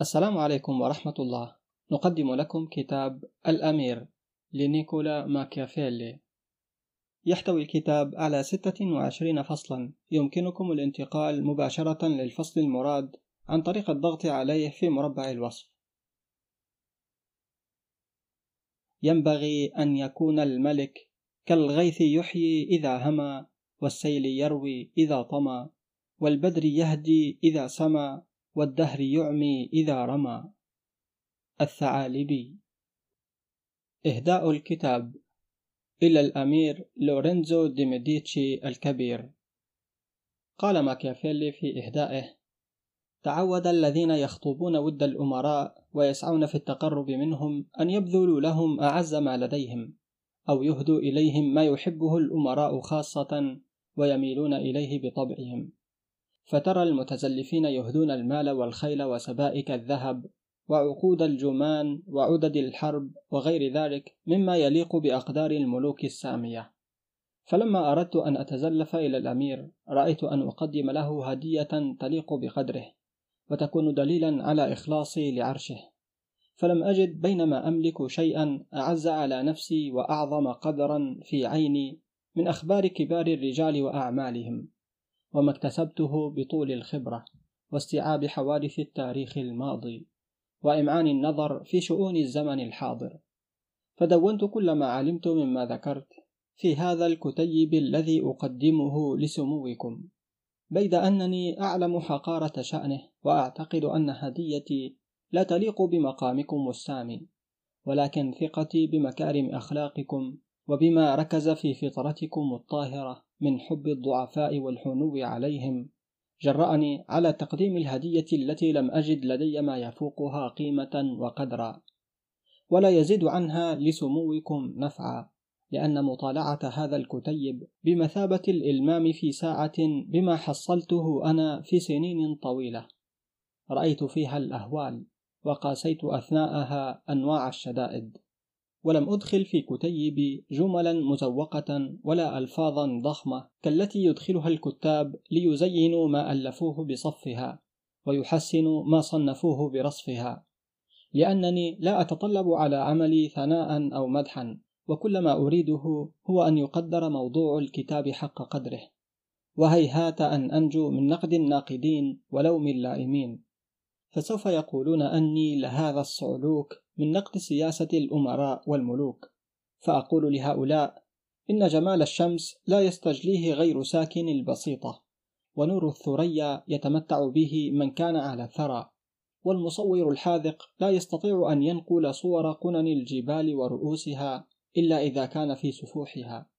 السلام عليكم ورحمة الله. نقدم لكم كتاب الأمير لنيكولا ماكيافيلي. يحتوي الكتاب على 26 فصلا. يمكنكم الانتقال مباشرة للفصل المراد عن طريق الضغط عليه في مربع الوصف. ينبغي أن يكون الملك كالغيث يحيي إذا هما والسيل يروي إذا طمى والبدر يهدي إذا سما والدهر يعمي إذا رمى. الثعالبي. إهداء الكتاب. إلى الأمير لورينزو دي ميديتشي الكبير. قال ماكيافيلي في إهدائه تعود الذين يخطبون ود الأمراء ويسعون في التقرب منهم أن يبذلوا لهم أعز ما لديهم أو يهدوا إليهم ما يحبه الأمراء خاصة ويميلون إليه بطبعهم. فترى المتزلفين يهدون المال والخيل وسبائك الذهب وعقود الجمان وعدد الحرب وغير ذلك مما يليق بأقدار الملوك السامية. فلما أردت أن أتزلف إلى الأمير رأيت أن أقدم له هدية تليق بقدره وتكون دليلا على إخلاصي لعرشه. فلم أجد بينما أملك شيئا أعز على نفسي وأعظم قدرا في عيني من أخبار كبار الرجال وأعمالهم. وما اكتسبته بطول الخبرة واستيعاب حوادث التاريخ الماضي وإمعان النظر في شؤون الزمن الحاضر. فدونت كل ما علمت مما ذكرت في هذا الكتيب الذي أقدمه لسموكم بيد أنني أعلم حقارة شأنه وأعتقد أن هديتي لا تليق بمقامكم السامي ولكن ثقتي بمكارم أخلاقكم وبما ركز في فطرتكم الطاهرة. من حب الضعفاء والحنو عليهم. جرأني على تقديم الهدية التي لم أجد لدي ما يفوقها قيمة وقدرا. ولا يزيد عنها لسموكم نفعا لأن مطالعة هذا الكتيب بمثابة الإلمام في ساعة بما حصلته أنا في سنين طويلة. رأيت فيها الأهوال وقاسيت أثناءها أنواع الشدائد. ولم أدخل في كتيبي جملا مزوقة ولا ألفاظا ضخمة كالتي يدخلها الكتاب ليزينوا ما ألفوه بصفها ويحسنوا ما صنفوه برصفها. لأنني لا أتطلب على عملي ثناء أو مدحا وكل ما أريده هو أن يقدر موضوع الكتاب حق قدره. وهيهات أن أنجو من نقد الناقدين ولوم اللائمين. فسوف يقولون أني لهذا الصعلوك من نقد سياسة الأمراء والملوك فأقول لهؤلاء إن جمال الشمس لا يستجليه غير ساكن البسيطة ونور الثريا يتمتع به من كان على الثرى والمصور الحاذق لا يستطيع أن ينقل صور قنن الجبال ورؤوسها إلا إذا كان في سفوحها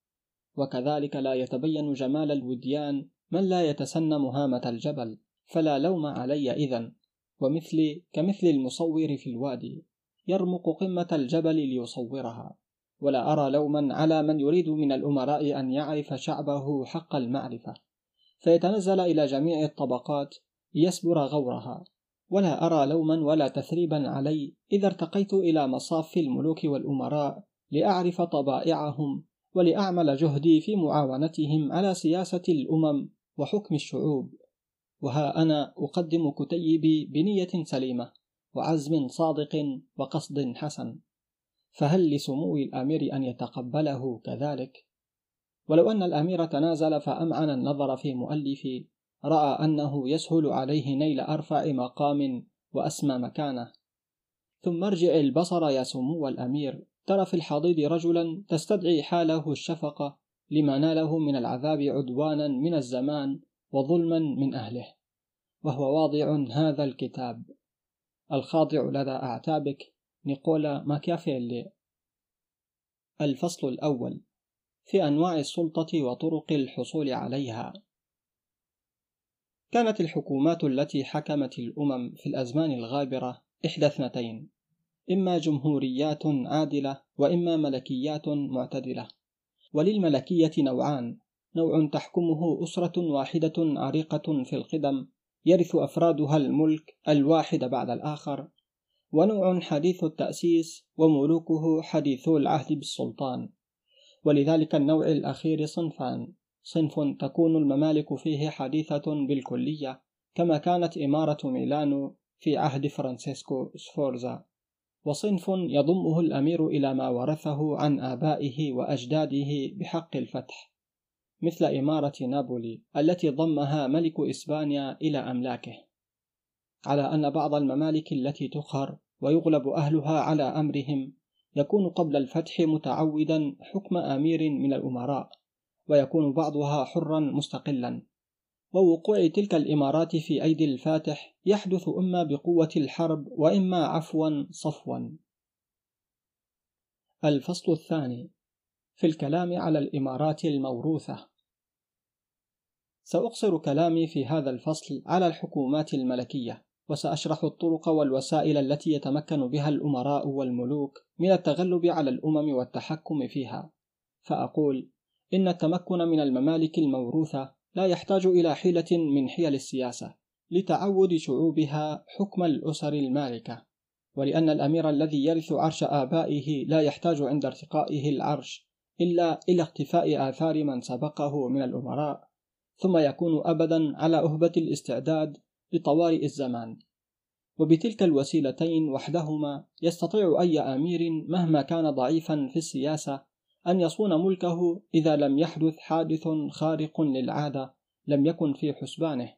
وكذلك لا يتبين جمال الوديان من لا يتسنم هامة الجبل فلا لوم علي إذن ومثلي كمثل المصور في الوادي. يرمق قمة الجبل ليصورها. ولا أرى لوما على من يريد من الأمراء أن يعرف شعبه حق المعرفة. فيتنزل إلى جميع الطبقات ليسبر غورها. ولا أرى لوما ولا تثريبا علي إذا ارتقيت إلى مصاف الملوك والأمراء لأعرف طبائعهم ولأعمل جهدي في معاونتهم على سياسة الأمم وحكم الشعوب. وها أنا أقدم كتيبي بنية سليمة. وعزم صادق وقصد حسن فهل لسمو الأمير أن يتقبله كذلك؟ ولو أن الأمير تنازل فأمعن النظر في مؤلفي رأى أنه يسهل عليه نيل أرفع مقام وأسمى مكانه. ثم ارجع البصر يا سمو الأمير ترى في الحضيض رجلا تستدعي حاله الشفقة لما ناله من العذاب عدوانا من الزمان وظلما من أهله. وهو واضع هذا الكتاب. الخاضع لدى أعتابك. نيكولا ماكيافيلي الفصل الأول. في أنواع السلطة وطرق الحصول عليها. كانت الحكومات التي حكمت الأمم في الأزمان الغابرة إحدى اثنتين. إما جمهوريات عادلة وإما ملكيات معتدلة. وللملكية نوعان. نوع تحكمه أسرة واحدة عريقة في القدم يرث أفرادها الملك الواحد بعد الآخر ونوع حديث التأسيس وملوكه حديثو العهد بالسلطان. ولذلك النوع الأخير صنفان صنف تكون الممالك فيه حديثة بالكلية كما كانت إمارة ميلانو في عهد فرانسيسكو سفورزا. وصنف يضمه الأمير إلى ما ورثه عن آبائه وأجداده بحق الفتح. مثل إمارة نابولي التي ضمها ملك إسبانيا إلى أملاكه. على أن بعض الممالك التي تقهر ويغلب أهلها على أمرهم يكون قبل الفتح متعودا حكم أمير من الأمراء ويكون بعضها حرا مستقلا. ووقوع تلك الإمارات في أيدي الفاتح يحدث إما بقوة الحرب وإما عفوا صفوا. الفصل الثاني في الكلام على الإمارات الموروثة. سأقصر كلامي في هذا الفصل على الحكومات الملكية وسأشرح الطرق والوسائل التي يتمكن بها الأمراء والملوك من التغلب على الأمم والتحكم فيها. فأقول إن التمكن من الممالك الموروثة لا يحتاج إلى حيلة من حيل السياسة لتعود شعوبها حكم الأسر المالكة. ولأن الأمير الذي يرث عرش آبائه لا يحتاج عند ارتقائه العرش إلا إلى اختفاء آثار من سبقه من الأمراء ثم يكون أبدا على أهبة الاستعداد لطوارئ الزمان. وبتلك الوسيلتين وحدهما يستطيع أي أمير مهما كان ضعيفا في السياسة أن يصون ملكه إذا لم يحدث حادث خارق للعادة لم يكن في حسبانه.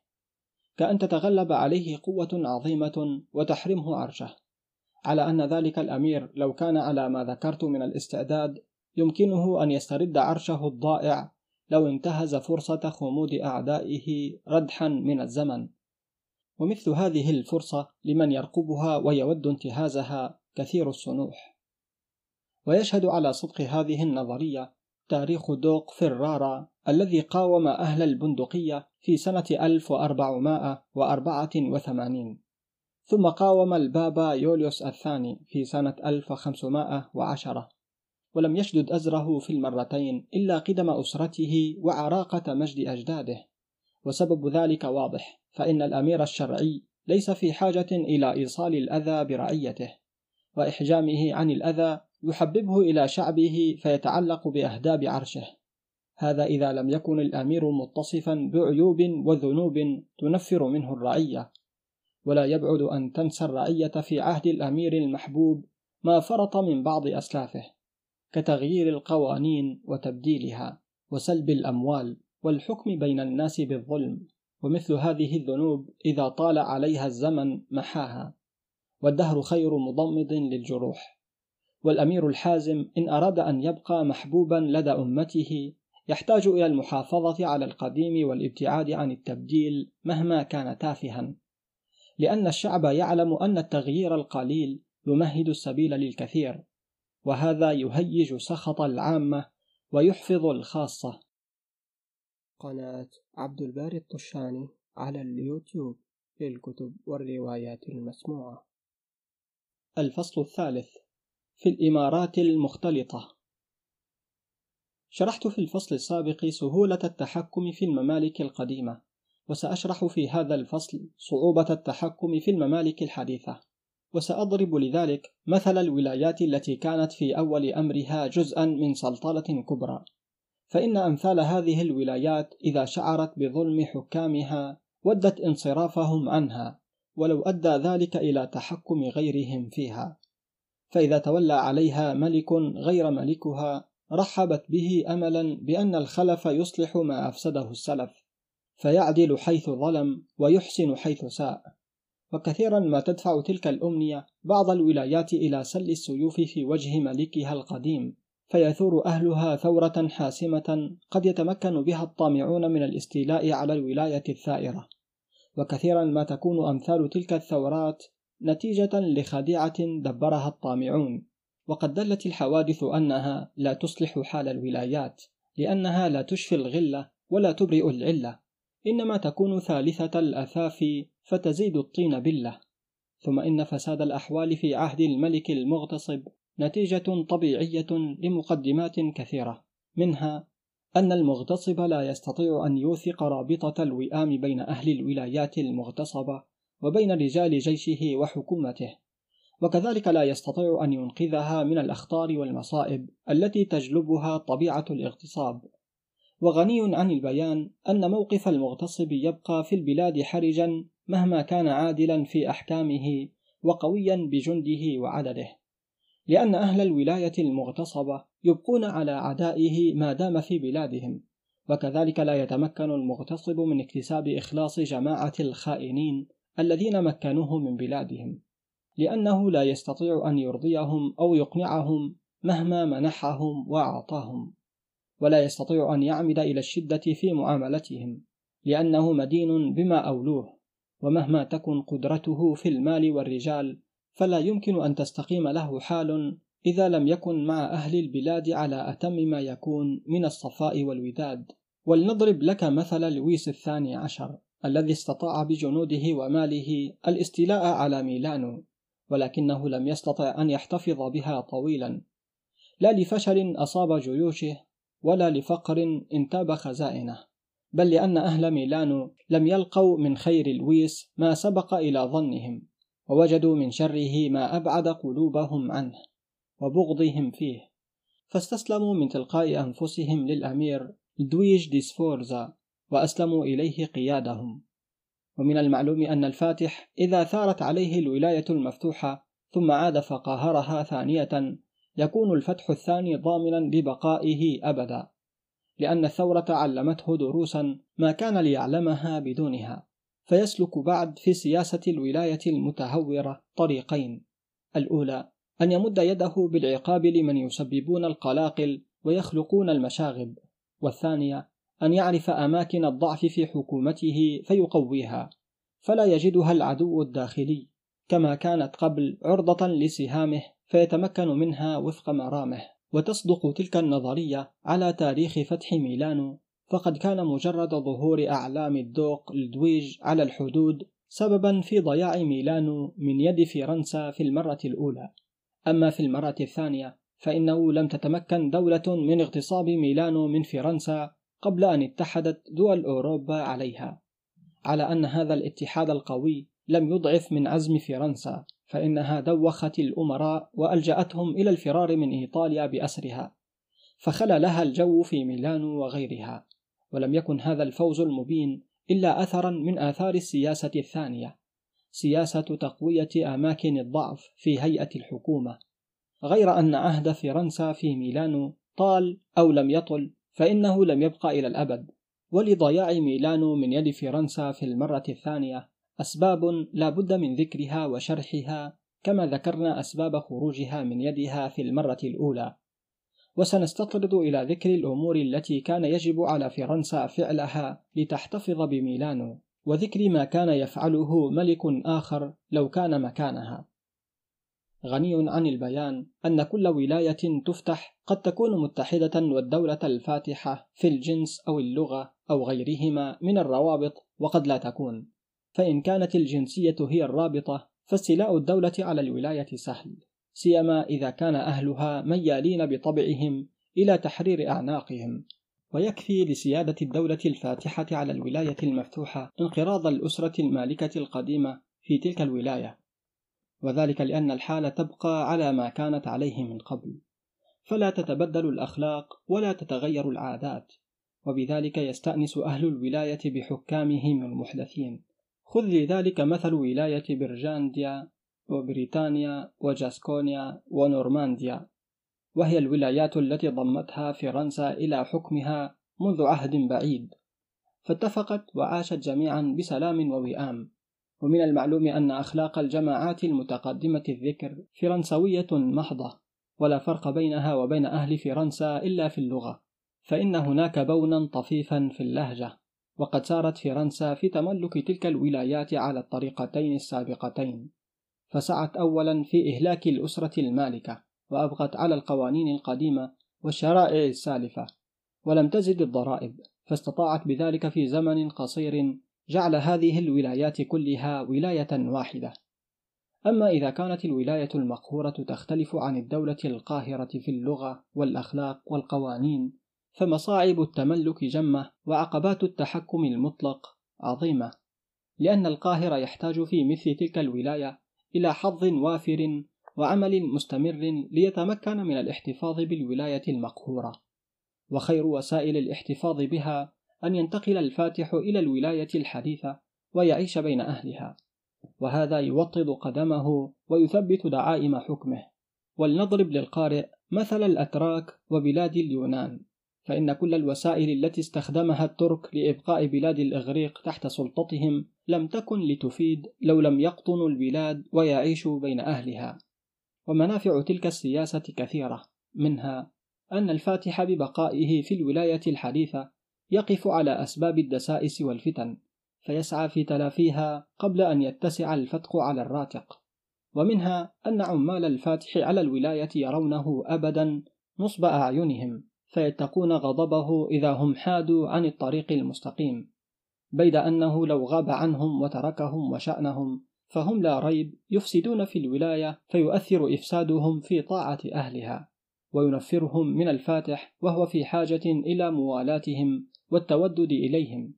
كأن تتغلب عليه قوة عظيمة وتحرمه عرشه. على أن ذلك الأمير لو كان على ما ذكرت من الاستعداد يمكنه أن يسترد عرشه الضائع لو انتهز فرصة خمود أعدائه ردحا من الزمن. ومثل هذه الفرصة لمن يرقبها ويود انتهازها كثير السنوح. ويشهد على صدق هذه النظرية تاريخ دوق فرارا الذي قاوم أهل البندقية في سنة 1484 ثم قاوم البابا يوليوس الثاني في سنة 1510 ولم يشدد أزره في المرتين إلا قدم أسرته وعراقة مجد أجداده. وسبب ذلك واضح فإن الأمير الشرعي ليس في حاجة إلى إيصال الأذى برعيته وإحجامه عن الأذى يحببه إلى شعبه فيتعلق بأهداب عرشه. هذا إذا لم يكن الأمير متصفا بعيوب وذنوب تنفر منه الرعية. ولا يبعد أن تنسى الرعية في عهد الأمير المحبوب ما فرط من بعض أسلافه. كتغيير القوانين وتبديلها وسلب الأموال والحكم بين الناس بالظلم ومثل هذه الذنوب إذا طال عليها الزمن محاها. والدهر خير مضمد للجروح. والأمير الحازم إن أراد أن يبقى محبوبا لدى أمته يحتاج إلى المحافظة على القديم والابتعاد عن التبديل مهما كان تافها. لأن الشعب يعلم أن التغيير القليل يمهد السبيل للكثير. وهذا يهيج سخط العامة ويحفظ الخاصة. قناة عبد الباري الطشاني على اليوتيوب للكتب والروايات المسموعة. الفصل الثالث في الإمارات المختلطة. شرحت في الفصل السابق سهولة التحكم في الممالك القديمة وسأشرح في هذا الفصل صعوبة التحكم في الممالك الحديثة. وسأضرب لذلك مثل الولايات التي كانت في أول أمرها جزءا من سلطنة كبرى. فإن أمثال هذه الولايات إذا شعرت بظلم حكامها ودت انصرافهم عنها ولو أدى ذلك إلى تحكم غيرهم فيها. فإذا تولى عليها ملك غير ملكها رحبت به أملا بأن الخلف يصلح ما أفسده السلف فيعدل حيث ظلم ويحسن حيث ساء. وكثيرا ما تدفع تلك الأمنية بعض الولايات إلى سل السيوف في وجه ملكها القديم فيثور أهلها ثورة حاسمة قد يتمكن بها الطامعون من الاستيلاء على الولاية الثائرة. وكثيرا ما تكون أمثال تلك الثورات نتيجة لخديعة دبرها الطامعون. وقد دلت الحوادث أنها لا تصلح حال الولايات لأنها لا تشفي الغلة ولا تبرئ العلة. إنما تكون ثالثة الأثاف فتزيد الطين بلة. ثم إن فساد الأحوال في عهد الملك المغتصب نتيجة طبيعية لمقدمات كثيرة منها أن المغتصب لا يستطيع أن يوثق رابطة الوئام بين أهل الولايات المغتصبة وبين رجال جيشه وحكومته وكذلك لا يستطيع أن ينقذها من الأخطار والمصائب التي تجلبها طبيعة الاغتصاب. وغني عن البيان أن موقف المغتصب يبقى في البلاد حرجا مهما كان عادلا في أحكامه وقويا بجنده وعدده. لأن أهل الولاية المغتصبة يبقون على عدائه ما دام في بلادهم وكذلك لا يتمكن المغتصب من اكتساب إخلاص جماعة الخائنين الذين مكنوه من بلادهم. لأنه لا يستطيع أن يرضيهم أو يقنعهم مهما منحهم وأعطاهم ولا يستطيع أن يعمد إلى الشدة في معاملتهم لأنه مدين بما أولوه. ومهما تكن قدرته في المال والرجال فلا يمكن أن تستقيم له حال إذا لم يكن مع أهل البلاد على أتم ما يكون من الصفاء والوداد. ولنضرب لك مثل لويس الثاني عشر الذي استطاع بجنوده وماله الاستيلاء على ميلانو ولكنه لم يستطع أن يحتفظ بها طويلا. لا لفشل أصاب جيوشه ولا لفقر انتاب خزائنه. بل لأن أهل ميلانو لم يلقوا من خير لويس ما سبق إلى ظنهم ووجدوا من شره ما أبعد قلوبهم عنه وبغضهم فيه. فاستسلموا من تلقاء أنفسهم للأمير لدويج دي سفورزا وأسلموا إليه قيادهم. ومن المعلوم أن الفاتح إذا ثارت عليه الولاية المفتوحة ثم عاد فقاهرها ثانية يكون الفتح الثاني ضامنا لبقائه أبدا. لأن الثورة علمته دروسا ما كان ليعلمها بدونها فيسلك بعد في سياسة الولاية المتهورة طريقين. الأولى أن يمد يده بالعقاب لمن يسببون القلاقل ويخلقون المشاغب. والثانية أن يعرف أماكن الضعف في حكومته فيقويها. فلا يجدها العدو الداخلي كما كانت قبل عرضة لسهامه فيتمكن منها وفق مرامه. وتصدق تلك النظرية على تاريخ فتح ميلانو فقد كان مجرد ظهور أعلام الدوق لدويج على الحدود سببا في ضياع ميلانو من يد فرنسا في المرة الأولى. أما في المرة الثانية فإنه لم تتمكن دولة من اغتصاب ميلانو من فرنسا قبل أن اتحدت دول أوروبا عليها. على أن هذا الاتحاد القوي لم يضعف من عزم فرنسا. فإنها دوخت الأمراء وألجأتهم إلى الفرار من إيطاليا بأسرها فخلى لها الجو في ميلانو وغيرها ولم يكن هذا الفوز المبين إلا أثرا من آثار السياسة الثانية سياسة تقوية أماكن الضعف في هيئة الحكومة. غير أن عهد فرنسا في ميلانو طال أو لم يطل فإنه لم يبقى إلى الأبد ولضياع ميلانو من يد فرنسا في المرة الثانية. أسباب لا بد من ذكرها وشرحها كما ذكرنا أسباب خروجها من يدها في المرة الأولى. وسنستطرد إلى ذكر الأمور التي كان يجب على فرنسا فعلها لتحتفظ بميلانو وذكر ما كان يفعله ملك آخر لو كان مكانها. غني عن البيان أن كل ولاية تفتح قد تكون متحدة والدولة الفاتحة في الجنس أو اللغة أو غيرهما من الروابط وقد لا تكون. فإن كانت الجنسية هي الرابطة فاستيلاء الدولة على الولاية سهل. سيما إذا كان أهلها ميالين بطبعهم إلى تحرير أعناقهم. ويكفي لسيادة الدولة الفاتحة على الولاية المفتوحة انقراض الأسرة المالكة القديمة في تلك الولاية. وذلك لأن الحال تبقى على ما كانت عليه من قبل. فلا تتبدل الأخلاق ولا تتغير العادات. وبذلك يستأنس أهل الولاية بحكامهم المحدثين. خذ لذلك مثل ولاية برجانديا وبريطانيا وجاسكونيا ونورمانديا وهي الولايات التي ضمتها فرنسا إلى حكمها منذ عهد بعيد. فاتفقت وعاشت جميعا بسلام ووئام. ومن المعلوم أن أخلاق الجماعات المتقدمة الذكر فرنسوية محضة ولا فرق بينها وبين أهل فرنسا إلا في اللغة فإن هناك بونا طفيفا في اللهجة. وقد سارت فرنسا في تملك تلك الولايات على الطريقتين السابقتين. فسعت أولا في إهلاك الأسرة المالكة وأبغت على القوانين القديمة والشرائع السالفة ولم تزد الضرائب فاستطاعت بذلك في زمن قصير جعل هذه الولايات كلها ولاية واحدة. أما إذا كانت الولاية المقهورة تختلف عن الدولة القاهرة في اللغة والأخلاق والقوانين فمصاعب التملك جمة وعقبات التحكم المطلق عظيمة لأن القاهرة يحتاج في مثل تلك الولاية إلى حظ وافر وعمل مستمر ليتمكن من الاحتفاظ بالولاية المقهورة. وخير وسائل الاحتفاظ بها أن ينتقل الفاتح إلى الولاية الحديثة ويعيش بين أهلها. وهذا يوطد قدمه ويثبت دعائم حكمه. ولنضرب للقارئ مثل الأتراك وبلاد اليونان. فإن كل الوسائل التي استخدمها الترك لإبقاء بلاد الإغريق تحت سلطتهم لم تكن لتفيد لو لم يقطنوا البلاد ويعيشوا بين أهلها. ومنافع تلك السياسة كثيرة منها أن الفاتح ببقائه في الولاية الحديثة يقف على أسباب الدسائس والفتن فيسعى في تلافيها قبل أن يتسع الفتق على الراتق. ومنها أن عمال الفاتح على الولاية يرونه أبدا نصب أعينهم. فيتقون غضبه إذا هم حادوا عن الطريق المستقيم بيد أنه لو غاب عنهم وتركهم وشأنهم فهم لا ريب يفسدون في الولاية فيؤثر إفسادهم في طاعة أهلها وينفرهم من الفاتح وهو في حاجة إلى موالاتهم والتودد إليهم.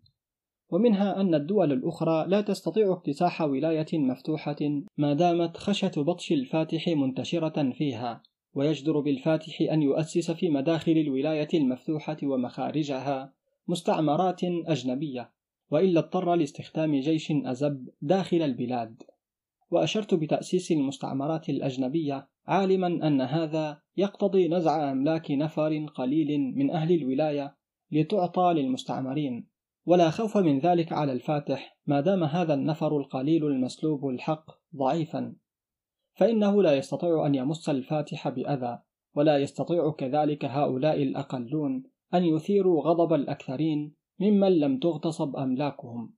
ومنها أن الدول الأخرى لا تستطيع اكتساح ولاية مفتوحة ما دامت خشية بطش الفاتح منتشرة فيها. ويجدر بالفاتح أن يؤسس في مداخل الولاية المفتوحة ومخارجها مستعمرات أجنبية وإلا اضطر لاستخدام جيش أزب داخل البلاد. وأشرت بتأسيس المستعمرات الأجنبية عالما أن هذا يقتضي نزع أملاك نفر قليل من أهل الولاية لتعطى للمستعمرين. ولا خوف من ذلك على الفاتح ما دام هذا النفر القليل المسلوب الحق ضعيفا. فإنه لا يستطيع أن يمس الفاتح بأذى ولا يستطيع كذلك هؤلاء الأقلون أن يثيروا غضب الأكثرين ممن لم تغتصب أملاكهم.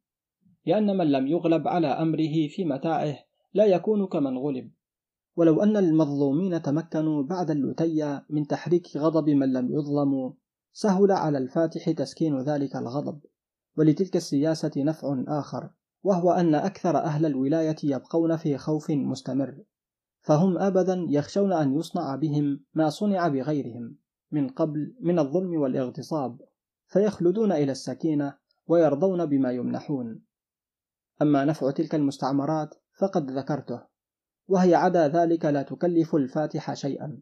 لأن من لم يغلب على أمره في متاعه لا يكون كمن غلب. ولو أن المظلومين تمكنوا بعد اللتية من تحريك غضب من لم يظلموا سهل على الفاتح تسكين ذلك الغضب. ولتلك السياسة نفع آخر وهو أن أكثر أهل الولاية يبقون في خوف مستمر. فهم أبدا يخشون أن يصنع بهم ما صنع بغيرهم من قبل من الظلم والاغتصاب فيخلدون إلى السكينة ويرضون بما يمنحون. أما نفع تلك المستعمرات فقد ذكرته وهي عدا ذلك لا تكلف الفاتح شيئا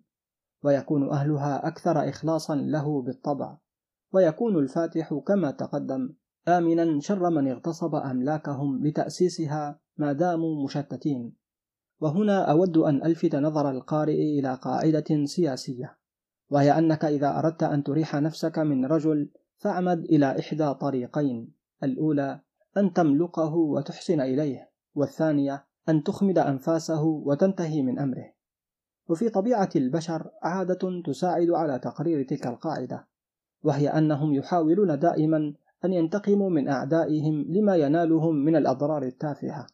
ويكون أهلها أكثر إخلاصا له بالطبع ويكون الفاتح كما تقدم آمنا شر من اغتصب أملاكهم لتأسيسها ما داموا مشتتين. وهنا أود أن ألفت نظر القارئ إلى قاعدة سياسية وهي أنك إذا أردت أن تريح نفسك من رجل فاعمد إلى إحدى طريقين الأولى أن تملقه وتحسن إليه والثانية أن تخمد أنفاسه وتنتهي من أمره. وفي طبيعة البشر عادة تساعد على تقرير تلك القاعدة وهي أنهم يحاولون دائما أن ينتقموا من أعدائهم لما ينالهم من الأضرار التافهة.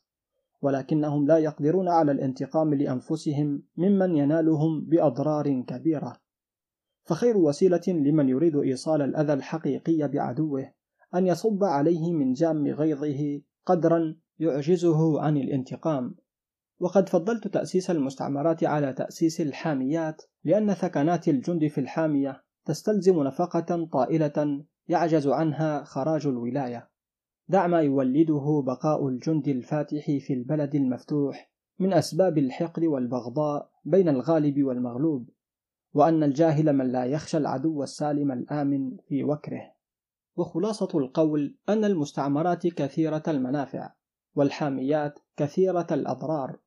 ولكنهم لا يقدرون على الانتقام لأنفسهم ممن ينالهم بأضرار كبيرة. فخير وسيلة لمن يريد إيصال الأذى الحقيقي بعدوه أن يصب عليه من جام غيظه قدرا يعجزه عن الانتقام. وقد فضلت تأسيس المستعمرات على تأسيس الحاميات لأن ثكنات الجند في الحامية تستلزم نفقة طائلة يعجز عنها خراج الولاية. دع ما يولده بقاء الجند الفاتح في البلد المفتوح من أسباب الحقد والبغضاء بين الغالب والمغلوب وأن الجاهل من لا يخشى العدو السالم الآمن في وكره. وخلاصة القول أن المستعمرات كثيرة المنافع والحاميات كثيرة الأضرار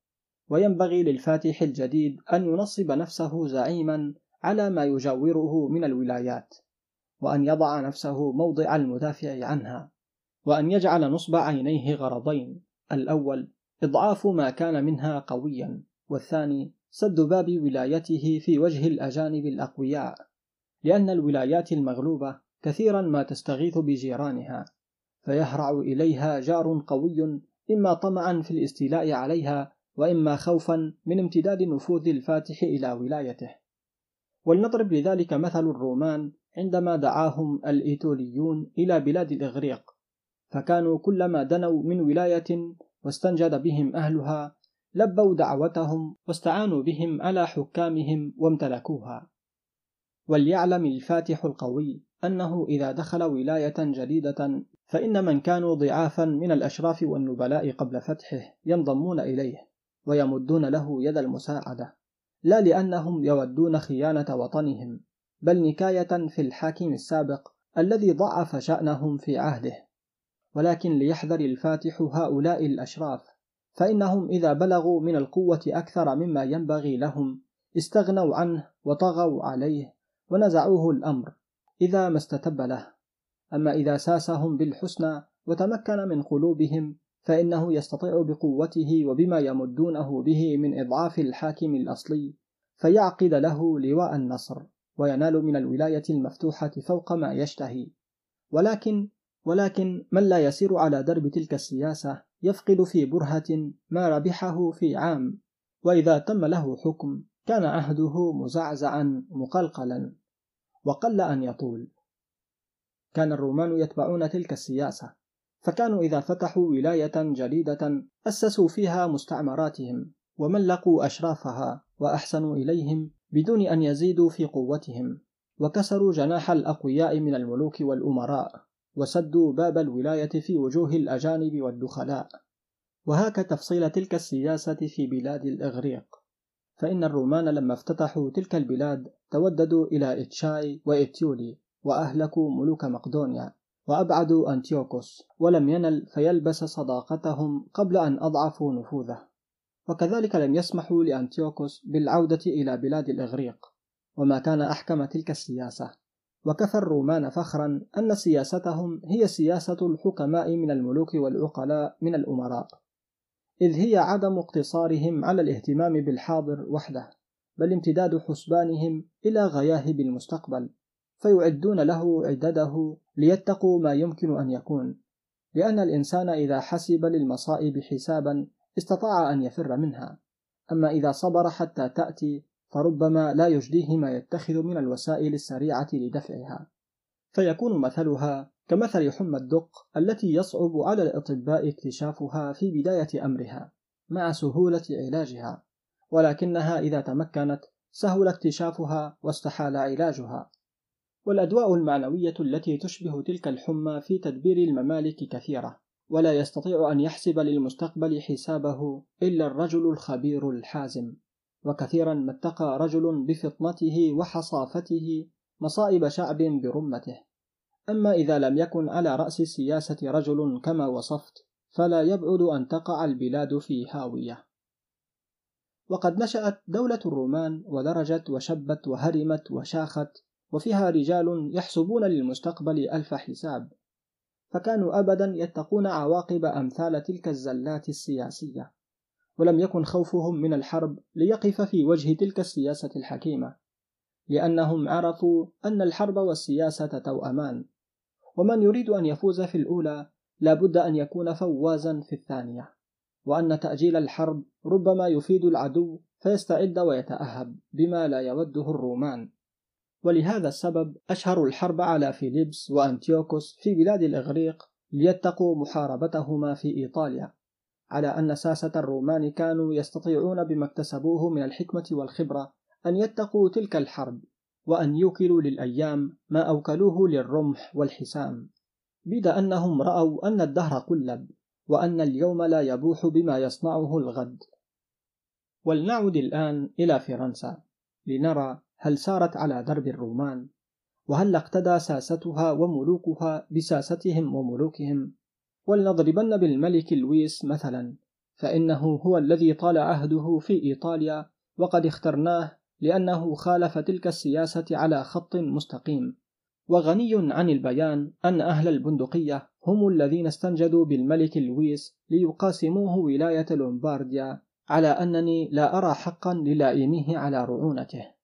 وينبغي للفاتح الجديد أن ينصب نفسه زعيما على ما يجاوره من الولايات وأن يضع نفسه موضع المدافع عنها. وأن يجعل نصب عينيه غرضين. الأول إضعاف ما كان منها قويا والثاني سد باب ولايته في وجه الأجانب الأقوياء. لأن الولايات المغلوبة كثيرا ما تستغيث بجيرانها فيهرع إليها جار قوي إما طمعا في الاستيلاء عليها وإما خوفا من امتداد نفوذ الفاتح إلى ولايته. ولنضرب لذلك مثل الرومان عندما دعاهم الإيتوليون إلى بلاد الإغريق. فكانوا كلما دنوا من ولاية واستنجد بهم أهلها لبوا دعوتهم واستعانوا بهم على حكامهم وامتلكوها. وليعلم الفاتح القوي أنه إذا دخل ولاية جديدة فإن من كانوا ضعافا من الأشراف والنبلاء قبل فتحه ينضمون إليه ويمدون له يد المساعدة لا لأنهم يودون خيانة وطنهم بل نكاية في الحاكم السابق الذي ضعف شأنهم في عهده. ولكن ليحذر الفاتح هؤلاء الأشراف فإنهم إذا بلغوا من القوة أكثر مما ينبغي لهم استغنوا عنه وطغوا عليه ونزعوه الأمر إذا ما استتب له. أما إذا ساسهم بالحسنى وتمكن من قلوبهم فإنه يستطيع بقوته وبما يمدونه به من إضعاف الحاكم الأصلي فيعقد له لواء النصر وينال من الولاية المفتوحة فوق ما يشتهي. ولكن ولكن من لا يسير على درب تلك السياسة يفقد في برهة ما ربحه في عام وإذا تم له حكم كان عهده مزعزعا مقلقلا. وقل أن يطول كان الرومان يتبعون تلك السياسة فكانوا إذا فتحوا ولاية جديدة أسسوا فيها مستعمراتهم وملقوا أشرافها وأحسنوا إليهم بدون أن يزيدوا في قوتهم وكسروا جناح الأقوياء من الملوك والأمراء. وسدوا باب الولاية في وجوه الأجانب والدخلاء. وهاك تفصيل تلك السياسة في بلاد الإغريق. فإن الرومان لما افتتحوا تلك البلاد توددوا إلى إتشاي وإتيولي وأهلكوا ملوك مقدونيا وأبعدوا أنتيوكوس ولم ينل فيلبس صداقتهم قبل أن أضعفوا نفوذه. وكذلك لم يسمحوا لأنتيوكوس بالعودة إلى بلاد الإغريق. وما كان أحكم تلك السياسة. وكفى الرومان فخرا أن سياستهم هي سياسة الحكماء من الملوك والعقلاء من الأمراء إذ هي عدم اقتصارهم على الاهتمام بالحاضر وحده بل امتداد حسبانهم إلى غياهب المستقبل فيعدون له عدده ليتقوا ما يمكن أن يكون لأن الإنسان إذا حسب للمصائب حسابا استطاع أن يفر منها أما إذا صبر حتى تأتي فربما لا يجديه ما يتخذ من الوسائل السريعة لدفعها. فيكون مثلها كمثل حمى الدق التي يصعب على الأطباء اكتشافها في بداية أمرها مع سهولة علاجها ولكنها إذا تمكنت سهل اكتشافها واستحال علاجها. والأدواء المعنوية التي تشبه تلك الحمى في تدبير الممالك كثيرة ولا يستطيع أن يحسب للمستقبل حسابه إلا الرجل الخبير الحازم. وكثيرا ما اتقى رجل بفطنته وحصافته مصائب شعب برمته. أما إذا لم يكن على رأس السياسة رجل كما وصفت فلا يبعد أن تقع البلاد في هاوية. وقد نشأت دولة الرومان ودرجت وشبت وهرمت وشاخت وفيها رجال يحسبون للمستقبل ألف حساب. فكانوا أبدا يتقون عواقب أمثال تلك الزلات السياسية. ولم يكن خوفهم من الحرب ليقف في وجه تلك السياسة الحكيمة لأنهم عرفوا أن الحرب والسياسة توأمان ومن يريد أن يفوز في الأولى لا بد أن يكون فوازا في الثانية. وأن تأجيل الحرب ربما يفيد العدو فيستعد ويتأهب بما لا يوده الرومان. ولهذا السبب أشهروا الحرب على فيليبس وأنتيوكوس في بلاد الإغريق ليتقوا محاربتهما في إيطاليا. على أن ساسة الرومان كانوا يستطيعون بما اكتسبوه من الحكمة والخبرة أن يتقوا تلك الحرب وأن يوكلوا للأيام ما أوكلوه للرمح والحسام. بيد أنهم رأوا أن الدهر قلب وأن اليوم لا يبوح بما يصنعه الغد. ولنعد الآن إلى فرنسا لنرى هل سارت على درب الرومان وهل اقتدى ساستها وملوكها بساستهم وملوكهم. ولنضربن بالملك لويس مثلا فإنه هو الذي طال عهده في إيطاليا وقد اخترناه لأنه خالف تلك السياسة على خط مستقيم. وغني عن البيان أن أهل البندقية هم الذين استنجدوا بالملك لويس ليقاسموه ولاية لومبارديا على أنني لا أرى حقا للائميه على رعونته.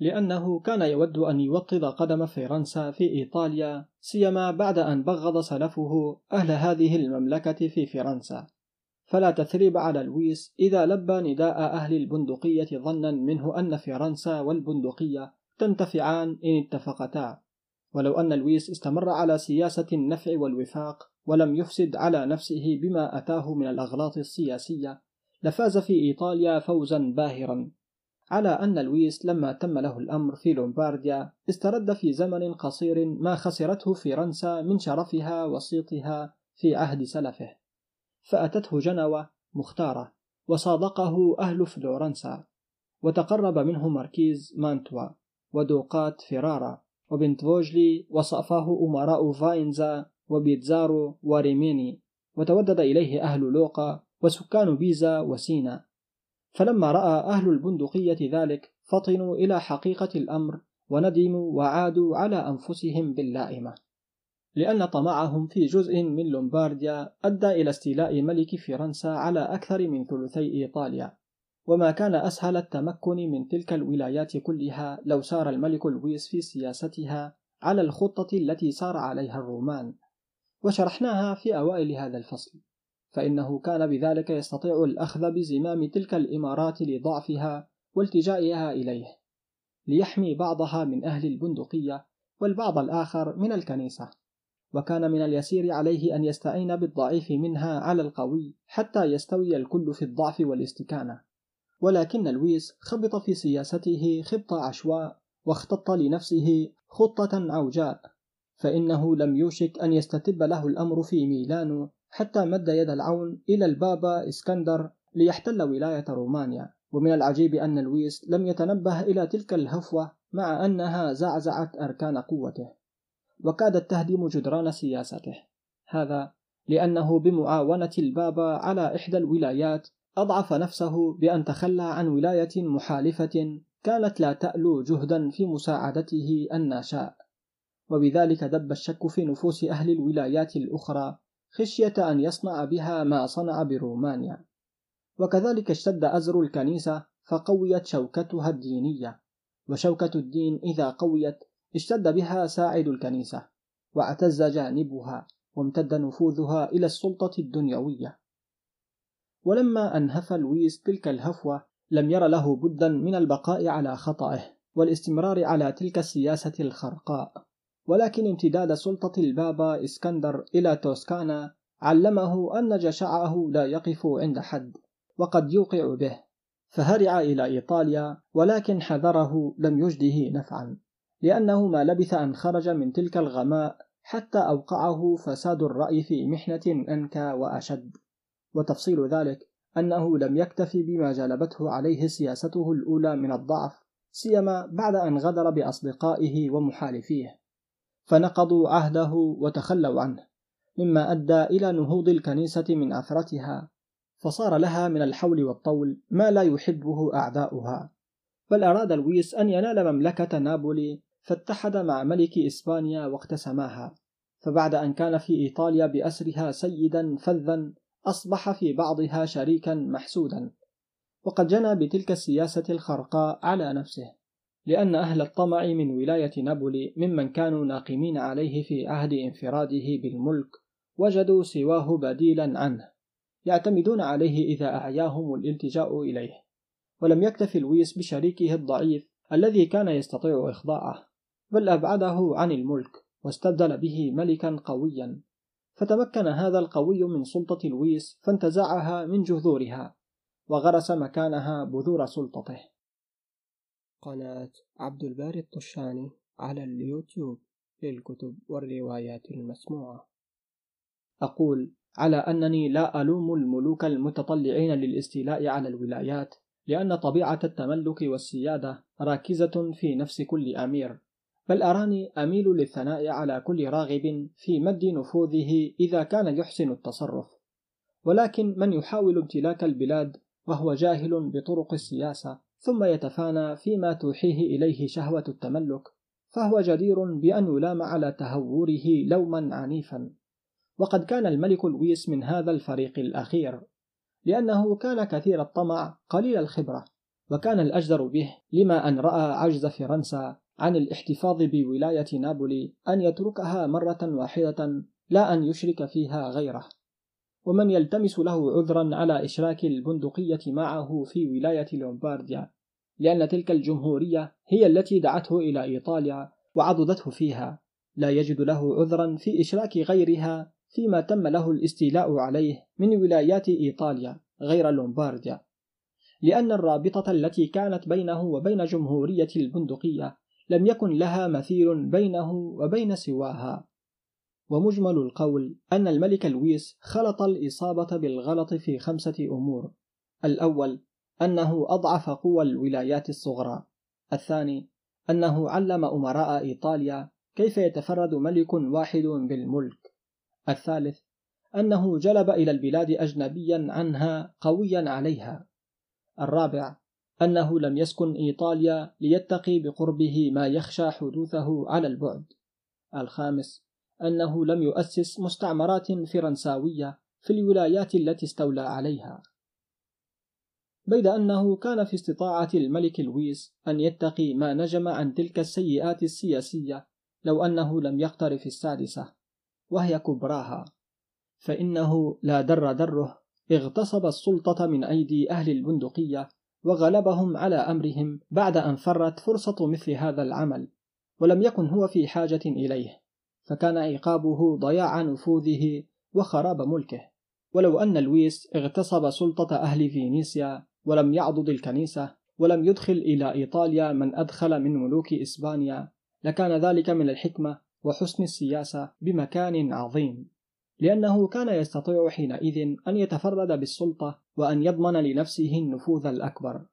لأنه كان يود أن يوطد قدم فرنسا في إيطاليا سيما بعد أن بغض سلفه أهل هذه المملكة في فرنسا. فلا تثريب على لويس إذا لبى نداء أهل البندقية ظنا منه أن فرنسا والبندقية تنتفعان إن اتفقتا. ولو أن لويس استمر على سياسة النفع والوفاق ولم يفسد على نفسه بما أتاه من الأغلاط السياسية لفاز في إيطاليا فوزا باهرا. على أن لويس لما تم له الأمر في لومبارديا استرد في زمن قصير ما خسرته فرنسا من شرفها وصيتها في عهد سلفه. فأتته جنوة مختارة وصادقه أهل فلورنسا وتقرب منه ماركيز مانتوا ودوقات فرارا وبنت فوجلي وصافاه أمراء فاينزا وبيتزارو وريميني وتودد إليه أهل لوقا وسكان بيزا وسينا. فلما رأى أهل البندقية ذلك فطنوا إلى حقيقة الأمر وندموا وعادوا على أنفسهم باللائمة. لأن طمعهم في جزء من لومبارديا أدى إلى استيلاء ملك فرنسا على أكثر من ثلثي إيطاليا. وما كان أسهل التمكن من تلك الولايات كلها لو سار الملك لويس في سياستها على الخطة التي سار عليها الرومان. وشرحناها في أوائل هذا الفصل. فإنه كان بذلك يستطيع الأخذ بزمام تلك الإمارات لضعفها والتجائها إليه ليحمي بعضها من أهل البندقية والبعض الآخر من الكنيسة. وكان من اليسير عليه أن يستعين بالضعيف منها على القوي حتى يستوي الكل في الضعف والاستكانة. ولكن لويس خبط في سياسته خبط عشواء واختط لنفسه خطة عوجاء فإنه لم يوشك أن يستتب له الأمر في ميلانو حتى مد يد العون إلى البابا إسكندر ليحتل ولاية رومانيا. ومن العجيب أن لويس لم يتنبه إلى تلك الهفوة مع أنها زعزعت أركان قوته. وكادت تهدم جدران سياسته. هذا لأنه بمعاونة البابا على إحدى الولايات أضعف نفسه بأن تخلى عن ولاية محالفة كانت لا تألو جهدا في مساعدته الناشاء وبذلك دب الشك في نفوس أهل الولايات الأخرى خشية أن يصنع بها ما صنع برومانيا. وكذلك اشتد أزر الكنيسة فقويت شوكتها الدينية. وشوكة الدين إذا قويت اشتد بها ساعد الكنيسة. واعتز جانبها وامتد نفوذها إلى السلطة الدنيوية. ولما أنهف لويس تلك الهفوة لم ير له بدا من البقاء على خطأه والاستمرار على تلك السياسة الخرقاء. ولكن امتداد سلطة البابا إسكندر إلى توسكانا علمه أن جشعه لا يقف عند حد وقد يوقع به فهرع إلى إيطاليا ولكن حذره لم يجده نفعا لأنه ما لبث أن خرج من تلك الغماء حتى أوقعه فساد الرأي في محنة أنكى وأشد. وتفصيل ذلك أنه لم يكتف بما جلبته عليه سياسته الأولى من الضعف سيما بعد أن غدر بأصدقائه ومحالفيه. فنقضوا عهده وتخلوا عنه مما أدى إلى نهوض الكنيسة من أثرتها فصار لها من الحول والطول ما لا يحبه أعداؤها. بل أراد لويس أن ينال مملكة نابولي فاتحد مع ملك إسبانيا واقتسماها. فبعد أن كان في إيطاليا بأسرها سيدا فذا أصبح في بعضها شريكا محسودا. وقد جنى بتلك السياسة الخرقاء على نفسه. لأن أهل الطمع من ولاية نابولي ممن كانوا ناقمين عليه في عهد انفراده بالملك وجدوا سواه بديلا عنه يعتمدون عليه إذا أعياهم الالتجاء إليه. ولم يكتف لويس بشريكه الضعيف الذي كان يستطيع إخضاعه بل أبعده عن الملك واستبدل به ملكا قويا. فتمكن هذا القوي من سلطة لويس فانتزعها من جذورها وغرس مكانها بذور سلطته. قناة عبد الباري الطشاني على اليوتيوب للكتب والروايات المسموعة. أقول على أنني لا ألوم الملوك المتطلعين للاستيلاء على الولايات لأن طبيعة التملك والسيادة راكزة في نفس كل أمير بل أراني أميل للثناء على كل راغب في مد نفوذه إذا كان يحسن التصرف. ولكن من يحاول امتلاك البلاد وهو جاهل بطرق السياسة ثم يتفانى فيما توحيه إليه شهوة التملك فهو جدير بأن يلام على تهوره لوما عنيفا. وقد كان الملك لويس من هذا الفريق الأخير لأنه كان كثير الطمع قليل الخبرة وكان الأجدر به لما أن رأى عجز فرنسا عن الاحتفاظ بولاية نابولي أن يتركها مرة واحدة لا أن يشرك فيها غيره. ومن يلتمس له عذرا على إشراك البندقية معه في ولاية لومبارديا لأن تلك الجمهورية هي التي دعته إلى إيطاليا وعضدته فيها. لا يجد له عذرا في إشراك غيرها فيما تم له الاستيلاء عليه من ولايات إيطاليا غير لومبارديا. لأن الرابطة التي كانت بينه وبين جمهورية البندقية لم يكن لها مثيل بينه وبين سواها. ومجمل القول أن الملك لويس خلط الإصابة بالغلط في خمسة أمور. الأول أنه أضعف قوى الولايات الصغرى. الثاني أنه علم أمراء إيطاليا كيف يتفرد ملك واحد بالملك. الثالث أنه جلب إلى البلاد أجنبيا عنها قويا عليها. الرابع أنه لم يسكن إيطاليا ليتقي بقربه ما يخشى حدوثه على البعد. الخامس أنه لم يؤسس مستعمرات فرنساوية في الولايات التي استولى عليها. بيد أنه كان في استطاعة الملك لويس أن يتقي ما نجم عن تلك السيئات السياسية لو أنه لم يقترف السادسة وهي كبراها. فإنه لا در دره اغتصب السلطة من أيدي أهل البندقية وغلبهم على أمرهم بعد أن فرت فرصة مثل هذا العمل ولم يكن هو في حاجة إليه. فكان عقابه ضياع نفوذه وخراب ملكه. ولو أن لويس اغتصب سلطة أهل فينيسيا ولم يعضد الكنيسة ولم يدخل إلى إيطاليا من أدخل من ملوك إسبانيا. لكان ذلك من الحكمة وحسن السياسة بمكان عظيم. لأنه كان يستطيع حينئذ أن يتفرد بالسلطة وأن يضمن لنفسه النفوذ الأكبر.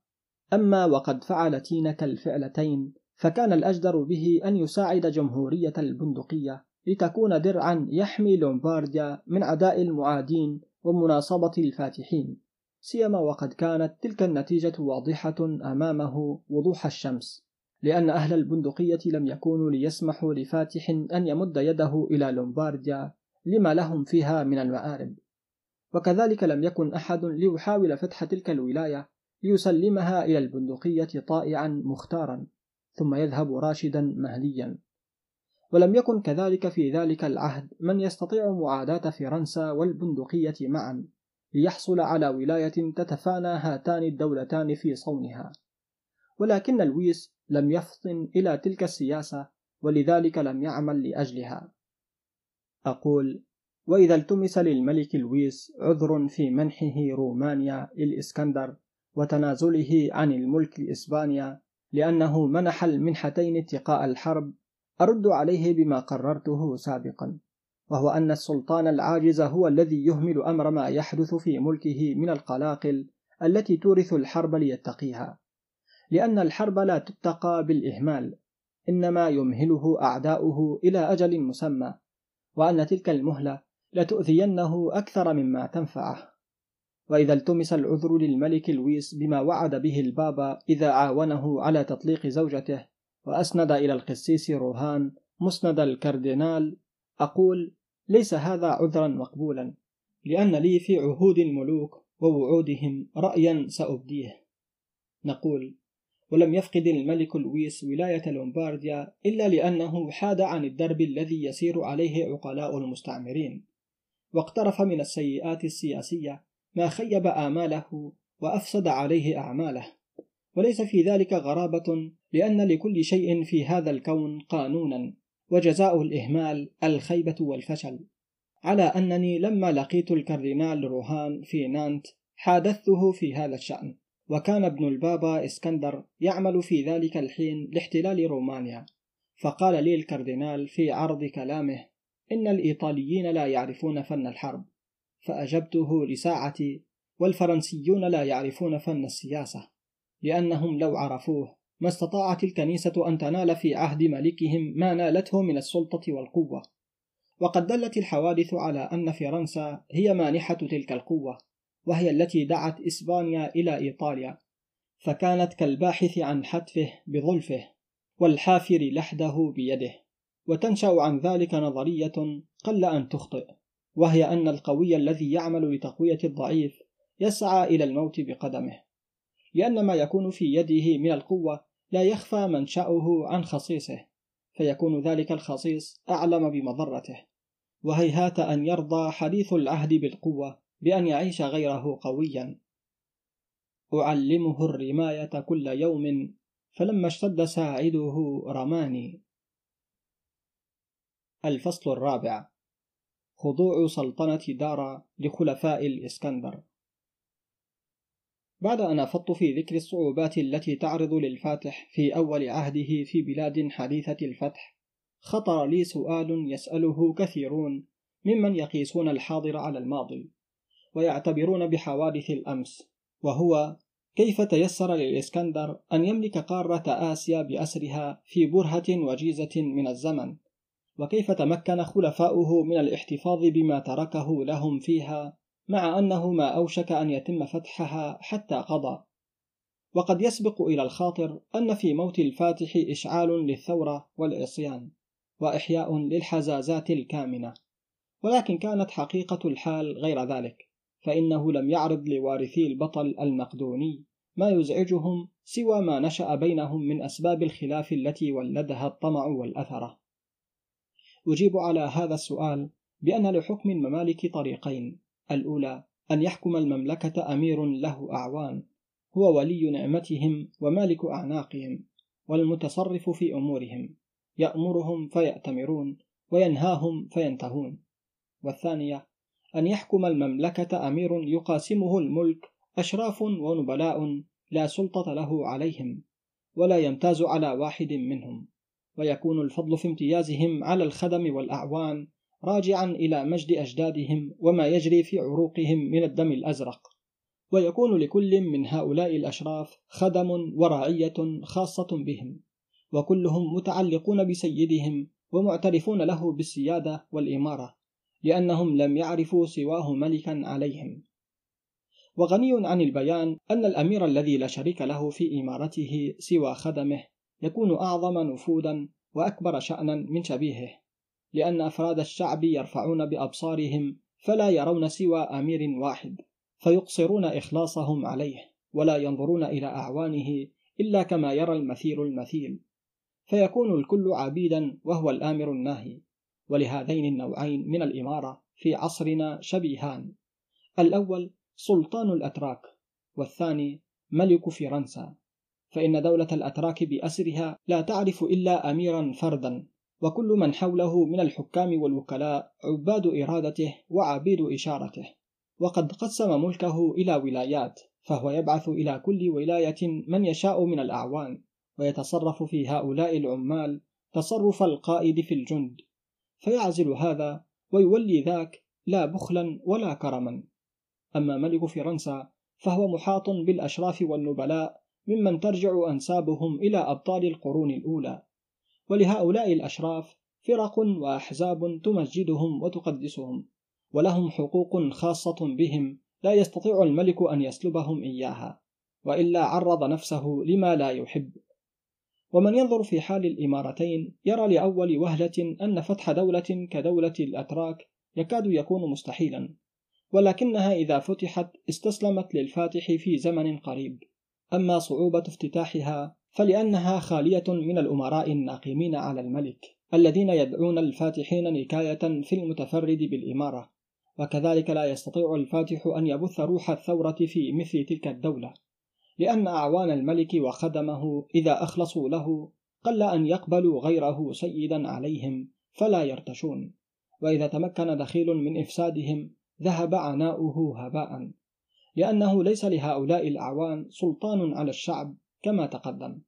أما وقد فعل تينك الفعلتين فكان الأجدر به أن يساعد جمهورية البندقية لتكون درعا يحمي لومبارديا من عداء المعادين ومناصبة الفاتحين. سيما وقد كانت تلك النتيجة واضحة أمامه وضوح الشمس لأن أهل البندقية لم يكونوا ليسمحوا لفاتح أن يمد يده إلى لومبارديا لما لهم فيها من المآرب. وكذلك لم يكن أحد ليحاول فتح تلك الولاية ليسلمها إلى البندقية طائعا مختارا ثم يذهب راشدا مهديا. ولم يكن كذلك في ذلك العهد من يستطيع معاداة فرنسا والبندقية معا. ليحصل على ولاية تتفانى هاتان الدولتان في صونها. ولكن لويس لم يفطن إلى تلك السياسة ولذلك لم يعمل لأجلها. أقول وإذا التمس للملك لويس عذر في منحه رومانيا للإسكندر وتنازله عن الملك لإسبانيا لأنه منح المنحتين اتقاء الحرب أرد عليه بما قررته سابقا. وهو أن السلطان العاجز هو الذي يهمل أمر ما يحدث في ملكه من القلاقل التي تورث الحرب ليتقيها. لأن الحرب لا تتقى بالإهمال إنما يمهله أعداؤه إلى أجل مسمى وأن تلك المهلة لتؤذينه أكثر مما تنفعه. وإذا التمس العذر للملك لويس بما وعد به البابا إذا عاونه على تطليق زوجته وأسند إلى القسيس روهان مسند الكاردينال أقول ليس هذا عذرا مقبولا لأن لي في عهود الملوك ووعودهم رأيا سأبديه. نقول ولم يفقد الملك لويس ولاية لومبارديا إلا لأنه حاد عن الدرب الذي يسير عليه عقلاء المستعمرين واقترف من السيئات السياسية ما خيب آماله وأفسد عليه أعماله. وليس في ذلك غرابة لأن لكل شيء في هذا الكون قانونا. وجزاء الإهمال الخيبة والفشل. على أنني لما لقيت الكاردينال روهان في نانت حادثته في هذا الشأن. وكان ابن البابا إسكندر يعمل في ذلك الحين لاحتلال رومانيا. فقال لي الكاردينال في عرض كلامه إن الإيطاليين لا يعرفون فن الحرب فأجبته لساعتي والفرنسيون لا يعرفون فن السياسة لأنهم لو عرفوه ما استطاعت الكنيسة أن تنال في عهد ملكهم ما نالته من السلطة والقوة. وقد دلت الحوادث على أن فرنسا هي مانحة تلك القوة وهي التي دعت إسبانيا إلى إيطاليا. فكانت كالباحث عن حتفه بظلفه والحافر لحده بيده. وتنشأ عن ذلك نظرية قل أن تخطئ وهي أن القوي الذي يعمل لتقوية الضعيف يسعى إلى الموت بقدمه. لأن ما يكون في يده من القوة لا يخفى منشأه عن خصيصه فيكون ذلك الخصيص أعلم بمضرته. وهيهات أن يرضى حديث العهد بالقوة بأن يعيش غيره قويا. أعلمه الرماية كل يوم فلما اشتد ساعده رماني. الفصل الرابع. خضوع سلطنة دارا لخلفاء الإسكندر. بعد أن أفضت في ذكر الصعوبات التي تعرض للفاتح في أول عهده في بلاد حديثة الفتح خطر لي سؤال يسأله كثيرون ممن يقيسون الحاضر على الماضي ويعتبرون بحوادث الأمس وهو كيف تيسر للإسكندر أن يملك قارة آسيا بأسرها في برهة وجيزة من الزمن؟ وكيف تمكن خلفاؤه من الاحتفاظ بما تركه لهم فيها؟ مع أنه ما أوشك أن يتم فتحها حتى قضى. وقد يسبق إلى الخاطر أن في موت الفاتح إشعال للثورة والعصيان وإحياء للحزازات الكامنة. ولكن كانت حقيقة الحال غير ذلك فإنه لم يعرض لوارثي البطل المقدوني ما يزعجهم سوى ما نشأ بينهم من أسباب الخلاف التي ولدها الطمع والأثرة أجيب على هذا السؤال بأن لحكم الممالك طريقين الأولى أن يحكم المملكة أمير له أعوان هو ولي نعمتهم ومالك أعناقهم والمتصرف في أمورهم يأمرهم فيأتمرون وينهاهم فينتهون. والثانية أن يحكم المملكة أمير يقاسمه الملك أشراف ونبلاء لا سلطة له عليهم ولا يمتاز على واحد منهم ويكون الفضل في امتيازهم على الخدم والأعوان راجعا إلى مجد أجدادهم وما يجري في عروقهم من الدم الأزرق. ويكون لكل من هؤلاء الأشراف خدم ورعية خاصة بهم وكلهم متعلقون بسيدهم ومعترفون له بالسيادة والإمارة لأنهم لم يعرفوا سواه ملكا عليهم. وغني عن البيان أن الأمير الذي لا شريك له في إمارته سوى خدمه يكون أعظم نفوذا وأكبر شأنا من شبيهه. لأن أفراد الشعب يرفعون بأبصارهم فلا يرون سوى أمير واحد فيقصرون إخلاصهم عليه ولا ينظرون إلى أعوانه إلا كما يرى المثيل المثيل. فيكون الكل عبيدا وهو الآمر الناهي. ولهذين النوعين من الإمارة في عصرنا شبيهان. الأول سلطان الأتراك والثاني ملك فرنسا. فإن دولة الأتراك بأسرها لا تعرف إلا أميرا فردا. وكل من حوله من الحكام والوكلاء عباد إرادته وعبيد إشارته. وقد قسم ملكه إلى ولايات فهو يبعث إلى كل ولاية من يشاء من الأعوان ويتصرف في هؤلاء العمال تصرف القائد في الجند. فيعزل هذا ويولي ذاك لا بخلا ولا كرما. أما ملك فرنسا فهو محاط بالأشراف والنبلاء ممن ترجع أنسابهم إلى أبطال القرون الأولى. ولهؤلاء الأشراف فرق وأحزاب تمجدهم وتقدسهم ولهم حقوق خاصة بهم لا يستطيع الملك أن يسلبهم إياها وإلا عرض نفسه لما لا يحب. ومن ينظر في حال الإمارتين يرى لأول وهلة أن فتح دولة كدولة الأتراك يكاد يكون مستحيلا ولكنها إذا فتحت استسلمت للفاتح في زمن قريب. أما صعوبة افتتاحها فلأنها خالية من الأمراء الناقمين على الملك الذين يدعون الفاتحين نكاية في المتفرد بالإمارة وكذلك لا يستطيع الفاتح أن يبث روح الثورة في مثل تلك الدولة لأن أعوان الملك وخدمه إذا أخلصوا له قل أن يقبلوا غيره سيدا عليهم فلا يرتشون وإذا تمكن دخيل من إفسادهم ذهب عناؤه هباء لأنه ليس لهؤلاء الأعوان سلطان على الشعب كما تقدم.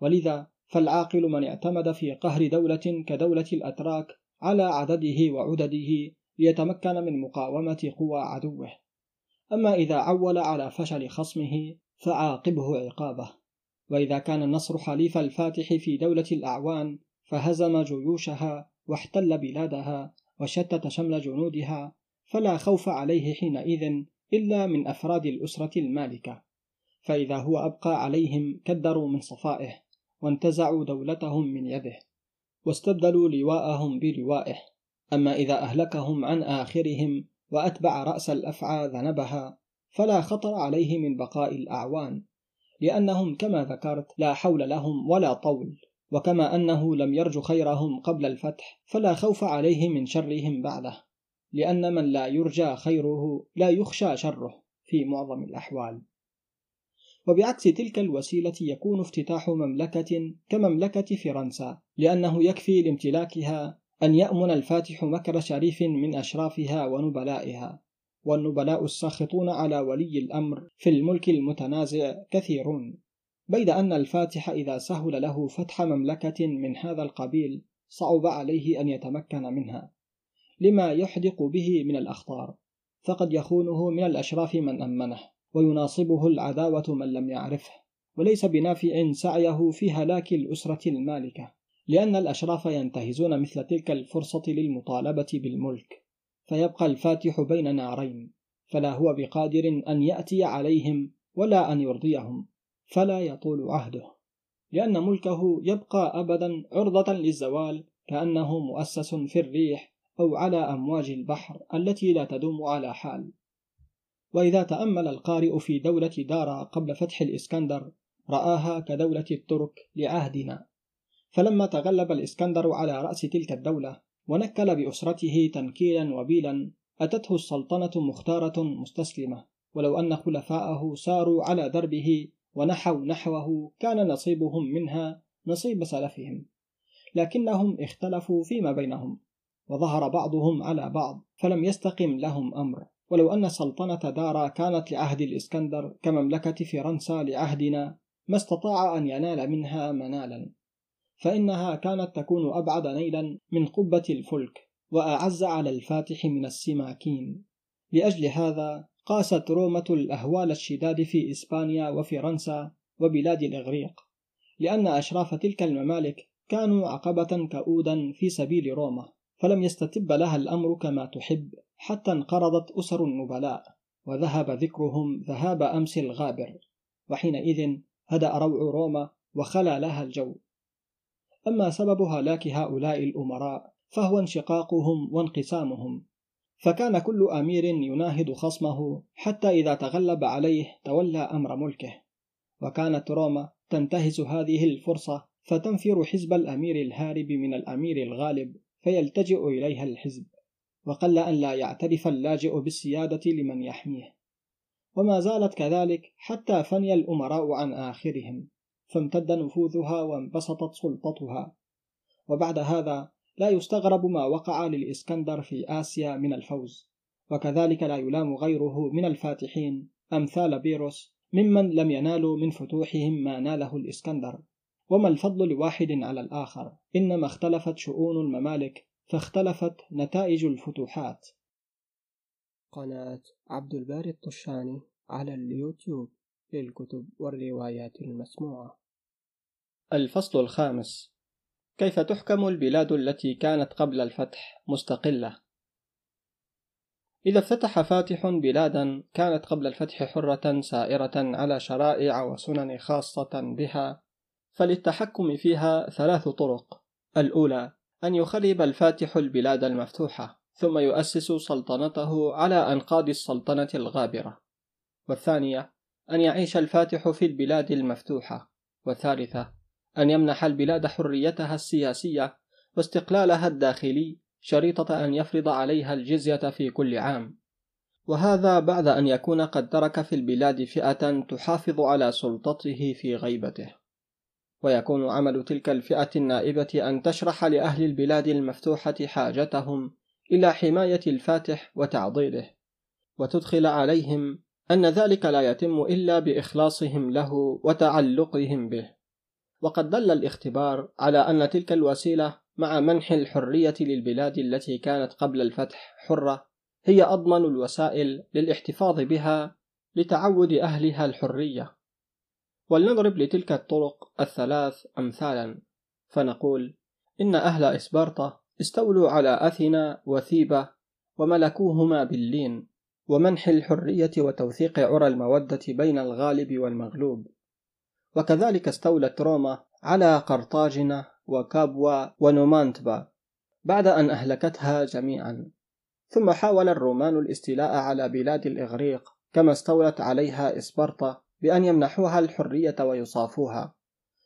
ولذا فالعاقل من اعتمد في قهر دولة كدولة الأتراك على عدده وعدده ليتمكن من مقاومة قوى عدوه. أما إذا عول على فشل خصمه فعاقبه عقابه. وإذا كان النصر حليف الفاتح في دولة الأعوان فهزم جيوشها واحتل بلادها وشتت شمل جنودها فلا خوف عليه حينئذ إلا من أفراد الأسرة المالكة. فإذا هو أبقى عليهم كدروا من صفائه وانتزعوا دولتهم من يده واستبدلوا لواءهم بلوائه. أما إذا أهلكهم عن آخرهم وأتبع رأس الأفعى ذنبها فلا خطر عليه من بقاء الأعوان لأنهم كما ذكرت لا حول لهم ولا طول وكما أنه لم يرج خيرهم قبل الفتح فلا خوف عليه من شرهم بعده لأن من لا يرجى خيره لا يخشى شره في معظم الأحوال. وبعكس تلك الوسيلة يكون افتتاح مملكة كمملكة فرنسا لأنه يكفي لامتلاكها أن يأمن الفاتح مكر شريف من أشرافها ونبلائها. والنبلاء الساخطون على ولي الأمر في الملك المتنازع كثيرون بيد أن الفاتح إذا سهل له فتح مملكة من هذا القبيل صعب عليه أن يتمكن منها. لما يحدق به من الأخطار فقد يخونه من الأشراف من أمنه. ويناصبه العداوة من لم يعرفه وليس بنافع سعيه في هلاك الأسرة المالكة لأن الأشراف ينتهزون مثل تلك الفرصة للمطالبة بالملك فيبقى الفاتح بين نارين فلا هو بقادر أن يأتي عليهم ولا أن يرضيهم فلا يطول عهده لأن ملكه يبقى أبدا عرضة للزوال كأنه مؤسس في الريح أو على أمواج البحر التي لا تدوم على حال. وإذا تأمل القارئ في دولة دارا قبل فتح الإسكندر رآها كدولة الترك لعهدنا. فلما تغلب الإسكندر على رأس تلك الدولة ونكل بأسرته تنكيلا وبيلا أتته السلطنة مختارة مستسلمة. ولو أن خلفاءه ساروا على دربه ونحوا نحوه كان نصيبهم منها نصيب سلفهم. لكنهم اختلفوا فيما بينهم وظهر بعضهم على بعض فلم يستقم لهم أمر. ولو أن سلطنة دارا كانت لعهد الإسكندر كمملكة فرنسا لعهدنا ما استطاع أن ينال منها منالا فإنها كانت تكون أبعد نيلا من قبة الفلك وأعز على الفاتح من السماكين. لأجل هذا قاست رومة الأهوال الشداد في إسبانيا وفرنسا وبلاد الإغريق لأن أشراف تلك الممالك كانوا عقبة كؤودا في سبيل روما فلم يستتب لها الأمر كما تحب. حتى انقرضت أسر النبلاء وذهب ذكرهم ذهاب أمس الغابر وحينئذ هدأ روع روما وخلا لها الجو. أما سبب هلاك هؤلاء الأمراء فهو انشقاقهم وانقسامهم. فكان كل أمير يناهض خصمه حتى إذا تغلب عليه تولى أمر ملكه. وكانت روما تنتهز هذه الفرصة فتنفر حزب الأمير الهارب من الأمير الغالب فيلتجئ إليها الحزب. وقل أن لا يعترف اللاجئ بالسيادة لمن يحميه. وما زالت كذلك حتى فني الأمراء عن آخرهم فامتد نفوذها وانبسطت سلطتها. وبعد هذا لا يستغرب ما وقع للإسكندر في آسيا من الفوز وكذلك لا يلام غيره من الفاتحين أمثال بيروس ممن لم ينالوا من فتوحهم ما ناله الإسكندر. وما الفضل لواحد على الآخر إنما اختلفت شؤون الممالك فاختلفت نتائج الفتوحات. قناة عبد الباري الطشاني على اليوتيوب للكتب والروايات المسموعة. الفصل الخامس. كيف تحكم البلاد التي كانت قبل الفتح مستقلة؟ إذا افتتح فاتح بلادا كانت قبل الفتح حرة سائرة على شرائع وسنن خاصة بها فللتحكم فيها ثلاث طرق. الأولى أن يخرب الفاتح البلاد المفتوحة ثم يؤسس سلطنته على أنقاض السلطنة الغابرة. والثانية أن يعيش الفاتح في البلاد المفتوحة. والثالثة أن يمنح البلاد حريتها السياسية واستقلالها الداخلي شريطة أن يفرض عليها الجزية في كل عام. وهذا بعد أن يكون قد ترك في البلاد فئة تحافظ على سلطته في غيبته. ويكون عمل تلك الفئة النائبة أن تشرح لأهل البلاد المفتوحة حاجتهم إلى حماية الفاتح وتعضيده وتدخل عليهم أن ذلك لا يتم إلا بإخلاصهم له وتعلقهم به. وقد دل الاختبار على أن تلك الوسيلة مع منح الحرية للبلاد التي كانت قبل الفتح حرة هي أضمن الوسائل للاحتفاظ بها لتعود أهلها الحرية. ولنضرب لتلك الطرق الثلاث أمثالا. فنقول إن أهل إسبارتا استولوا على أثينا وثيبة وملكوهما باللين ومنح الحرية وتوثيق عرى المودة بين الغالب والمغلوب. وكذلك استولت روما على قرطاجنة وكابوا ونومانتبا بعد أن أهلكتها جميعا. ثم حاول الرومان الاستيلاء على بلاد الإغريق كما استولت عليها إسبرطة بأن يمنحوها الحرية ويصافوها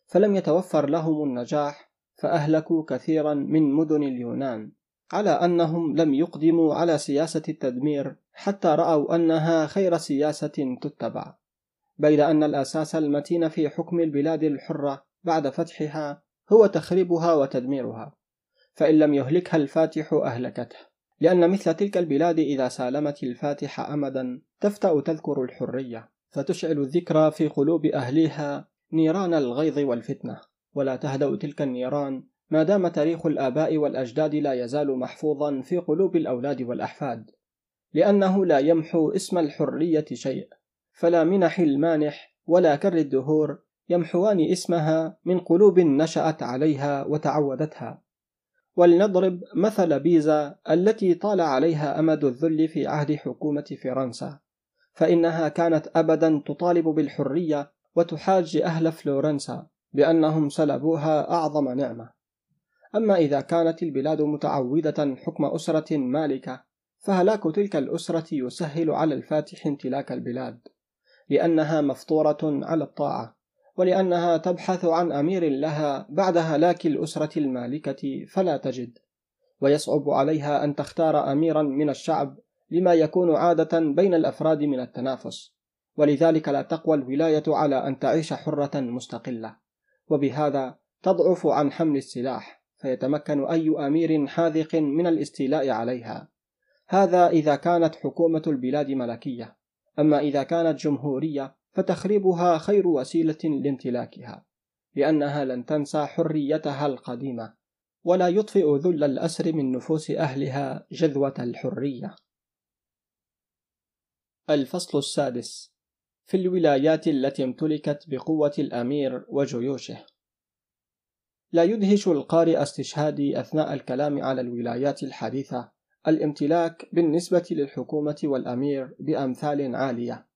فلم يتوفر لهم النجاح فأهلكوا كثيرا من مدن اليونان على أنهم لم يقدموا على سياسة التدمير حتى رأوا أنها خير سياسة تتبع بيد أن الأساس المتين في حكم البلاد الحرة بعد فتحها هو تخريبها وتدميرها فإن لم يهلكها الفاتح أهلكته لأن مثل تلك البلاد إذا سالمت الفاتح أمدا تفتأ تذكر الحرية. فتشعل الذكرى في قلوب أهليها نيران الغيظ والفتنة. ولا تهدأ تلك النيران ما دام تاريخ الآباء والأجداد لا يزال محفوظا في قلوب الأولاد والأحفاد. لأنه لا يمحو اسم الحرية شيء. فلا منح المانح ولا كر الدهور يمحوان اسمها من قلوب نشأت عليها وتعودتها. ولنضرب مثل بيزا التي طال عليها أمد الذل في عهد حكومة فرنسا. فإنها كانت أبدا تطالب بالحرية وتحاج أهل فلورنسا بأنهم سلبوها أعظم نعمة. أما إذا كانت البلاد متعودة حكم أسرة مالكة فهلاك تلك الأسرة يسهل على الفاتح امتلاك البلاد لأنها مفطورة على الطاعة ولأنها تبحث عن أمير لها بعد هلاك الأسرة المالكة فلا تجد ويصعب عليها أن تختار أميرا من الشعب لما يكون عادة بين الأفراد من التنافس. ولذلك لا تقوى الولاية على أن تعيش حرة مستقلة. وبهذا تضعف عن حمل السلاح فيتمكن أي أمير حاذق من الاستيلاء عليها. هذا إذا كانت حكومة البلاد ملكية. أما إذا كانت جمهورية فتخريبها خير وسيلة لامتلاكها لأنها لن تنسى حريتها القديمة ولا يطفئ ذل الأسر من نفوس أهلها جذوة الحرية. الفصل السادس. في الولايات التي امتلكت بقوة الأمير وجيوشه. لا يدهش القارئ استشهادي أثناء الكلام على الولايات الحديثة الامتلاك بالنسبة للحكومة والأمير بأمثال عالية.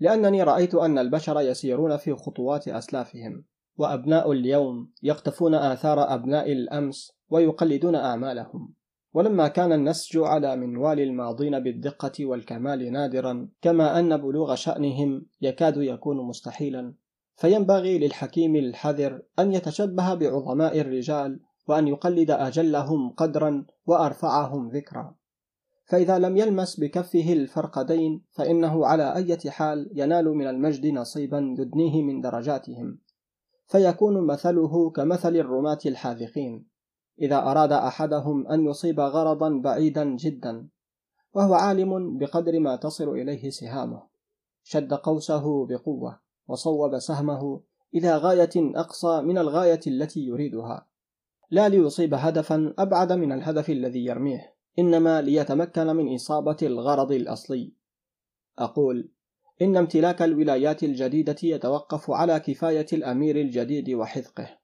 لأنني رأيت أن البشر يسيرون في خطوات أسلافهم وأبناء اليوم يقتفون آثار أبناء الأمس ويقلدون أعمالهم. ولما كان النسج على منوال الماضين بالدقة والكمال نادرا كما أن بلوغ شأنهم يكاد يكون مستحيلا. فينبغي للحكيم الحذر أن يتشبه بعظماء الرجال وأن يقلد أجلهم قدرا وأرفعهم ذكرا. فإذا لم يلمس بكفه الفرقدين فإنه على أي حال ينال من المجد نصيبا يدنيه من درجاتهم. فيكون مثله كمثل الرماة الحاذقين. إذا أراد أحدهم أن يصيب غرضا بعيدا جدا وهو عالم بقدر ما تصل إليه سهامه. شد قوسه بقوة وصوب سهمه إلى غاية أقصى من الغاية التي يريدها. لا ليصيب هدفا أبعد من الهدف الذي يرميه إنما ليتمكن من إصابة الغرض الأصلي. أقول إن امتلاك الولايات الجديدة يتوقف على كفاية الأمير الجديد وحذقه.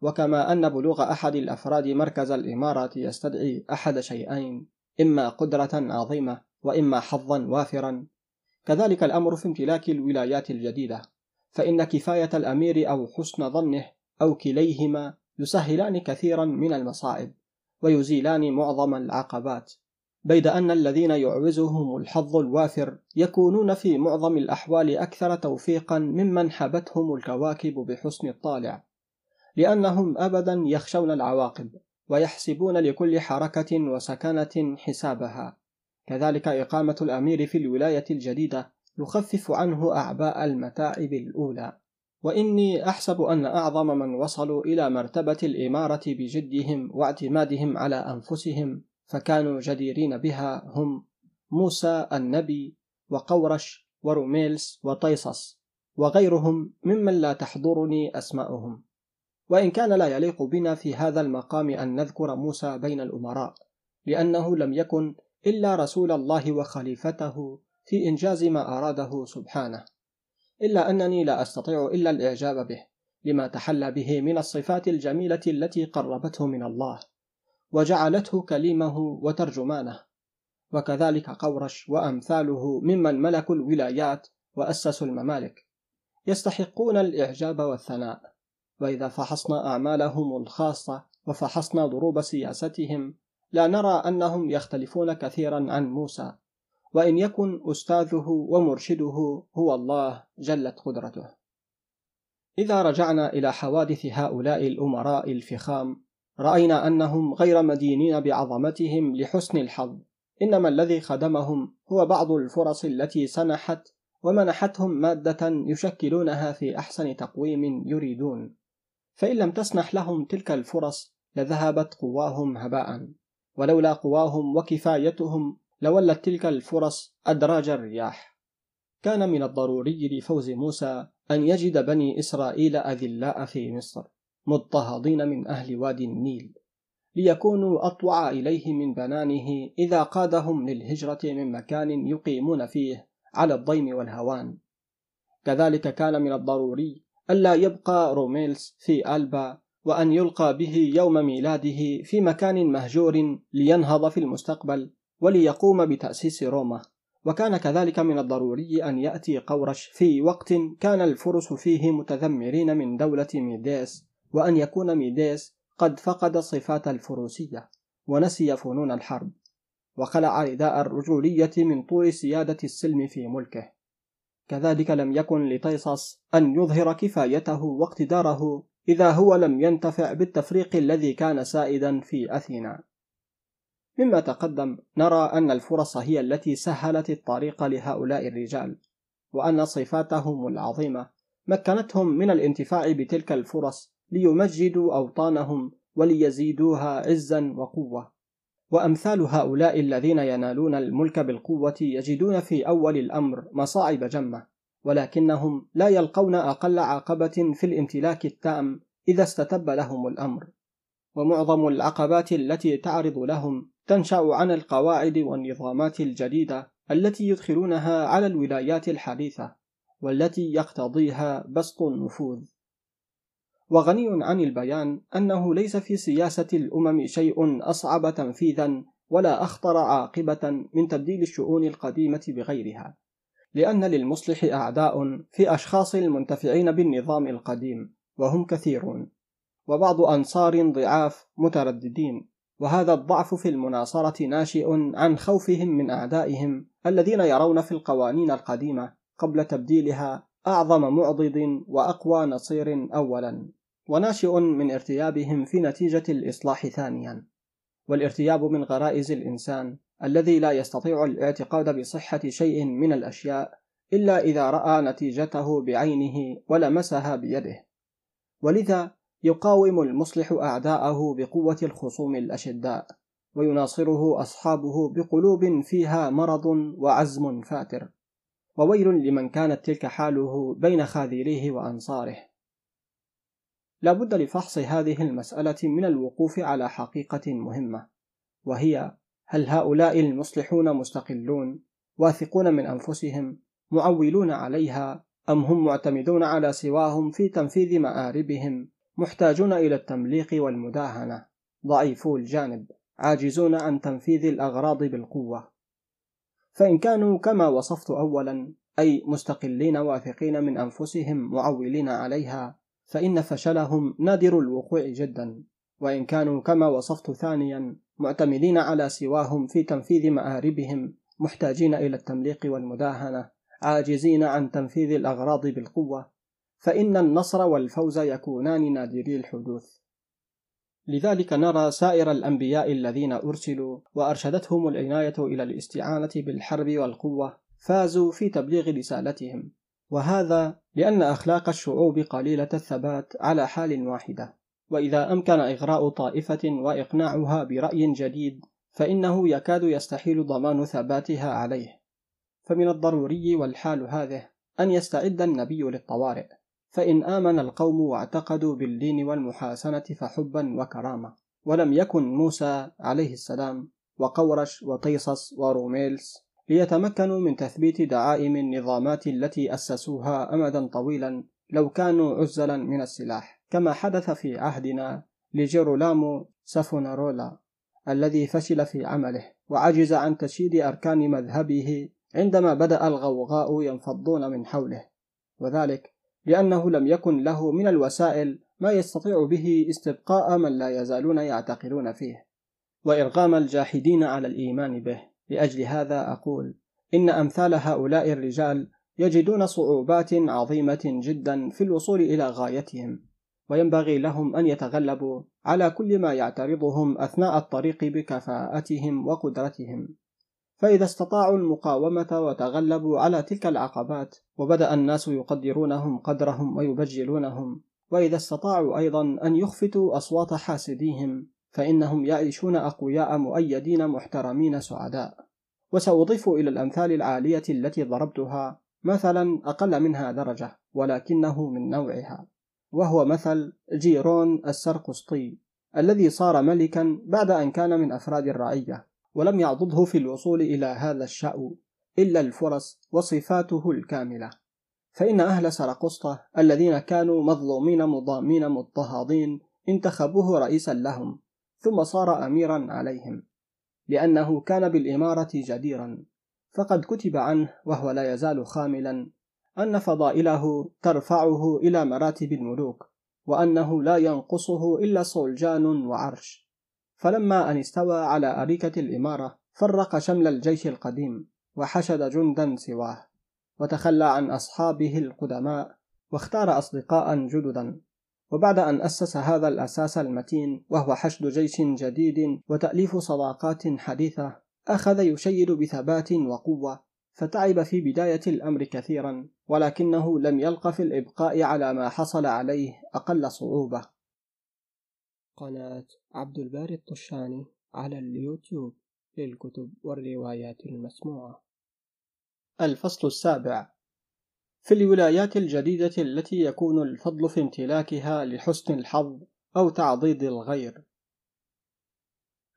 وكما أن بلوغ أحد الأفراد مركز الإمارة يستدعي أحد شيئين إما قدرة عظيمة وإما حظا وافرا. كذلك الأمر في امتلاك الولايات الجديدة فإن كفاية الأمير أو حسن ظنه أو كليهما يسهلان كثيرا من المصائب ويزيلان معظم العقبات بيد أن الذين يعوزهم الحظ الوافر يكونون في معظم الأحوال أكثر توفيقا ممن حبتهم الكواكب بحسن الطالع. لأنهم أبدا يخشون العواقب ويحسبون لكل حركة وسكنة حسابها. كذلك إقامة الأمير في الولاية الجديدة يخفف عنه أعباء المتاعب الأولى. وإني أحسب أن أعظم من وصلوا إلى مرتبة الإمارة بجدهم واعتمادهم على أنفسهم فكانوا جديرين بها هم موسى النبي وقورش وروميلس وطيصص وغيرهم ممن لا تحضرني أسماؤهم. وإن كان لا يليق بنا في هذا المقام أن نذكر موسى بين الأمراء لأنه لم يكن إلا رسول الله وخليفته في إنجاز ما أراده سبحانه إلا أنني لا أستطيع إلا الإعجاب به لما تحلى به من الصفات الجميلة التي قربته من الله وجعلته كليمه وترجمانه وكذلك قورش وأمثاله ممن ملكوا الولايات وأسسوا الممالك يستحقون الإعجاب والثناء. وإذا فحصنا أعمالهم الخاصة وفحصنا ضروب سياستهم لا نرى أنهم يختلفون كثيرا عن موسى. وإن يكن أستاذه ومرشده هو الله جلت قدرته. إذا رجعنا إلى حوادث هؤلاء الأمراء الفخام رأينا أنهم غير مدينين بعظمتهم لحسن الحظ. إنما الذي خدمهم هو بعض الفرص التي سنحت ومنحتهم مادة يشكلونها في أحسن تقويم يريدون. فإن لم تسنح لهم تلك الفرص لذهبت قواهم هباء. ولولا قواهم وكفايتهم لولت تلك الفرص أدراج الرياح. كان من الضروري لفوز موسى أن يجد بني إسرائيل أذلاء في مصر مضطهدين من أهل وادي النيل ليكونوا أطوع إليه من بنانه إذا قادهم للهجرة من مكان يقيمون فيه على الضيم والهوان. كذلك كان من الضروري ألا يبقى روميلس في ألبا وأن يلقى به يوم ميلاده في مكان مهجور لينهض في المستقبل وليقوم بتأسيس روما. وكان كذلك من الضروري أن يأتي قورش في وقت كان الفرس فيه متذمرين من دولة ميديس وأن يكون ميديس قد فقد صفات الفروسية ونسي فنون الحرب وخلع رداء الرجولية من طول سيادة السلم في ملكه. كذلك لم يكن لطيصص أن يظهر كفايته واقتداره إذا هو لم ينتفع بالتفريق الذي كان سائدا في أثينا. مما تقدم نرى أن الفرص هي التي سهلت الطريق لهؤلاء الرجال وأن صفاتهم العظيمة مكنتهم من الانتفاع بتلك الفرص ليمجدوا أوطانهم وليزيدوها عزا وقوة. وأمثال هؤلاء الذين ينالون الملك بالقوة يجدون في أول الأمر مصاعب جمة ولكنهم لا يلقون أقل عقبة في الامتلاك التام إذا استتب لهم الأمر. ومعظم العقبات التي تعرض لهم تنشأ عن القواعد والنظامات الجديدة التي يدخلونها على الولايات الحديثة والتي يقتضيها بسط النفوذ. وغني عن البيان أنه ليس في سياسة الأمم شيء أصعب تنفيذا ولا أخطر عاقبة من تبديل الشؤون القديمة بغيرها لأن للمصلح أعداء في أشخاص المنتفعين بالنظام القديم وهم كثيرون وبعض أنصار ضعاف مترددين وهذا الضعف في المناصرة ناشئ عن خوفهم من أعدائهم الذين يرون في القوانين القديمة قبل تبديلها أعظم معضد وأقوى نصير أولا. وناشئ من ارتيابهم في نتيجة الإصلاح ثانيا والارتياب من غرائز الإنسان الذي لا يستطيع الاعتقاد بصحة شيء من الأشياء إلا إذا رأى نتيجته بعينه ولمسها بيده. ولذا يقاوم المصلح أعداءه بقوة الخصوم الأشداء ويناصره أصحابه بقلوب فيها مرض وعزم فاتر. وويل لمن كانت تلك حاله بين خاذليه وأنصاره. لا بد لفحص هذه المسألة من الوقوف على حقيقة مهمة وهي هل هؤلاء المصلحون مستقلون واثقون من أنفسهم معولون عليها أم هم معتمدون على سواهم في تنفيذ مآربهم محتاجون إلى التمليق والمداهنة؟ ضعيفو الجانب. عاجزون عن تنفيذ الأغراض بالقوة. فإن كانوا كما وصفت أولا أي مستقلين واثقين من أنفسهم معولين عليها فإن فشلهم نادر الوقوع جدا وإن كانوا كما وصفت ثانيا معتمدين على سواهم في تنفيذ مآربهم محتاجين إلى التمليق والمداهنة عاجزين عن تنفيذ الأغراض بالقوة فإن النصر والفوز يكونان نادري الحدوث. لذلك نرى سائر الأنبياء الذين أرسلوا وأرشدتهم العناية إلى الاستعانة بالحرب والقوة فازوا في تبليغ رسالتهم. وهذا لأن أخلاق الشعوب قليلة الثبات على حال واحدة. وإذا أمكن إغراء طائفة وإقناعها برأي جديد فإنه يكاد يستحيل ضمان ثباتها عليه. فمن الضروري والحال هذه أن يستعد النبي للطوارئ. فإن آمن القوم واعتقدوا بالدين والمحاسنة فحبا وكرامة. ولم يكن موسى عليه السلام وقورش وطيصص وروميلس ليتمكنوا من تثبيت دعائم النظامات التي أسسوها أمدا طويلا لو كانوا عزلا من السلاح. كما حدث في عهدنا لجيرولامو سافونارولا الذي فشل في عمله وعجز عن تشييد أركان مذهبه عندما بدأ الغوغاء ينفضون من حوله. وذلك لأنه لم يكن له من الوسائل ما يستطيع به استبقاء من لا يزالون يعتقلون فيه. وإرغام الجاحدين على الإيمان به. لأجل هذا أقول إن أمثال هؤلاء الرجال يجدون صعوبات عظيمة جدا في الوصول إلى غايتهم وينبغي لهم أن يتغلبوا على كل ما يعترضهم أثناء الطريق بكفاءتهم وقدرتهم. فإذا استطاعوا المقاومة وتغلبوا على تلك العقبات وبدأ الناس يقدرونهم قدرهم ويبجلونهم وإذا استطاعوا أيضا أن يخفتوا أصوات حاسديهم فإنهم يعيشون أقوياء مؤيدين محترمين سعداء. وسأضيف إلى الأمثال العالية التي ضربتها مثلا أقل منها درجة ولكنه من نوعها وهو مثل جيرون السرقسطي الذي صار ملكا بعد أن كان من أفراد الرعية ولم يعضده في الوصول إلى هذا الشأو إلا الفرص وصفاته الكاملة. فإن أهل سرقسطة الذين كانوا مظلومين مضامين مضطهادين انتخبوه رئيسا لهم ثم صار أميرا عليهم لأنه كان بالإمارة جديرا. فقد كتب عنه وهو لا يزال خاملا أن فضائله ترفعه إلى مراتب الملوك وأنه لا ينقصه إلا صلجان وعرش. فلما أن استوى على أريكة الإمارة فرق شمل الجيش القديم وحشد جندا سواه وتخلى عن أصحابه القدماء واختار أصدقاء جددا. وبعد أن أسس هذا الأساس المتين وهو حشد جيش جديد وتأليف صداقات حديثة أخذ يشيد بثبات وقوة فتعب في بداية الأمر كثيرا ولكنه لم يلق في الإبقاء على ما حصل عليه أقل صعوبة. قناة عبد الباري الطشاني على اليوتيوب للكتب والروايات المسموعة. الفصل السابع. في الولايات الجديدة التي يكون الفضل في امتلاكها لحسن الحظ أو تعضيد الغير.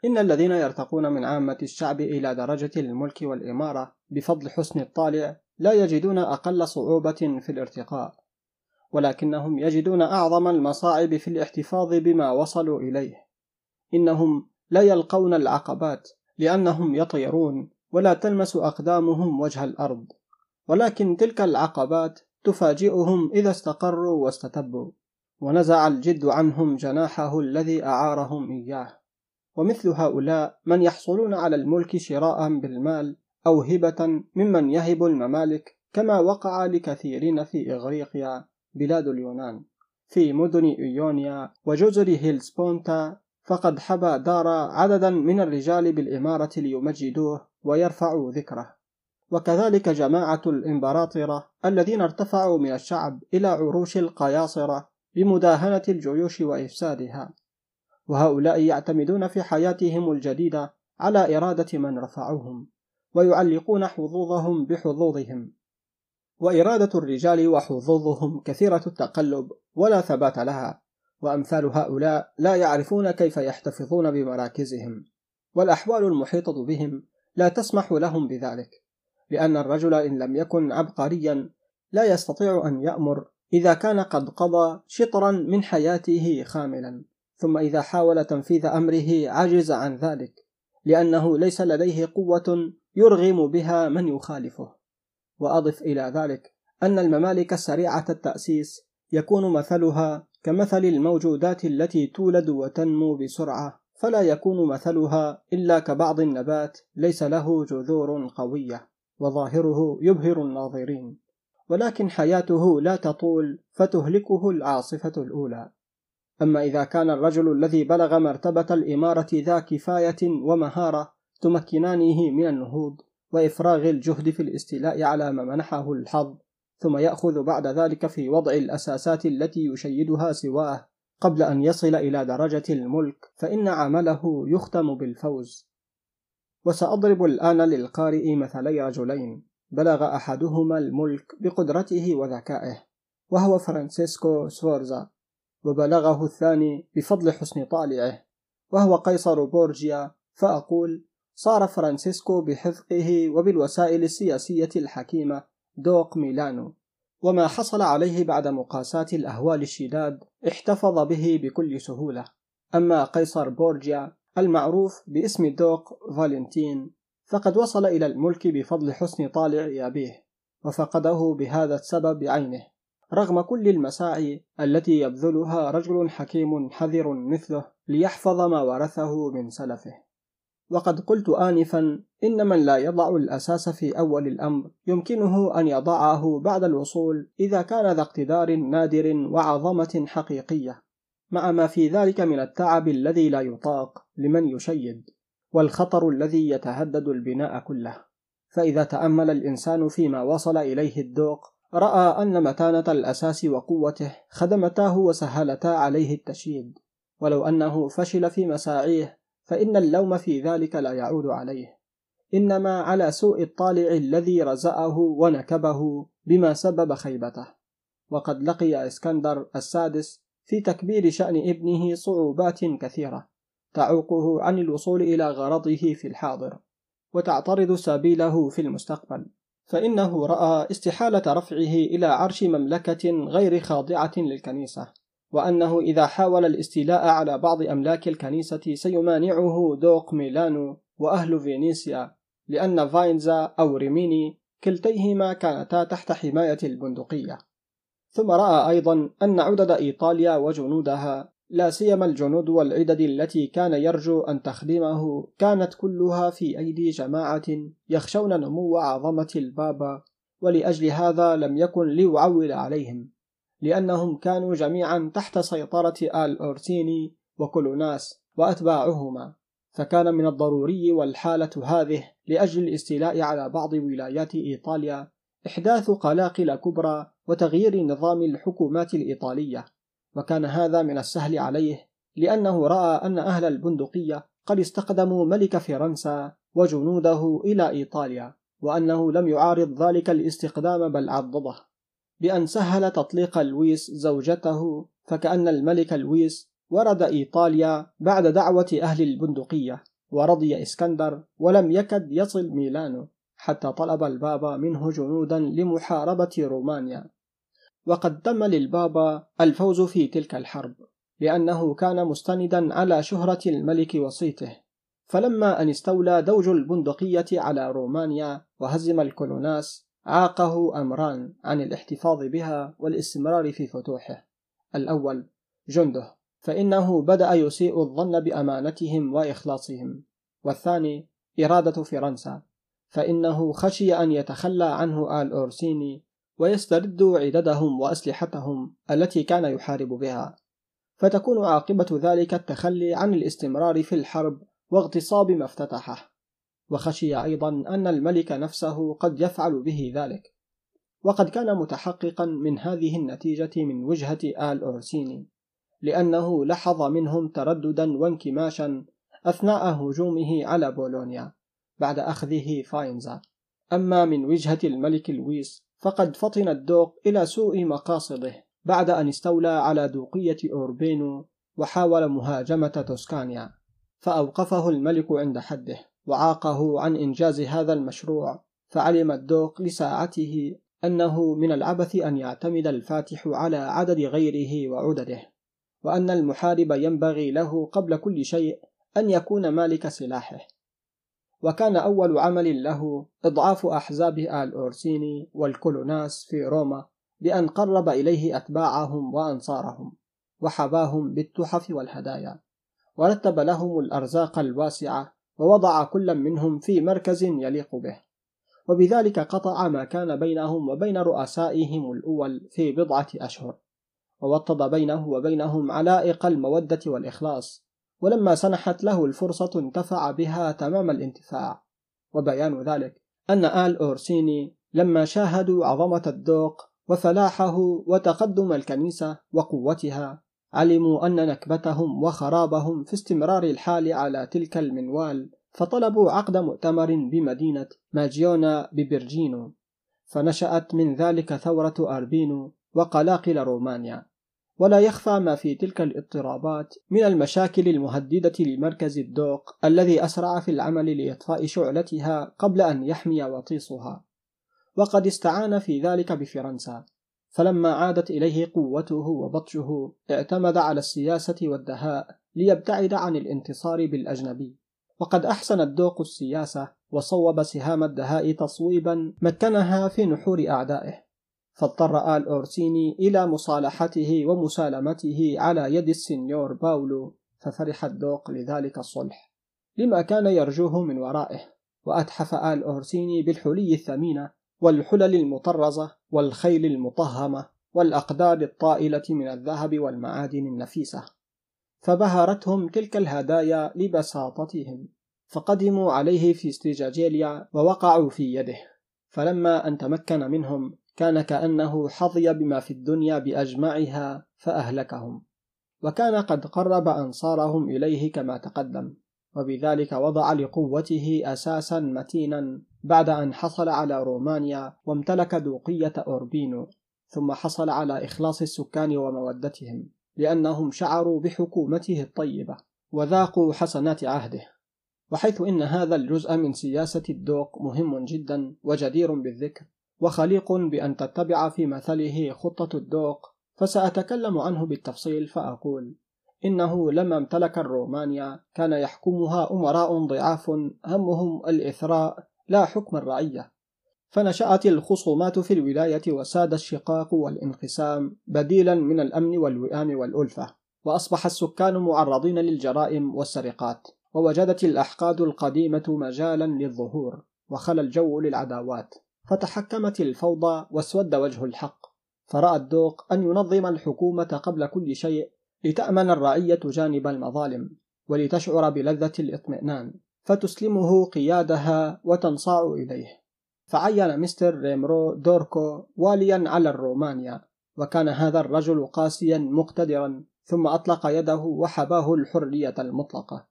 إن الذين يرتقون من عامة الشعب إلى درجة الملك والإمارة بفضل حسن الطالع لا يجدون أقل صعوبة في الارتقاء ولكنهم يجدون أعظم المصاعب في الاحتفاظ بما وصلوا إليه. إنهم لا يلقون العقبات لأنهم يطيرون ولا تلمس أقدامهم وجه الأرض. ولكن تلك العقبات تفاجئهم إذا استقروا واستتبوا ونزع الجد عنهم جناحه الذي أعارهم إياه. ومثل هؤلاء من يحصلون على الملك شراء بالمال أو هبة ممن يهب الممالك كما وقع لكثيرين في إغريقيا بلاد اليونان. في مدن إيونيا وجزر هيلسبونتا فقد حبى دار عددا من الرجال بالإمارة ليمجدوه ويرفعوا ذكره. وكذلك جماعة الإمبراطرة الذين ارتفعوا من الشعب إلى عروش القياصرة بمداهنة الجيوش وإفسادها. وهؤلاء يعتمدون في حياتهم الجديدة على إرادة من رفعوهم ويعلقون حظوظهم بحظوظهم. وإرادة الرجال وحظوظهم كثيرة التقلب ولا ثبات لها وأمثال هؤلاء لا يعرفون كيف يحتفظون بمراكزهم. والأحوال المحيطة بهم لا تسمح لهم بذلك. لأن الرجل إن لم يكن عبقريا لا يستطيع أن يأمر إذا كان قد قضى شطرا من حياته خاملا ثم إذا حاول تنفيذ أمره عجز عن ذلك لأنه ليس لديه قوة يرغم بها من يخالفه. وأضف إلى ذلك أن الممالك السريعة التأسيس يكون مثلها كمثل الموجودات التي تولد وتنمو بسرعة فلا يكون مثلها إلا كبعض النبات ليس له جذور قوية. وظاهره يبهر الناظرين. ولكن حياته لا تطول فتهلكه العاصفة الأولى. أما إذا كان الرجل الذي بلغ مرتبة الإمارة ذا كفاية ومهارة تمكنانه من النهوض وإفراغ الجهد في الاستيلاء على ما منحه الحظ ثم يأخذ بعد ذلك في وضع الأساسات التي يشيدها سواه قبل أن يصل إلى درجة الملك فإن عمله يختم بالفوز. وسأضرب الآن للقارئ مثلي رجلين. بلغ أحدهما الملك بقدرته وذكائه وهو فرانسيسكو سفورزا وبلغه الثاني بفضل حسن طالعه وهو قيصر بورجيا. فأقول صار فرانسيسكو بحذقه وبالوسائل السياسية الحكيمة دوق ميلانو وما حصل عليه بعد مقاساة الأهوال الشداد احتفظ به بكل سهولة. أما قيصر بورجيا المعروف باسم دوق فالنتين فقد وصل إلى الملك بفضل حسن طالع أبيه وفقده بهذا السبب عينه رغم كل المساعي التي يبذلها رجل حكيم حذر مثله ليحفظ ما ورثه من سلفه. وقد قلت آنفا إن من لا يضع الأساس في أول الأمر يمكنه أن يضعه بعد الوصول إذا كان ذا اقتدار نادر وعظمة حقيقية. مع ما في ذلك من التعب الذي لا يطاق لمن يشيد والخطر الذي يتهدد البناء كله. فإذا تأمل الإنسان فيما وصل إليه الذوق رأى أن متانة الأساس وقوته خدمتاه وسهلتا عليه التشييد. ولو أنه فشل في مساعيه فإن اللوم في ذلك لا يعود عليه. إنما على سوء الطالع الذي رزأه ونكبه بما سبب خيبته. وقد لقي إسكندر السادس في تكبير شأن ابنه صعوبات كثيرة تعوقه عن الوصول إلى غرضه في الحاضر وتعترض سبيله في المستقبل. فإنه رأى استحالة رفعه إلى عرش مملكة غير خاضعة للكنيسة وأنه إذا حاول الاستيلاء على بعض أملاك الكنيسة سيمانعه دوق ميلانو وأهل فينيسيا لأن فاينزا أو ريميني كلتيهما كانتا تحت حماية البندقية. ثم رأى أيضا أن عدد إيطاليا وجنودها لا سيما الجنود والعدد التي كان يرجو أن تخدمه كانت كلها في أيدي جماعة يخشون نمو عظمة البابا ولأجل هذا لم يكن ليعول عليهم لأنهم كانوا جميعا تحت سيطرة آل أورسيني وكولوناس وأتباعهما. فكان من الضروري والحالة هذه لأجل الاستيلاء على بعض ولايات إيطاليا إحداث قلاقل كبرى وتغيير نظام الحكومات الإيطالية. وكان هذا من السهل عليه لأنه رأى أن أهل البندقية قد استخدموا ملك فرنسا وجنوده إلى إيطاليا وأنه لم يعارض ذلك الاستخدام بل عضده. بأن سهل تطليق لويس زوجته فكأن الملك لويس ورد إيطاليا بعد دعوة أهل البندقية ورضي إسكندر ولم يكد يصل ميلانو حتى طلب البابا منه جنودا لمحاربة رومانيا. وقد تم للبابا الفوز في تلك الحرب لأنه كان مستندا على شهرة الملك وصيته. فلما أن استولى دوج البندقية على رومانيا وهزم الكولوناس عاقه أمران عن الاحتفاظ بها والاستمرار في فتوحه. الأول جنده فإنه بدأ يسيء الظن بأمانتهم وإخلاصهم. والثاني إرادة فرنسا فإنه خشي أن يتخلى عنه آل أورسيني ويستردوا عددهم وأسلحتهم التي كان يحارب بها. فتكون عاقبة ذلك التخلي عن الاستمرار في الحرب واغتصاب ما افتتحه. وخشي أيضا أن الملك نفسه قد يفعل به ذلك. وقد كان متحققا من هذه النتيجة من وجهة آل أورسيني لأنه لحظ منهم ترددا وانكماشا أثناء هجومه على بولونيا بعد أخذه فاينزا. أما من وجهة الملك لويس فقد فطن الدوق إلى سوء مقاصده بعد أن استولى على دوقية أوربينو وحاول مهاجمة توسكانيا فأوقفه الملك عند حده وعاقه عن إنجاز هذا المشروع فعلم الدوق لساعته أنه من العبث أن يعتمد الفاتح على عدد غيره وعدده وأن المحارب ينبغي له قبل كل شيء أن يكون مالك سلاحه. وكان أول عمل له إضعاف أحزاب آل أورسيني والكولوناس في روما بأن قرب إليه أتباعهم وأنصارهم وحباهم بالتحف والهدايا. ورتب لهم الأرزاق الواسعة ووضع كل منهم في مركز يليق به. وبذلك قطع ما كان بينهم وبين رؤسائهم الأول في بضعة أشهر. ووطد بينه وبينهم علائق المودة والإخلاص. ولما سنحت له الفرصة انتفع بها تمام الانتفاع. وبيان ذلك أن آل أورسيني لما شاهدوا عظمة الدوق وفلاحه وتقدم الكنيسة وقوتها علموا أن نكبتهم وخرابهم في استمرار الحال على تلك المنوال فطلبوا عقد مؤتمر بمدينة ماجيونا ببرجينو. فنشأت من ذلك ثورة أربينو وقلاقل رومانيا. ولا يخفى ما في تلك الاضطرابات من المشاكل المهددة لمركز الدوق الذي أسرع في العمل لإطفاء شعلتها قبل أن يحمي وطيسها. وقد استعان في ذلك بفرنسا. فلما عادت إليه قوته وبطشه اعتمد على السياسة والدهاء ليبتعد عن الانتصار بالأجنبي. وقد أحسن الدوق السياسة وصوب سهام الدهاء تصويبا مكنها في نحور أعدائه. فاضطر آل أورسيني إلى مصالحته ومسالمته على يد السنيور باولو ففرح الدوق لذلك الصلح. لما كان يرجوه من ورائه وأتحف آل أورسيني بالحلي الثمينة والحلل المطرزة والخيل المطهمة والأقدار الطائلة من الذهب والمعادن النفيسة. فبهرتهم تلك الهدايا لبساطتهم. فقدموا عليه في استيجاجيليا ووقعوا في يده. فلما أن تمكن منهم كان كأنه حظي بما في الدنيا بأجمعها فأهلكهم. وكان قد قرب أنصارهم إليه كما تقدم وبذلك وضع لقوته أساسا متينا بعد أن حصل على رومانيا وامتلك دوقية أوربينو ثم حصل على إخلاص السكان ومودتهم لأنهم شعروا بحكومته الطيبة وذاقوا حسنات عهده. وحيث إن هذا الجزء من سياسة الدوق مهم جدا وجدير بالذكر. وخليق بأن تتبع في مثله خطة الدوق فسأتكلم عنه بالتفصيل فأقول إنه لما امتلك الرومانيا كان يحكمها أمراء ضعاف همهم الإثراء لا حكم الرعية. فنشأت الخصومات في الولاية وساد الشقاق والانقسام بديلا من الأمن والوئام والألفة وأصبح السكان معرضين للجرائم والسرقات ووجدت الأحقاد القديمة مجالا للظهور وخلى الجو للعداوات. فتحكمت الفوضى واسود وجه الحق فرأى الدوق أن ينظم الحكومة قبل كل شيء لتأمن الرعية جانب المظالم ولتشعر بلذة الاطمئنان فتسلمه قيادها وتنصاع إليه. فعين مستر ريمرو دوركو واليا على الرومانيا وكان هذا الرجل قاسيا مقتدرا ثم أطلق يده وحباه الحرية المطلقة.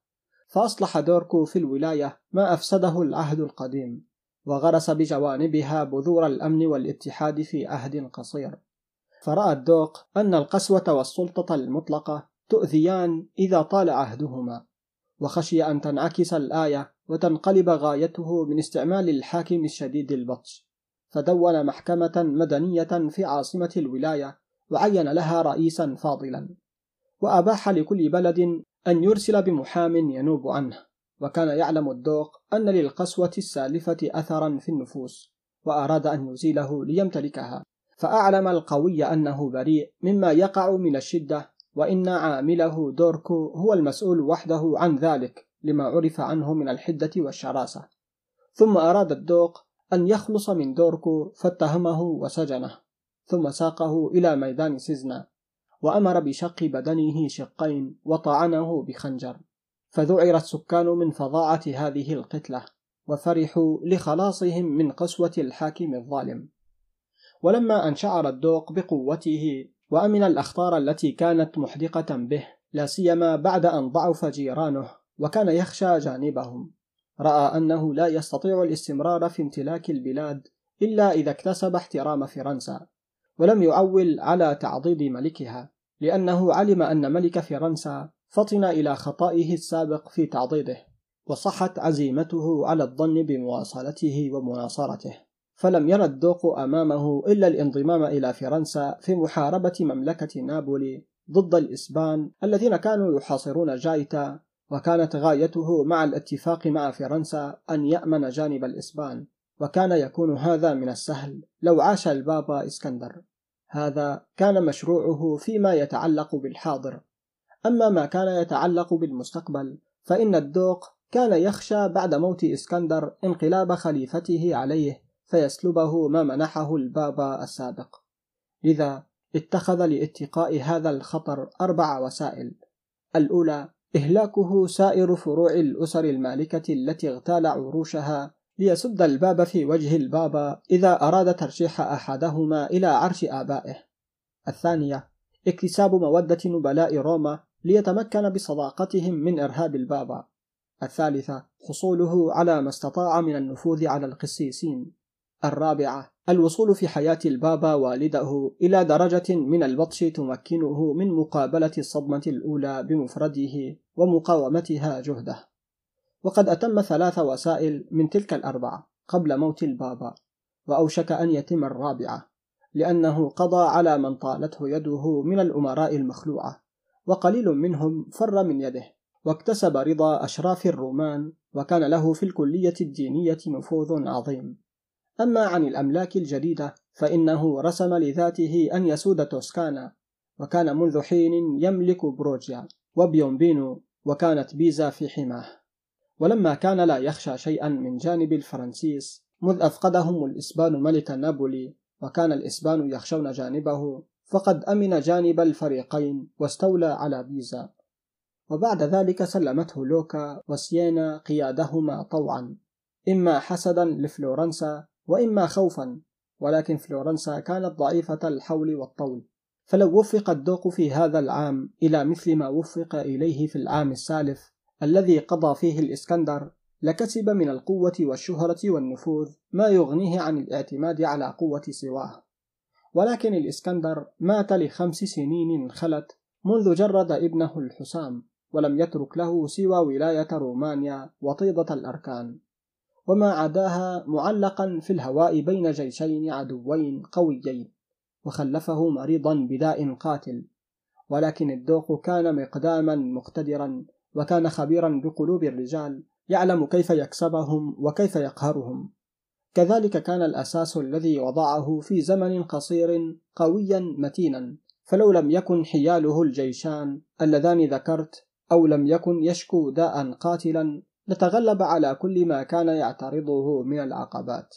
فأصلح دوركو في الولاية ما أفسده العهد القديم. وغرس بجوانبها بذور الأمن والاتحاد في عهد قصير. فرأى الدوق أن القسوة والسلطة المطلقة تؤذيان إذا طال عهدهما وخشي أن تنعكس الآية وتنقلب غايته من استعمال الحاكم الشديد البطش. فدون محكمة مدنية في عاصمة الولاية وعين لها رئيسا فاضلا. وأباح لكل بلد أن يرسل بمحام ينوب عنه. وكان يعلم الدوق أن للقسوة السالفة أثرا في النفوس وأراد أن يزيله ليمتلكها. فأعلم القوي أنه بريء مما يقع من الشدة وإن عامله دوركو هو المسؤول وحده عن ذلك لما عرف عنه من الحدة والشراسة. ثم أراد الدوق أن يخلص من دوركو فاتهمه وسجنه. ثم ساقه إلى ميدان سيزنا وأمر بشق بدنه شقين وطعنه بخنجر. فذعر السكان من فظاعة هذه القتلة وفرحوا لخلاصهم من قسوة الحاكم الظالم. ولما أن شعر الدوق بقوته وأمن الأخطار التي كانت محدقة به لا سيما بعد أن ضعف جيرانه وكان يخشى جانبهم. رأى أنه لا يستطيع الاستمرار في امتلاك البلاد إلا إذا اكتسب احترام فرنسا ولم يعول على تعضيد ملكها لأنه علم أن ملك فرنسا فطن إلى خطائه السابق في تعضيده وصحت عزيمته على الظن بمواصلته ومناصرته. فلم يرى الدوق أمامه إلا الانضمام إلى فرنسا في محاربة مملكة نابولي ضد الإسبان الذين كانوا يحاصرون جايتا وكانت غايته مع الاتفاق مع فرنسا أن يأمن جانب الإسبان وكان يكون هذا من السهل لو عاش البابا إسكندر. هذا كان مشروعه فيما يتعلق بالحاضر. أما ما كان يتعلق بالمستقبل فإن الدوق كان يخشى بعد موت إسكندر انقلاب خليفته عليه فيسلبه ما منحه البابا السابق لذا اتخذ لاتقاء هذا الخطر أربع وسائل الأولى إهلاكه سائر فروع الأسر المالكة التي اغتال عروشها ليسد الباب في وجه البابا إذا أراد ترشيح أحدهما إلى عرش آبائه. الثانية اكتساب مودة نبلاء روما ليتمكن بصداقتهم من إرهاب البابا. الثالثة حصوله على ما استطاع من النفوذ على القسيسين. الرابعة الوصول في حياة البابا والده إلى درجة من البطش تمكنه من مقابلة الصدمة الأولى بمفرده ومقاومتها جهده وقد أتم ثلاث وسائل من تلك الأربعة قبل موت البابا وأوشك أن يتم الرابعة لأنه قضى على من طالته يده من الأمراء المخلوعة وقليل منهم فر من يده واكتسب رضا أشراف الرومان وكان له في الكلية الدينية نفوذ عظيم. أما عن الأملاك الجديدة فإنه رسم لذاته أن يسود توسكانا وكان منذ حين يملك بروجيا وبيومبينو وكانت بيزا في حماه. ولما كان لا يخشى شيئا من جانب الفرنسيس مذ أفقدهم الإسبان ملك نابولي وكان الإسبان يخشون جانبه. فقد أمن جانب الفريقين واستولى على بيزا. وبعد ذلك سلمته لوكا وسيينا قيادهما طوعا إما حسدا لفلورنسا وإما خوفا ولكن فلورنسا كانت ضعيفة الحول والطول. فلو وفق الدوق في هذا العام إلى مثل ما وفق إليه في العام السالف الذي قضى فيه الإسكندر لكسب من القوة والشهرة والنفوذ ما يغنيه عن الاعتماد على قوة سواه. ولكن الإسكندر مات لخمس سنين خلت منذ جرد ابنه الحسام ولم يترك له سوى ولاية رومانيا وطيدة الأركان. وما عداها معلقا في الهواء بين جيشين عدوين قويين وخلفه مريضا بداء قاتل. ولكن الدوق كان مقداما مقتدرا وكان خبيرا بقلوب الرجال يعلم كيف يكسبهم وكيف يقهرهم. كذلك كان الأساس الذي وضعه في زمن قصير قويا متينا فلو لم يكن حياله الجيشان اللذان ذكرت أو لم يكن يشكو داء قاتلا لتغلب على كل ما كان يعترضه من العقبات.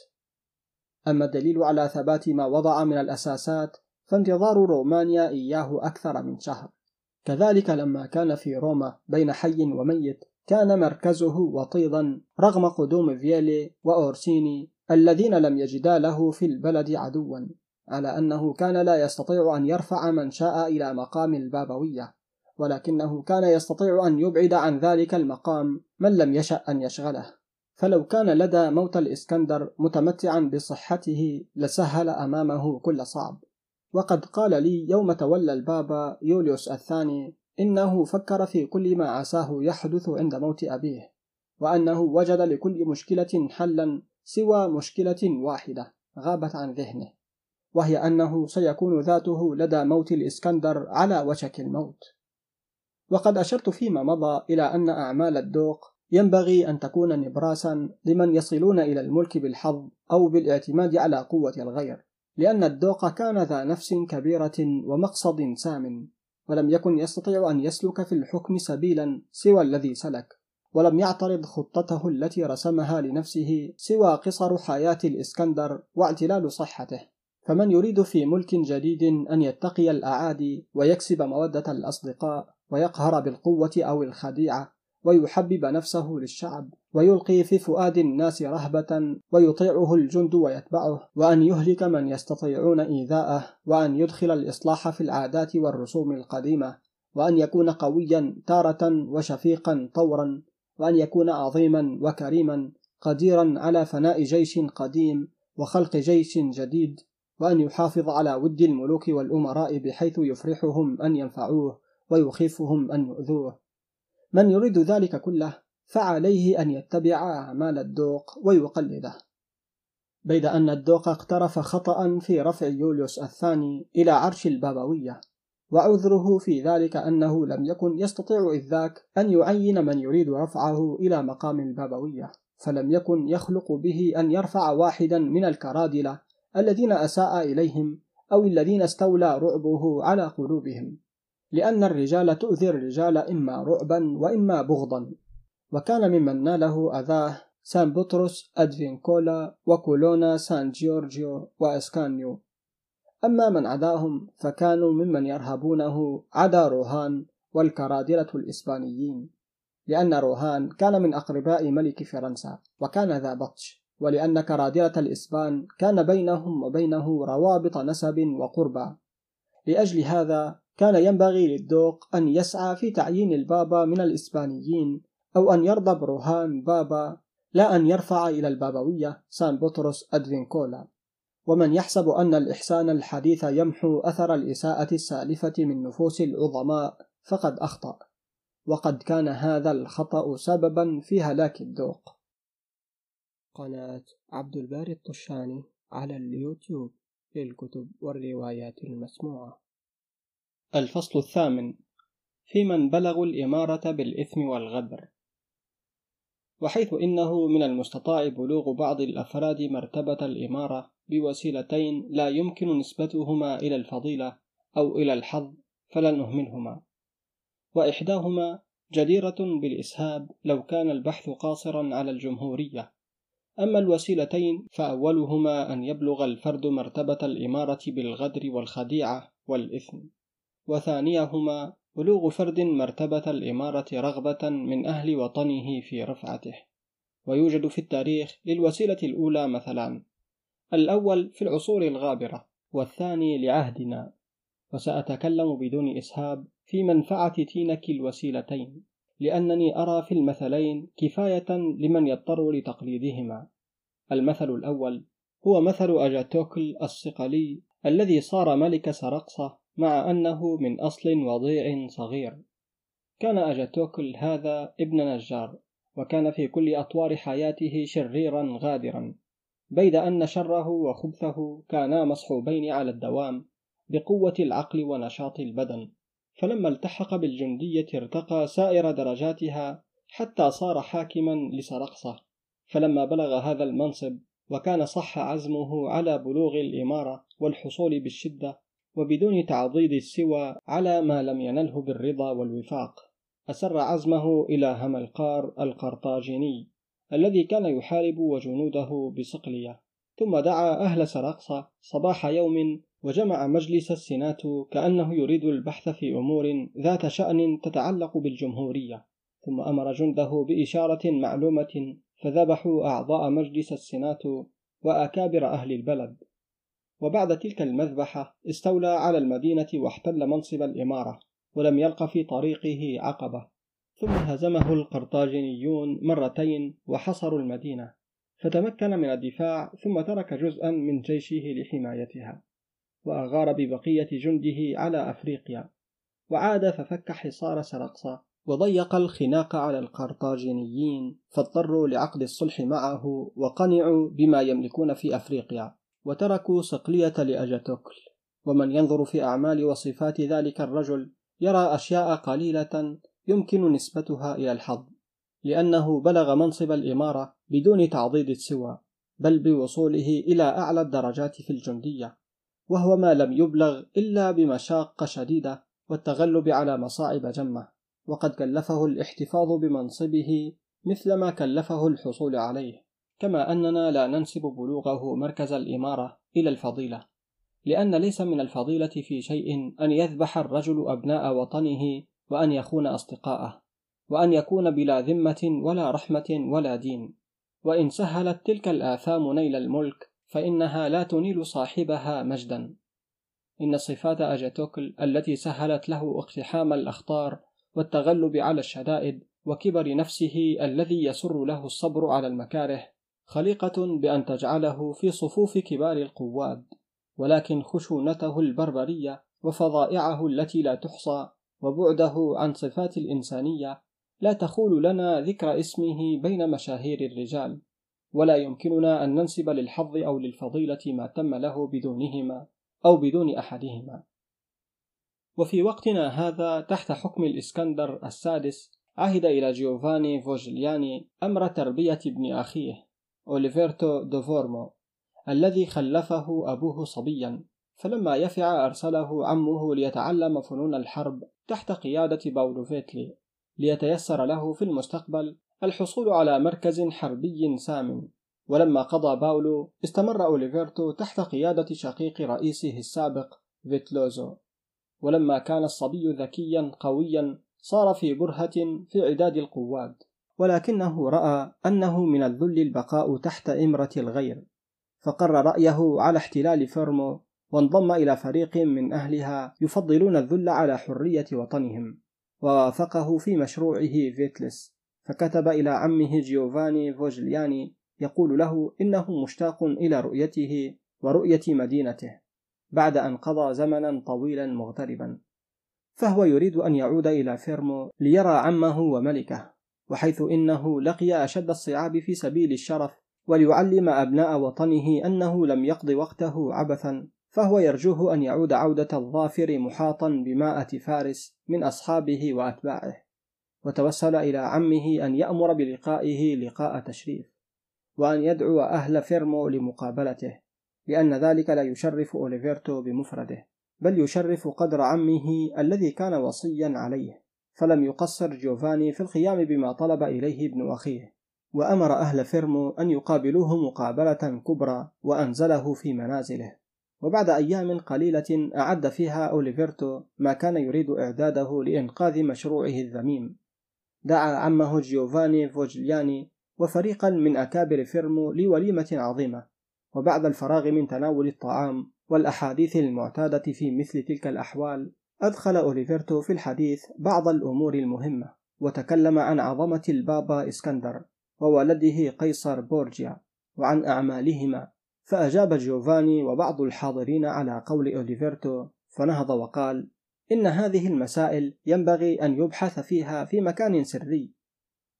أما الدليل على ثبات ما وضع من الأساسات فانتظار رومانيا إياه أكثر من شهر. كذلك لما كان في روما بين حي وميت كان مركزه وطيدا رغم قدوم فييلي وأورسيني الذين لم يجدا له في البلد عدوا على أنه كان لا يستطيع أن يرفع من شاء إلى مقام البابوية ولكنه كان يستطيع أن يبعد عن ذلك المقام من لم يشأ أن يشغله. فلو كان لدى موت الإسكندر متمتعا بصحته لسهل أمامه كل صعب. وقد قال لي يوم تولى البابا يوليوس الثاني إنه فكر في كل ما عساه يحدث عند موت أبيه وأنه وجد لكل مشكلة حلا سوى مشكلة واحدة غابت عن ذهنه وهي أنه سيكون ذاته لدى موت الإسكندر على وشك الموت. وقد أشرت فيما مضى إلى أن أعمال الدوق ينبغي أن تكون نبراسا لمن يصلون إلى الملك بالحظ أو بالاعتماد على قوة الغير لأن الدوق كان ذا نفس كبيرة ومقصد سام ولم يكن يستطيع أن يسلك في الحكم سبيلا سوى الذي سلك. ولم يعترض خطته التي رسمها لنفسه سوى قصر حياة الإسكندر واعتلال صحته. فمن يريد في ملك جديد أن يتقي الأعادي ويكسب مودة الأصدقاء ويقهر بالقوة أو الخديعة ويحبب نفسه للشعب ويلقي في فؤاد الناس رهبة ويطيعه الجند ويتبعه وأن يهلك من يستطيعون إيذاءه وأن يدخل الإصلاح في العادات والرسوم القديمة وأن يكون قويا تارة وشفيقا طورا وأن يكون عظيما وكريما قديرا على فناء جيش قديم وخلق جيش جديد وأن يحافظ على ود الملوك والأمراء بحيث يفرحهم أن ينفعوه ويخيفهم أن يؤذوه. من يريد ذلك كله فعليه أن يتبع أعمال الدوق ويقلده. بيد أن الدوق اقترف خطأ في رفع يوليوس الثاني إلى عرش البابوية. وعذره في ذلك أنه لم يكن يستطيع إذ ذاك أن يعين من يريد رفعه إلى مقام البابوية فلم يكن يخلق به أن يرفع واحدا من الكرادلة الذين أساء إليهم أو الذين استولى رعبه على قلوبهم لأن الرجال تؤذي الرجال إما رعبا وإما بغضا. وكان ممن ناله أذاه سان بطرس أدفينكولا وكولونا سان جيورجيو وإسكانيو. أما من عداهم فكانوا ممن يرهبونه عدا روهان والكرادلة الإسبانيين لأن روهان كان من أقرباء ملك فرنسا وكان ذا بطش ولأن كرادلة الإسبان كان بينهم وبينه روابط نسب وقربى لأجل هذا كان ينبغي للدوق أن يسعى في تعيين البابا من الإسبانيين أو أن يرضى بروهان بابا لا أن يرفع إلى البابوية سان بطرس أدفينكولا ومن يحسب أن الإحسان الحديث يمحو أثر الإساءة السالفة من نفوس العظماء فقد أخطأ. وقد كان هذا الخطأ سببا في هلاك الدوق قناة عبد الباري الطشاني على اليوتيوب للكتب والروايات المسموعة. الفصل الثامن في من بلغوا الإمارة بالإثم والغدر وحيث إنه من المستطاع بلوغ بعض الأفراد مرتبة الإمارة بوسيلتين لا يمكن نسبتهما إلى الفضيلة أو إلى الحظ فلن نهملهما. وإحداهما جديرة بالإسهاب لو كان البحث قاصرا على الجمهورية. أما الوسيلتين فأولهما أن يبلغ الفرد مرتبة الإمارة بالغدر والخديعة والإثم. وثانيهما بلوغ فرد مرتبة الإمارة رغبة من أهل وطنه في رفعته. ويوجد في التاريخ للوسيلة الأولى مثلان الأول في العصور الغابرة والثاني لعهدنا وسأتكلم بدون إسهاب في منفعة تينك الوسيلتين لأنني أرى في المثلين كفاية لمن يضطر لتقليدهما. المثل الأول هو مثل أجاتوكل الصقلي الذي صار ملك سرقصة مع أنه من أصل وضيع صغير. كان أجاتوكل هذا ابن نجار وكان في كل أطوار حياته شريرا غادرا. بيد أن شره وخبثه كانا مصحوبين على الدوام بقوة العقل ونشاط البدن. فلما التحق بالجندية ارتقى سائر درجاتها حتى صار حاكما لسرقصة. فلما بلغ هذا المنصب وكان صح عزمه على بلوغ الإمارة والحصول بالشدة وبدون تعضيد السوى على ما لم ينله بالرضا والوفاق أسر عزمه إلى هملقار القرطاجيني. الذي كان يحارب وجنوده بصقلية. ثم دعا أهل سراقصة صباح يوم وجمع مجلس السينات كأنه يريد البحث في أمور ذات شأن تتعلق بالجمهورية. ثم أمر جنده بإشارة معلومة فذبحوا أعضاء مجلس السينات وأكابر أهل البلد. وبعد تلك المذبحة استولى على المدينة واحتل منصب الإمارة ولم يلق في طريقه عقبة. ثم هزمه القرطاجينيون مرتين وحصروا المدينة فتمكن من الدفاع ثم ترك جزءا من جيشه لحمايتها وأغار ببقية جنده على أفريقيا وعاد ففك حصار سرقسة وضيق الخناق على القرطاجينيين فاضطروا لعقد الصلح معه وقنعوا بما يملكون في أفريقيا وتركوا صقلية لأجاتوكل ومن ينظر في أعمال وصفات ذلك الرجل يرى أشياء قليلة يمكن نسبتها إلى الحظ لأنه بلغ منصب الإمارة بدون تعضيد السوى بل بوصوله إلى أعلى الدرجات في الجندية وهو ما لم يبلغ إلا بمشاق شديدة والتغلب على مصاعب جمة وقد كلفه الاحتفاظ بمنصبه مثلما كلفه الحصول عليه كما أننا لا ننسب بلوغه مركز الإمارة إلى الفضيلة لأن ليس من الفضيلة في شيء أن يذبح الرجل أبناء وطنه وأن يخون أصدقاءه وأن يكون بلا ذمة ولا رحمة ولا دين. وإن سهلت تلك الآثام نيل الملك فإنها لا تنيل صاحبها مجدا. إن صفات أجاتوكل التي سهلت له اقتحام الأخطار والتغلب على الشدائد وكبر نفسه الذي يسر له الصبر على المكاره خليقة بأن تجعله في صفوف كبار القواد. ولكن خشونته البربرية وفظائعه التي لا تحصى وبعده عن صفات الإنسانية لا تخول لنا ذكر اسمه بين مشاهير الرجال ولا يمكننا أن ننسب للحظ أو للفضيلة ما تم له بدونهما أو بدون أحدهما. وفي وقتنا هذا تحت حكم الإسكندر السادس عهد إلى جيوفاني فوجلياني أمر تربية ابن أخيه أوليفرتو دوفورمو الذي خلفه أبوه صبيا. فلما يفع أرسله عمه ليتعلم فنون الحرب تحت قيادة باولو فيتلي ليتيسر له في المستقبل الحصول على مركز حربي سام. ولما قضى باولو استمر أوليفرتو تحت قيادة شقيق رئيسه السابق فيتلوزو. ولما كان الصبي ذكيا قويا صار في برهة في عداد القواد. ولكنه رأى أنه من الذل البقاء تحت إمرة الغير فقر رأيه على احتلال فيرمو وانضم إلى فريق من أهلها يفضلون الذل على حرية وطنهم. ووافقه في مشروعه فيتلس. فكتب إلى عمه جيوفاني فوجلياني يقول له إنه مشتاق إلى رؤيته ورؤية مدينته بعد أن قضى زمنا طويلا مغتربا. فهو يريد أن يعود إلى فيرمو ليرى عمه وملكه وحيث إنه لقي أشد الصعاب في سبيل الشرف وليعلم أبناء وطنه أنه لم يقض وقته عبثا. فهو يرجوه أن يعود عودة الظافر محاطا بماءة فارس من أصحابه وأتباعه وتوسل إلى عمه أن يأمر بلقائه لقاء تشريف وأن يدعو أهل فيرمو لمقابلته لأن ذلك لا يشرف أوليفيرتو بمفرده بل يشرف قدر عمه الذي كان وصيا عليه فلم يقصر جوفاني في القيام بما طلب إليه ابن أخيه وأمر أهل فيرمو أن يقابلوه مقابلة كبرى وأنزله في منازله. وبعد أيام قليلة أعد فيها أوليفيرتو ما كان يريد إعداده لإنفاذ مشروعه الذميم. دعا عمه جيوفاني فوجلياني وفريقا من أكابر فيرمو لوليمة عظيمة وبعد الفراغ من تناول الطعام والأحاديث المعتادة في مثل تلك الأحوال أدخل أوليفيرتو في الحديث بعض الأمور المهمة وتكلم عن عظمة البابا إسكندر وولده قيصر بورجيا وعن أعمالهما فأجاب جيوفاني وبعض الحاضرين على قول أوليفيرتو فنهض وقال إن هذه المسائل ينبغي أن يبحث فيها في مكان سري.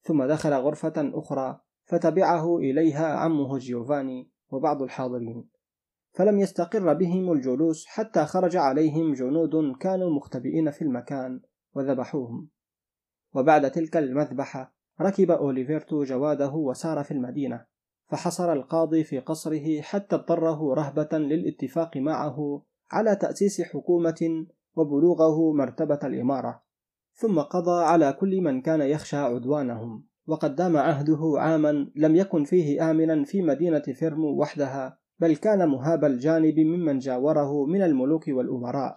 ثم دخل غرفة أخرى فتبعه إليها عمه جيوفاني وبعض الحاضرين فلم يستقر بهم الجلوس حتى خرج عليهم جنود كانوا مختبئين في المكان وذبحوهم. وبعد تلك المذبحة ركب أوليفيرتو جواده وسار في المدينة. فحصر القاضي في قصره حتى اضطره رهبة للاتفاق معه على تأسيس حكومة وبلوغه مرتبة الإمارة. ثم قضى على كل من كان يخشى عدوانهم. وقد دام عهده عاما لم يكن فيه آمنا في مدينة فيرمو وحدها بل كان مهاب الجانب ممن جاوره من الملوك والأمراء.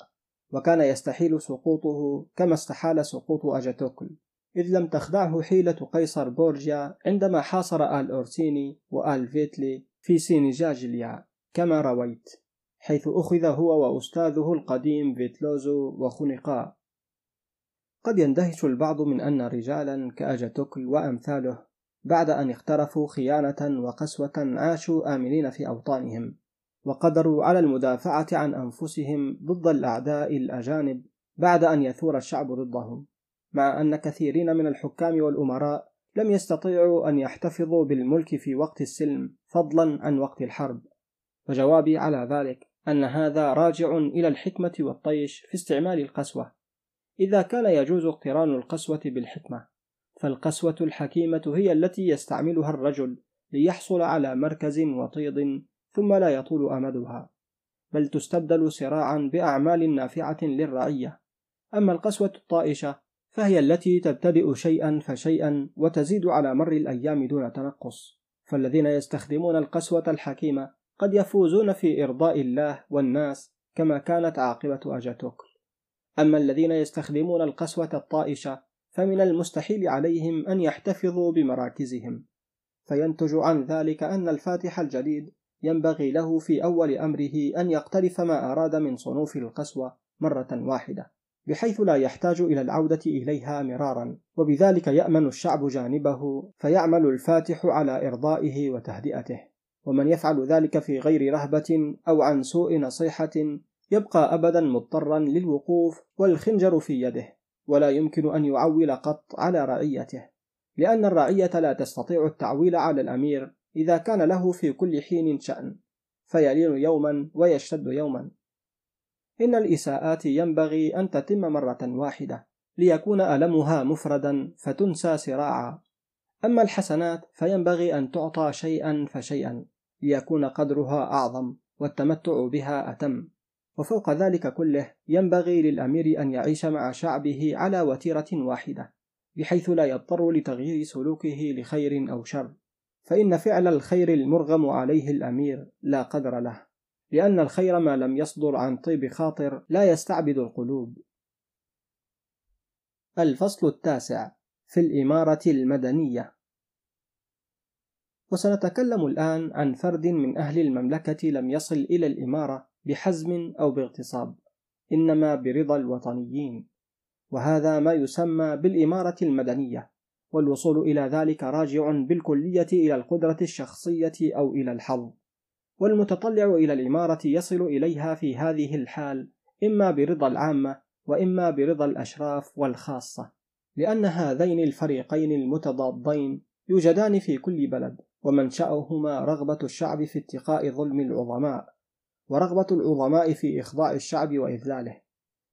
وكان يستحيل سقوطه كما استحال سقوط أجاتوكل. إذ لم تخدعه حيلة قيصر بورجيا عندما حاصر آل أورسيني وآل فيتلي في سينيجاجليا كما رويت حيث أخذ هو وأستاذه القديم فيتلوزو وخنقا. قد يندهش البعض من أن رجالا كأجاتوكل وأمثاله بعد أن اقترفوا خيانة وقسوة عاشوا آمنين في أوطانهم وقدروا على المدافعة عن أنفسهم ضد الأعداء الأجانب بعد أن يثور الشعب ضدهم. مع أن كثيرين من الحكام والأمراء لم يستطيعوا أن يحتفظوا بالملك في وقت السلم فضلا عن وقت الحرب. وجوابي على ذلك أن هذا راجع إلى الحكمة والطيش في استعمال القسوة. إذا كان يجوز اقتران القسوة بالحكمة فالقسوة الحكيمة هي التي يستعملها الرجل ليحصل على مركز وطيد ثم لا يطول أمدها بل تستبدل صراعا بأعمال نافعة للرعية. أما القسوة الطائشة فهي التي تبتدئ شيئا فشيئا وتزيد على مر الأيام دون تنقص. فالذين يستخدمون القسوة الحكيمة قد يفوزون في إرضاء الله والناس كما كانت عاقبة أجاتوكل أما الذين يستخدمون القسوة الطائشة فمن المستحيل عليهم أن يحتفظوا بمراكزهم. فينتج عن ذلك أن الفاتح الجديد ينبغي له في أول أمره أن يقترف ما أراد من صنوف القسوة مرة واحدة. بحيث لا يحتاج إلى العودة إليها مرارا وبذلك يأمن الشعب جانبه فيعمل الفاتح على إرضائه وتهدئته. ومن يفعل ذلك في غير رهبة أو عن سوء نصيحة يبقى أبدا مضطرا للوقوف والخنجر في يده ولا يمكن أن يعول قط على رعيته. لأن الرعية لا تستطيع التعويل على الأمير إذا كان له في كل حين شأن فيلين يوما ويشتد يوما. إن الإساءات ينبغي أن تتم مرة واحدة ليكون ألمها مفردا فتنسى سراعا أما الحسنات فينبغي أن تعطى شيئا فشيئا ليكون قدرها أعظم والتمتع بها أتم. وفوق ذلك كله ينبغي للأمير أن يعيش مع شعبه على وتيرة واحدة بحيث لا يضطر لتغيير سلوكه لخير أو شر. فإن فعل الخير المرغم عليه الأمير لا قدر له. لأن الخير ما لم يصدر عن طيب خاطر لا يستعبد القلوب. الفصل التاسع في الإمارة المدنية. وسنتكلم الآن عن فرد من أهل المملكة لم يصل إلى الإمارة بحزم أو باغتصاب إنما برضا الوطنيين. وهذا ما يسمى بالإمارة المدنية والوصول إلى ذلك راجع بالكلية إلى القدرة الشخصية أو إلى الحظ. والمتطلع إلى الإمارة يصل إليها في هذه الحال إما برضا العامة وإما برضا الأشراف والخاصة لأن هذين الفريقين المتضادين يوجدان في كل بلد ومنشأهما رغبة الشعب في اتقاء ظلم العظماء ورغبة العظماء في إخضاع الشعب وإذلاله.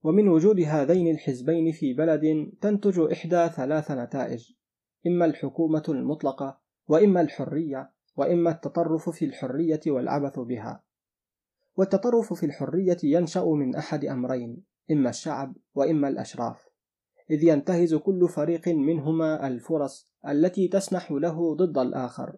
ومن وجود هذين الحزبين في بلد تنتج إحدى ثلاث نتائج إما الحكومة المطلقة وإما الحرية وإما التطرف في الحرية والعبث بها. والتطرف في الحرية ينشأ من أحد أمرين إما الشعب وإما الأشراف. إذ ينتهز كل فريق منهما الفرص التي تسنح له ضد الآخر.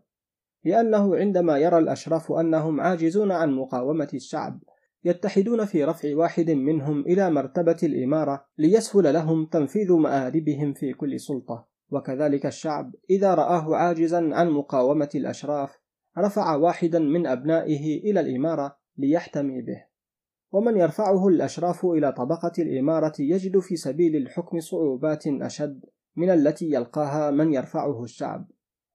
لأنه عندما يرى الأشراف أنهم عاجزون عن مقاومة الشعب يتحدون في رفع واحد منهم إلى مرتبة الإمارة ليسهل لهم تنفيذ مآربهم في كل سلطة. وكذلك الشعب إذا رآه عاجزا عن مقاومة الأشراف رفع واحدا من أبنائه إلى الإمارة ليحتمي به. ومن يرفعه الأشراف إلى طبقة الإمارة يجد في سبيل الحكم صعوبات أشد من التي يلقاها من يرفعه الشعب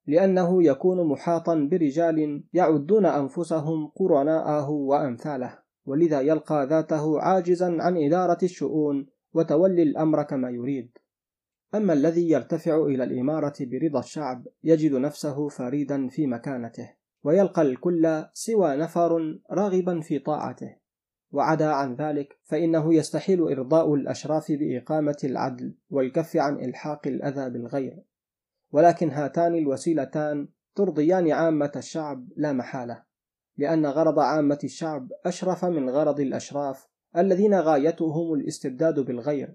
لأنه يكون محاطا برجال يعدون أنفسهم قرناءه وأمثاله ولذا يلقى ذاته عاجزا عن إدارة الشؤون وتولي الأمر كما يريد. أما الذي يرتفع إلى الإمارة برضا الشعب يجد نفسه فريدا في مكانته ويلقى الكل سوى نفر راغبا في طاعته. وعدا عن ذلك فإنه يستحيل إرضاء الأشراف بإقامة العدل والكف عن إلحاق الأذى بالغير. ولكن هاتان الوسيلتان ترضيان عامة الشعب لا محالة لأن غرض عامة الشعب أشرف من غرض الأشراف الذين غايتهم الاستبداد بالغير.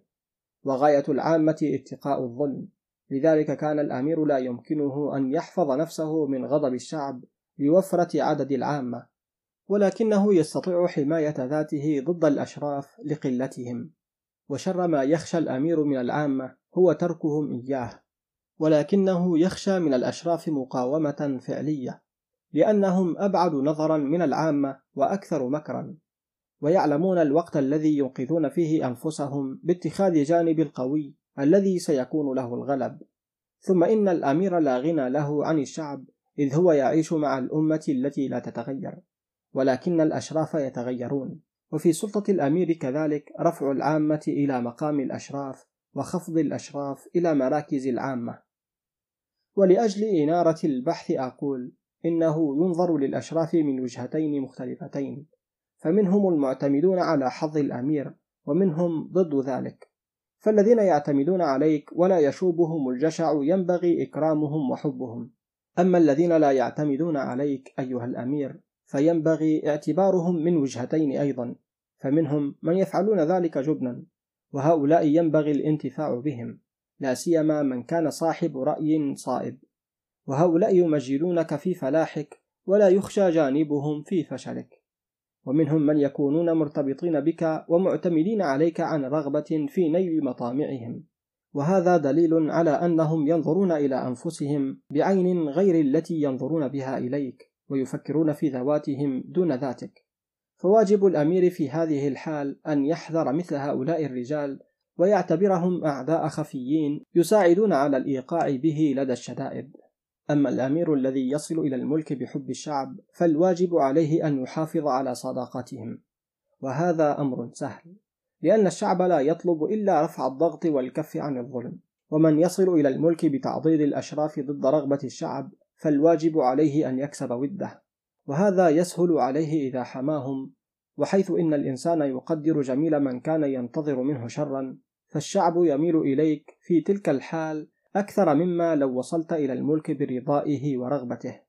وغاية العامة اتقاء الظلم. لذلك كان الأمير لا يمكنه أن يحفظ نفسه من غضب الشعب لوفرة عدد العامة ولكنه يستطيع حماية ذاته ضد الأشراف لقلتهم. وشر ما يخشى الأمير من العامة هو تركهم إياه ولكنه يخشى من الأشراف مقاومة فعلية لأنهم أبعد نظرا من العامة وأكثر مكرا. ويعلمون الوقت الذي ينقذون فيه أنفسهم باتخاذ جانب القوي الذي سيكون له الغلب. ثم إن الأمير لا غنى له عن الشعب إذ هو يعيش مع الأمة التي لا تتغير. ولكن الأشراف يتغيرون وفي سلطة الأمير كذلك رفع العامة إلى مقام الأشراف وخفض الأشراف إلى مراكز العامة. ولأجل إنارة البحث أقول إنه ينظر للأشراف من وجهتين مختلفتين. فمنهم المعتمدون على حظ الأمير ومنهم ضد ذلك. فالذين يعتمدون عليك ولا يشوبهم الجشع ينبغي إكرامهم وحبهم. أما الذين لا يعتمدون عليك أيها الأمير فينبغي اعتبارهم من وجهتين أيضا. فمنهم من يفعلون ذلك جبنا وهؤلاء ينبغي الانتفاع بهم لا سيما من كان صاحب رأي صائب. وهؤلاء يمجدونك في فلاحك ولا يخشى جانبهم في فشلك. ومنهم من يكونون مرتبطين بك ومعتمدين عليك عن رغبة في نيل مطامعهم. وهذا دليل على أنهم ينظرون إلى أنفسهم بعين غير التي ينظرون بها إليك ويفكرون في ذواتهم دون ذاتك. فواجب الأمير في هذه الحال أن يحذر مثل هؤلاء الرجال ويعتبرهم أعداء خفيين يساعدون على الإيقاع به لدى الشدائد. أما الأمير الذي يصل إلى الملك بحب الشعب فالواجب عليه أن يحافظ على صداقتهم. وهذا أمر سهل لأن الشعب لا يطلب إلا رفع الضغط والكف عن الظلم. ومن يصل إلى الملك بتعضيد الأشراف ضد رغبة الشعب فالواجب عليه أن يكسب وده. وهذا يسهل عليه إذا حماهم وحيث إن الإنسان يقدر جميل من كان ينتظر منه شرا فالشعب يميل إليك في تلك الحال أكثر مما لو وصلت إلى الملك برضائه ورغبته.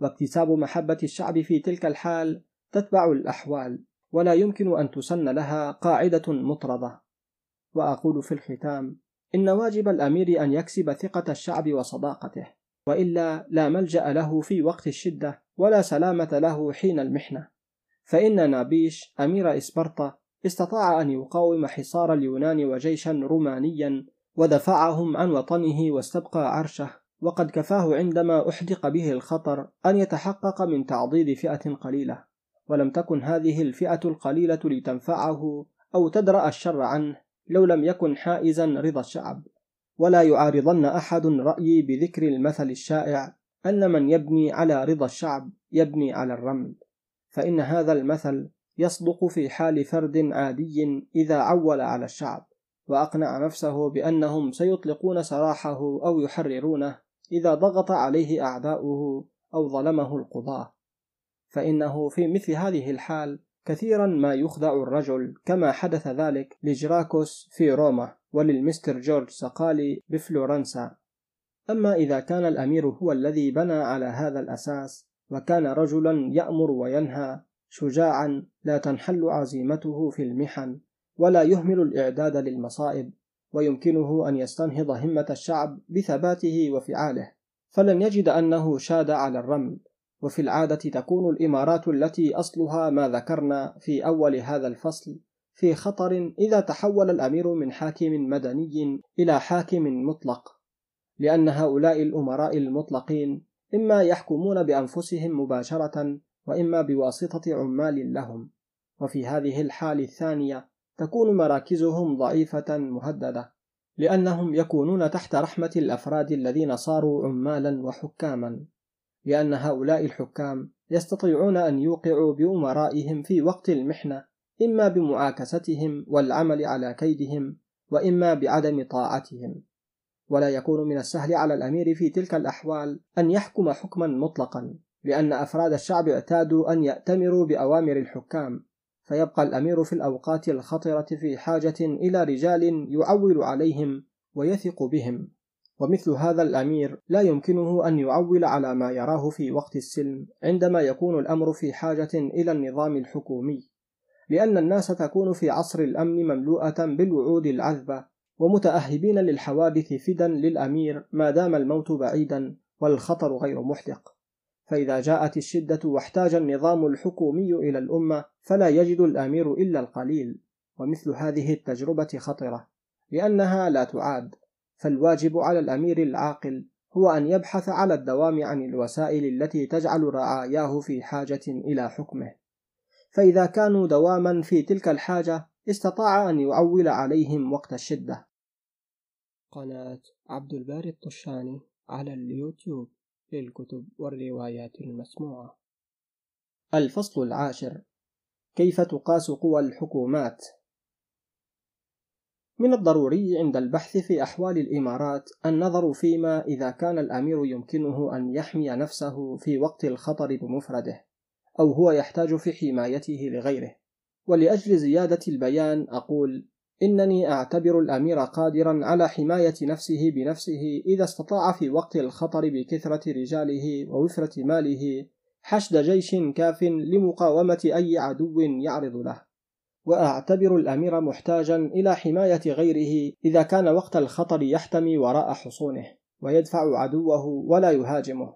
واكتساب محبة الشعب في تلك الحال تتبع الأحوال ولا يمكن أن تسن لها قاعدة مطردة. وأقول في الختام إن واجب الأمير أن يكسب ثقة الشعب وصداقته وإلا لا ملجأ له في وقت الشدة ولا سلامة له حين المحنة. فإن نابيش أمير إسبرطة استطاع أن يقاوم حصار اليونان وجيشا رومانيا ودفعهم عن وطنه واستبقى عرشه. وقد كفاه عندما أحدق به الخطر أن يتحقق من تعضيد فئة قليلة. ولم تكن هذه الفئة القليلة لتنفعه أو تدرأ الشر عنه لو لم يكن حائزا رضا الشعب. ولا يعارضن أحد رأيي بذكر المثل الشائع أن من يبني على رضا الشعب يبني على الرمل. فإن هذا المثل يصدق في حال فرد عادي إذا عول على الشعب. وأقنع نفسه بأنهم سيطلقون سراحه أو يحررونه إذا ضغط عليه أعداؤه أو ظلمه القضاة. فإنه في مثل هذه الحال كثيرا ما يخدع الرجل كما حدث ذلك لجراكوس في روما وللمستر جورج سقالي بفلورنسا. أما إذا كان الأمير هو الذي بنى على هذا الأساس وكان رجلا يأمر وينهى شجاعا لا تنحل عزيمته في المحن. ولا يهمل الإعداد للمصائب ويمكنه أن يستنهض همة الشعب بثباته وفعاله. فلن يجد أنه شاد على الرمل. وفي العادة تكون الإمارات التي أصلها ما ذكرنا في أول هذا الفصل في خطر إذا تحول الأمير من حاكم مدني إلى حاكم مطلق. لأن هؤلاء الأمراء المطلقين إما يحكمون بأنفسهم مباشرة وإما بواسطة عمال لهم. وفي هذه الحال الثانية تكون مراكزهم ضعيفة مهددة لأنهم يكونون تحت رحمة الأفراد الذين صاروا عمالا وحكاما لأن هؤلاء الحكام يستطيعون أن يوقعوا بأمرائهم في وقت المحنة إما بمعاكستهم والعمل على كيدهم وإما بعدم طاعتهم. ولا يكون من السهل على الأمير في تلك الأحوال أن يحكم حكما مطلقا لأن أفراد الشعب اعتادوا أن يأتمروا بأوامر الحكام. فيبقى الأمير في الأوقات الخطرة في حاجة إلى رجال يعول عليهم ويثق بهم. ومثل هذا الأمير لا يمكنه أن يعول على ما يراه في وقت السلم عندما يكون الأمر في حاجة إلى النظام الحكومي لأن الناس تكون في عصر الأمن مملوءة بالوعود العذبة ومتأهبين للحوادث فدا للأمير ما دام الموت بعيدا والخطر غير محدق. فإذا جاءت الشدة واحتاج النظام الحكومي إلى الأمة فلا يجد الأمير إلا القليل ومثل هذه التجربة خطرة لأنها لا تعاد فالواجب على الأمير العاقل هو أن يبحث على الدوام عن الوسائل التي تجعل رعاياه في حاجة إلى حكمه. فإذا كانوا دواما في تلك الحاجة استطاع أن يعول عليهم وقت الشدة. قناة عبد الباري الطشاني على اليوتيوب. للكتب والروايات المسموعة. الفصل العاشر. كيف تقاس قوى الحكومات؟ من الضروري عند البحث في أحوال الإمارات النظر فيما إذا كان الأمير يمكنه أن يحمي نفسه في وقت الخطر بمفرده أو هو يحتاج في حمايته لغيره. ولأجل زيادة البيان أقول إنني أعتبر الأمير قادرا على حماية نفسه بنفسه إذا استطاع في وقت الخطر بكثرة رجاله ووفرة ماله حشد جيش كاف لمقاومة أي عدو يعرض له. وأعتبر الأمير محتاجا إلى حماية غيره إذا كان وقت الخطر يحتمي وراء حصونه ويدفع عدوه ولا يهاجمه.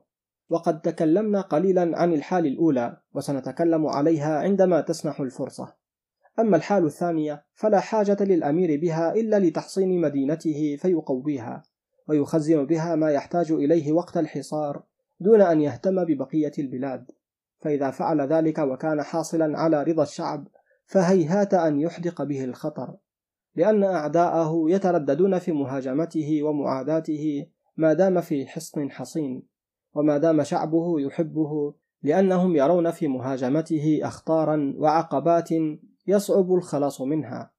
وقد تكلمنا قليلا عن الحال الأولى وسنتكلم عليها عندما تسنح الفرصة. أما الحال الثانية فلا حاجة للأمير بها إلا لتحصين مدينته فيقويها ويخزن بها ما يحتاج إليه وقت الحصار دون أن يهتم ببقية البلاد. فإذا فعل ذلك وكان حاصلا على رضا الشعب فهيهات أن يحدق به الخطر لأن أعداءه يترددون في مهاجمته ومعاداته ما دام في حصن حصين وما دام شعبه يحبه لأنهم يرون في مهاجمته أخطارا وعقبات يصعب الخلاص منها.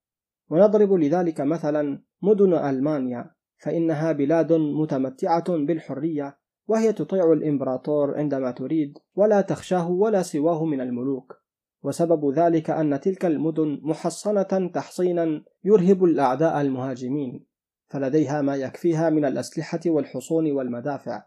ونضرب لذلك مثلا مدن ألمانيا فإنها بلاد متمتعة بالحرية وهي تطيع الإمبراطور عندما تريد ولا تخشاه ولا سواه من الملوك. وسبب ذلك أن تلك المدن محصنة تحصينا يرهب الأعداء المهاجمين فلديها ما يكفيها من الأسلحة والحصون والمدافع.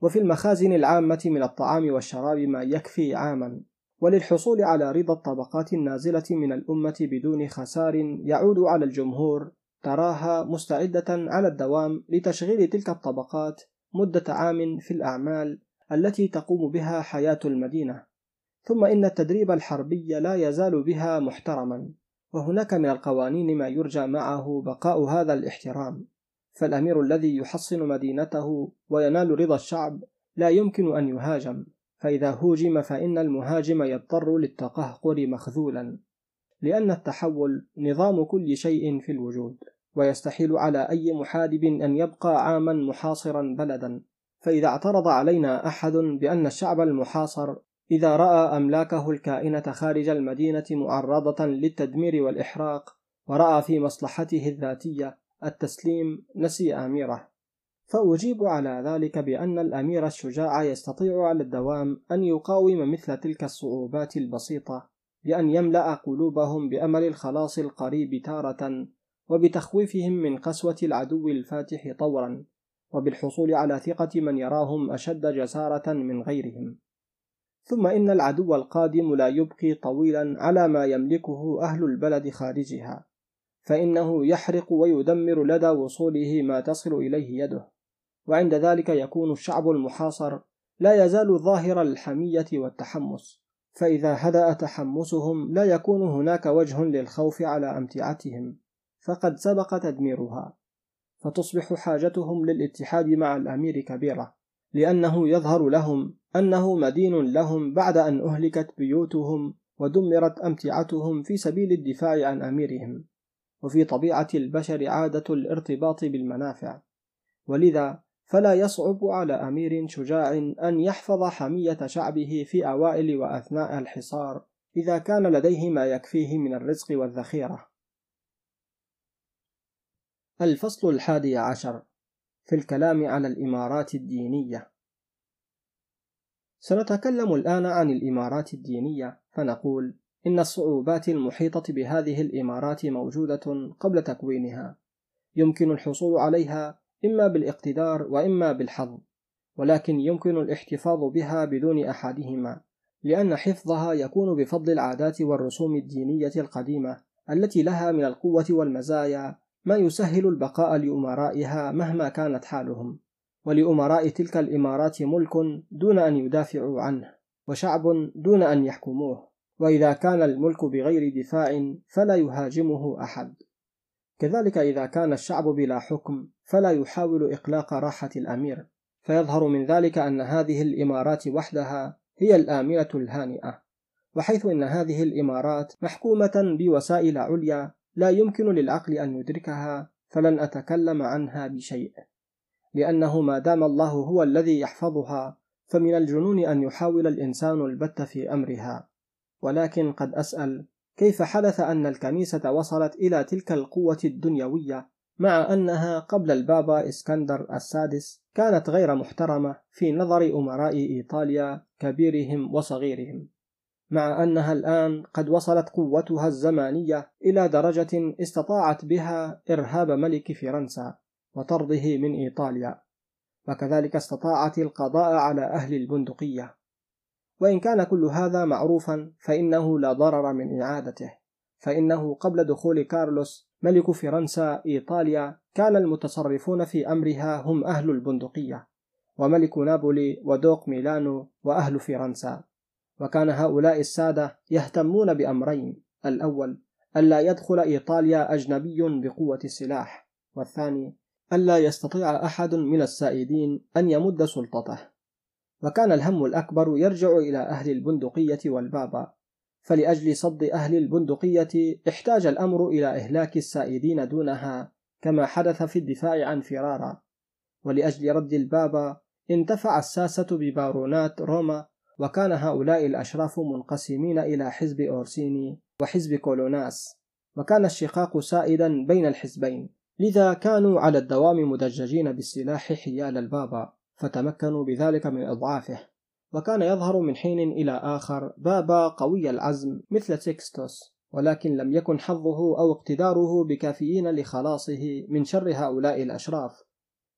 وفي المخازن العامة من الطعام والشراب ما يكفي عاما. وللحصول على رضا الطبقات النازلة من الأمة بدون خسار يعود على الجمهور تراها مستعدة على الدوام لتشغيل تلك الطبقات مدة عام في الأعمال التي تقوم بها حياة المدينة. ثم إن التدريب الحربي لا يزال بها محترما وهناك من القوانين ما يرجى معه بقاء هذا الاحترام. فالأمير الذي يحصن مدينته وينال رضا الشعب لا يمكن أن يهاجم. فإذا هوجم فإن المهاجم يضطر للتقهقر مخذولا لأن التحول نظام كل شيء في الوجود ويستحيل على أي محارب أن يبقى عاما محاصرا بلدا. فإذا اعترض علينا أحد بأن الشعب المحاصر إذا رأى أملاكه الكائنة خارج المدينة معرضة للتدمير والإحراق ورأى في مصلحته الذاتية التسليم نسي أميره. فأجيب على ذلك بأن الأمير الشجاع يستطيع على الدوام أن يقاوم مثل تلك الصعوبات البسيطة بأن يملأ قلوبهم بأمل الخلاص القريب تارة وبتخويفهم من قسوة العدو الفاتح طورا وبالحصول على ثقة من يراهم أشد جسارة من غيرهم. ثم إن العدو القادم لا يبقي طويلا على ما يملكه أهل البلد خارجها فإنه يحرق ويدمر لدى وصوله ما تصل إليه يده. وعند ذلك يكون الشعب المحاصر لا يزال ظاهر الحمية والتحمس. فإذا هدأ تحمسهم لا يكون هناك وجه للخوف على أمتعتهم فقد سبق تدميرها. فتصبح حاجتهم للاتحاد مع الأمير كبيرة لأنه يظهر لهم أنه مدين لهم بعد أن أهلكت بيوتهم ودمرت أمتعتهم في سبيل الدفاع عن أميرهم. وفي طبيعة البشر عادة الارتباط بالمنافع. ولذا فلا يصعب على أمير شجاع أن يحفظ حمية شعبه في أوائل وأثناء الحصار إذا كان لديه ما يكفيه من الرزق والذخيرة. الفصل الحادي عشر. في الكلام على الإمارات الدينية. سنتكلم الآن عن الإمارات الدينية فنقول إن الصعوبات المحيطة بهذه الإمارات موجودة قبل تكوينها. يمكن الحصول عليها إما بالاقتدار وإما بالحظ ولكن يمكن الاحتفاظ بها بدون أحدهما لأن حفظها يكون بفضل العادات والرسوم الدينية القديمة التي لها من القوة والمزايا ما يسهل البقاء لأمرائها مهما كانت حالهم. ولأمراء تلك الإمارات ملك دون أن يدافعوا عنه وشعب دون أن يحكموه وإذا كان الملك بغير دفاع فلا يهاجمه أحد. كذلك إذا كان الشعب بلا حكم فلا يحاول إقلاق راحة الأمير. فيظهر من ذلك أن هذه الإمارات وحدها هي الآمنة الهانئة وحيث أن هذه الإمارات محكومة بوسائل عليا لا يمكن للعقل أن يدركها فلن أتكلم عنها بشيء. لأنه ما دام الله هو الذي يحفظها فمن الجنون أن يحاول الإنسان البت في أمرها. ولكن قد أسأل كيف حدث أن الكنيسة وصلت إلى تلك القوة الدنيوية مع أنها قبل البابا إسكندر السادس كانت غير محترمة في نظر أمراء إيطاليا كبيرهم وصغيرهم مع أنها الآن قد وصلت قوتها الزمانية إلى درجة استطاعت بها إرهاب ملك فرنسا وطرده من إيطاليا وكذلك استطاعت القضاء على أهل البندقية. وإن كان كل هذا معروفا فإنه لا ضرر من إعادته. فإنه قبل دخول كارلوس ملك فرنسا إيطاليا كان المتصرفون في أمرها هم أهل البندقية وملك نابولي ودوق ميلانو وأهل فرنسا. وكان هؤلاء السادة يهتمون بأمرين الأول ألا يدخل إيطاليا أجنبي بقوة السلاح والثاني ألا يستطيع أحد من السائدين أن يمد سلطته. وكان الهم الأكبر يرجع إلى أهل البندقية والبابا. فلأجل صد أهل البندقية احتاج الأمر إلى إهلاك السائدين دونها كما حدث في الدفاع عن فرارا. ولأجل رد البابا انتفع الساسة ببارونات روما وكان هؤلاء الأشراف منقسمين إلى حزب أورسيني وحزب كولوناس. وكان الشقاق سائدا بين الحزبين لذا كانوا على الدوام مدججين بالسلاح حيال البابا. فتمكنوا بذلك من إضعافه. وكان يظهر من حين إلى آخر بابا قوي العزم مثل تكستوس ولكن لم يكن حظه أو اقتداره بكافيين لخلاصه من شر هؤلاء الأشراف.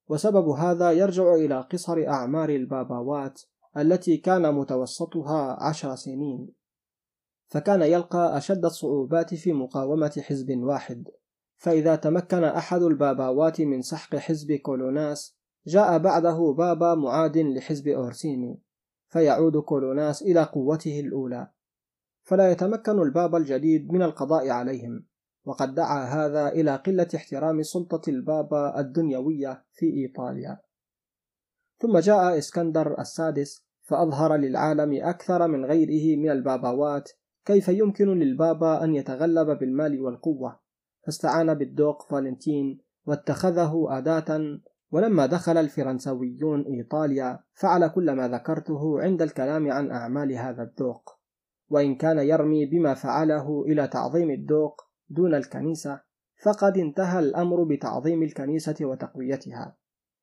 وسبب هذا يرجع إلى قصر أعمار الباباوات التي كان متوسطها عشر سنين. فكان يلقى أشد الصعوبات في مقاومة حزب واحد. فإذا تمكن أحد الباباوات من سحق حزب كولوناس جاء بعده بابا معاد لحزب أورسيني فيعود كولوناس إلى قوته الأولى فلا يتمكن البابا الجديد من القضاء عليهم وقد دعا هذا إلى قلة احترام سلطة البابا الدنيوية في إيطاليا. ثم جاء إسكندر السادس فأظهر للعالم أكثر من غيره من الباباوات كيف يمكن للبابا أن يتغلب بالمال والقوة فاستعان بالدوق فالنتين واتخذه أداة ولما دخل الفرنسويون إيطاليا فعل كل ما ذكرته عند الكلام عن أعمال هذا الذوق وإن كان يرمي بما فعله إلى تعظيم الدوق دون الكنيسة فقد انتهى الأمر بتعظيم الكنيسة وتقويتها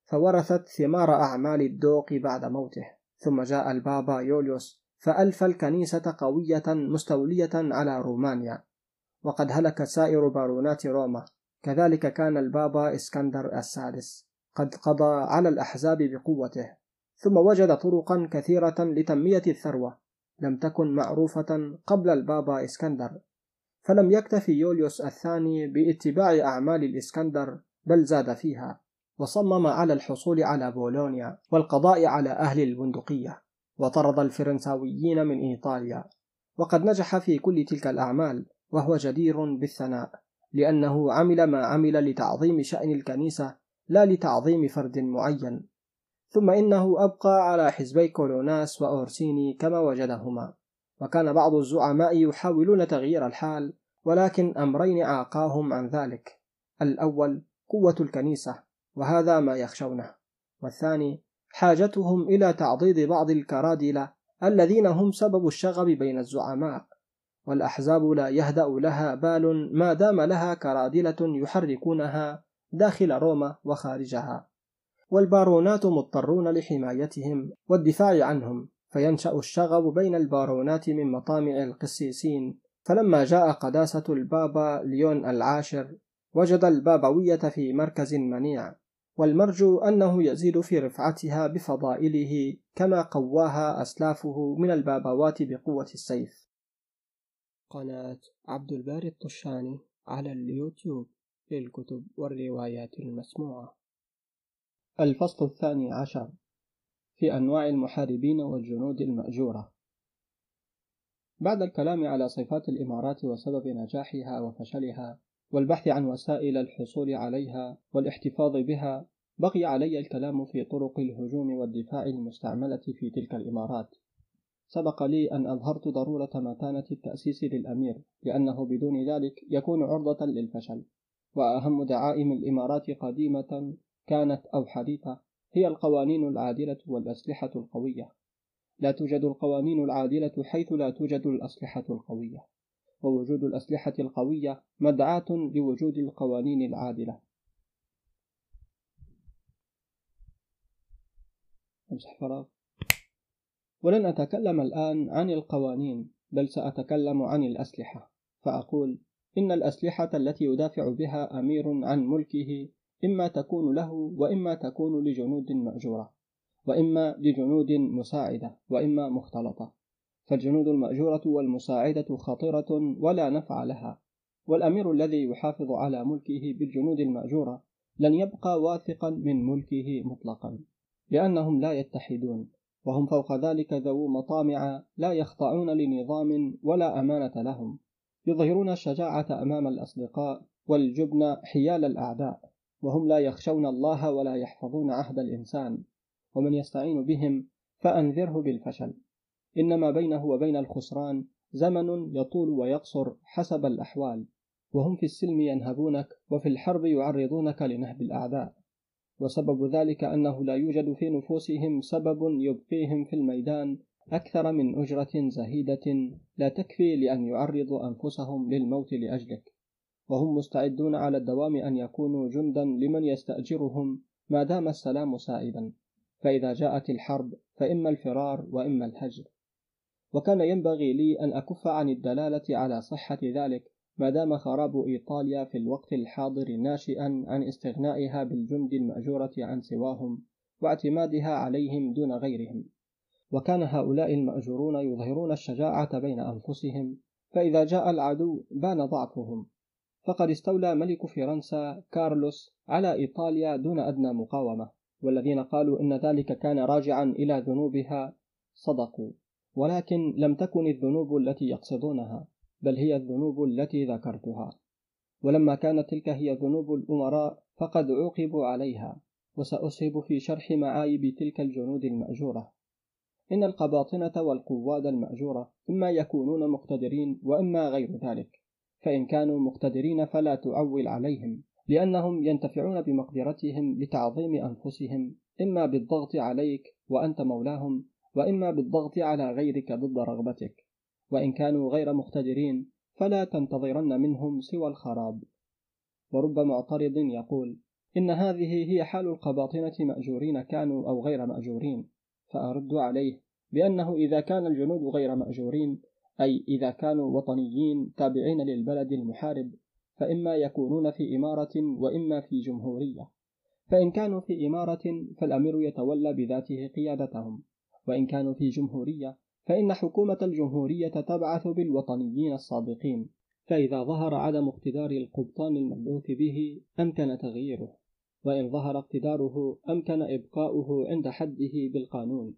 فورثت ثمار أعمال الدوق بعد موته ثم جاء البابا يوليوس فألف الكنيسة قوية مستولية على رومانيا وقد هلك سائر بارونات روما كذلك كان البابا إسكندر السادس. قد قضى على الأحزاب بقوته ثم وجد طرقا كثيرة لتنمية الثروة لم تكن معروفة قبل البابا إسكندر. فلم يكتفي يوليوس الثاني باتباع أعمال الإسكندر بل زاد فيها وصمم على الحصول على بولونيا والقضاء على أهل البندقية وطرد الفرنساويين من إيطاليا. وقد نجح في كل تلك الأعمال وهو جدير بالثناء لأنه عمل ما عمل لتعظيم شأن الكنيسة لا لتعظيم فرد معين. ثم إنه أبقى على حزبي كولوناس وأورسيني كما وجدهما. وكان بعض الزعماء يحاولون تغيير الحال ولكن أمرين عاقاهم عن ذلك. الأول قوة الكنيسة وهذا ما يخشونه. والثاني حاجتهم إلى تعضيد بعض الكرادلة الذين هم سبب الشغب بين الزعماء. والأحزاب لا يهدأ لها بال ما دام لها كرادلة يحركونها داخل روما وخارجها. والبارونات مضطرون لحمايتهم والدفاع عنهم فينشأ الشغب بين البارونات من مطامع القسيسين. فلما جاء قداسة البابا ليون العاشر وجد البابوية في مركز منيع. والمرجو أنه يزيد في رفعتها بفضائله كما قواها أسلافه من البابوات بقوة السيف. قناة عبد الباري الطشاني على اليوتيوب. للكتب والروايات المسموعة. الفصل الثاني عشر. في أنواع المحاربين والجنود المأجورة. بعد الكلام على صفات الإمارات وسبب نجاحها وفشلها والبحث عن وسائل الحصول عليها والاحتفاظ بها بقي علي الكلام في طرق الهجوم والدفاع المستعملة في تلك الإمارات. سبق لي أن أظهرت ضرورة متانة التأسيس للأمير لأنه بدون ذلك يكون عرضة للفشل. وأهم دعائم الإمارات قديمة كانت أو حديثة هي القوانين العادلة والأسلحة القوية. لا توجد القوانين العادلة حيث لا توجد الأسلحة القوية. ووجود الأسلحة القوية مدعاة لوجود القوانين العادلة. أمسح فراغ. ولن أتكلم الآن عن القوانين بل سأتكلم عن الأسلحة فأقول إن الأسلحة التي يدافع بها أمير عن ملكه إما تكون له وإما تكون لجنود مأجورة وإما لجنود مساعدة وإما مختلطة. فالجنود المأجورة والمساعدة خطرة ولا نفع لها والأمير الذي يحافظ على ملكه بالجنود المأجورة لن يبقى واثقا من ملكه مطلقا لأنهم لا يتحدون وهم فوق ذلك ذو مطامع لا يخضعون لنظام ولا أمانة لهم. يظهرون الشجاعة أمام الأصدقاء والجبن حيال الأعداء وهم لا يخشون الله ولا يحفظون عهد الإنسان ومن يستعين بهم فأنذره بالفشل. إنما بينه وبين الخسران زمن يطول ويقصر حسب الأحوال وهم في السلم ينهبونك وفي الحرب يعرضونك لنهب الأعداء. وسبب ذلك أنه لا يوجد في نفوسهم سبب يبقيهم في الميدان أكثر من أجرة زهيدة لا تكفي لأن يعرضوا أنفسهم للموت لأجلك. وهم مستعدون على الدوام أن يكونوا جندا لمن يستأجرهم ما دام السلام سائدا. فإذا جاءت الحرب فإما الفرار وإما الهجر. وكان ينبغي لي أن أكف عن الدلالة على صحة ذلك ما دام خراب إيطاليا في الوقت الحاضر ناشئا عن استغنائها بالجند المأجورة عن سواهم واعتمادها عليهم دون غيرهم. وكان هؤلاء المأجورون يظهرون الشجاعة بين أنفسهم فإذا جاء العدو بان ضعفهم. فقد استولى ملك فرنسا كارلوس على إيطاليا دون أدنى مقاومة والذين قالوا إن ذلك كان راجعا إلى ذنوبها صدقوا. ولكن لم تكن الذنوب التي يقصدونها بل هي الذنوب التي ذكرتها. ولما كانت تلك هي ذنوب الأمراء فقد عوقبوا عليها وسأسهب في شرح معايب تلك الجنود المأجورة. إن القباطنة والقواد المأجورة إما يكونون مقتدرين وإما غير ذلك فإن كانوا مقتدرين فلا تعول عليهم لأنهم ينتفعون بمقدرتهم لتعظيم أنفسهم إما بالضغط عليك وأنت مولاهم وإما بالضغط على غيرك ضد رغبتك وإن كانوا غير مقتدرين فلا تنتظرن منهم سوى الخراب. ورب معترض يقول إن هذه هي حال القباطنة مأجورين كانوا أو غير مأجورين. فأرد عليه بأنه إذا كان الجنود غير مأجورين أي إذا كانوا وطنيين تابعين للبلد المحارب فإما يكونون في إمارة وإما في جمهورية. فإن كانوا في إمارة فالأمير يتولى بذاته قيادتهم وإن كانوا في جمهورية فإن حكومة الجمهورية تبعث بالوطنيين الصادقين فإذا ظهر عدم اقتدار القبطان المبعوث به أمكن تغييره. وإن ظهر اقتداره أمكن إبقاؤه عند حده بالقانون.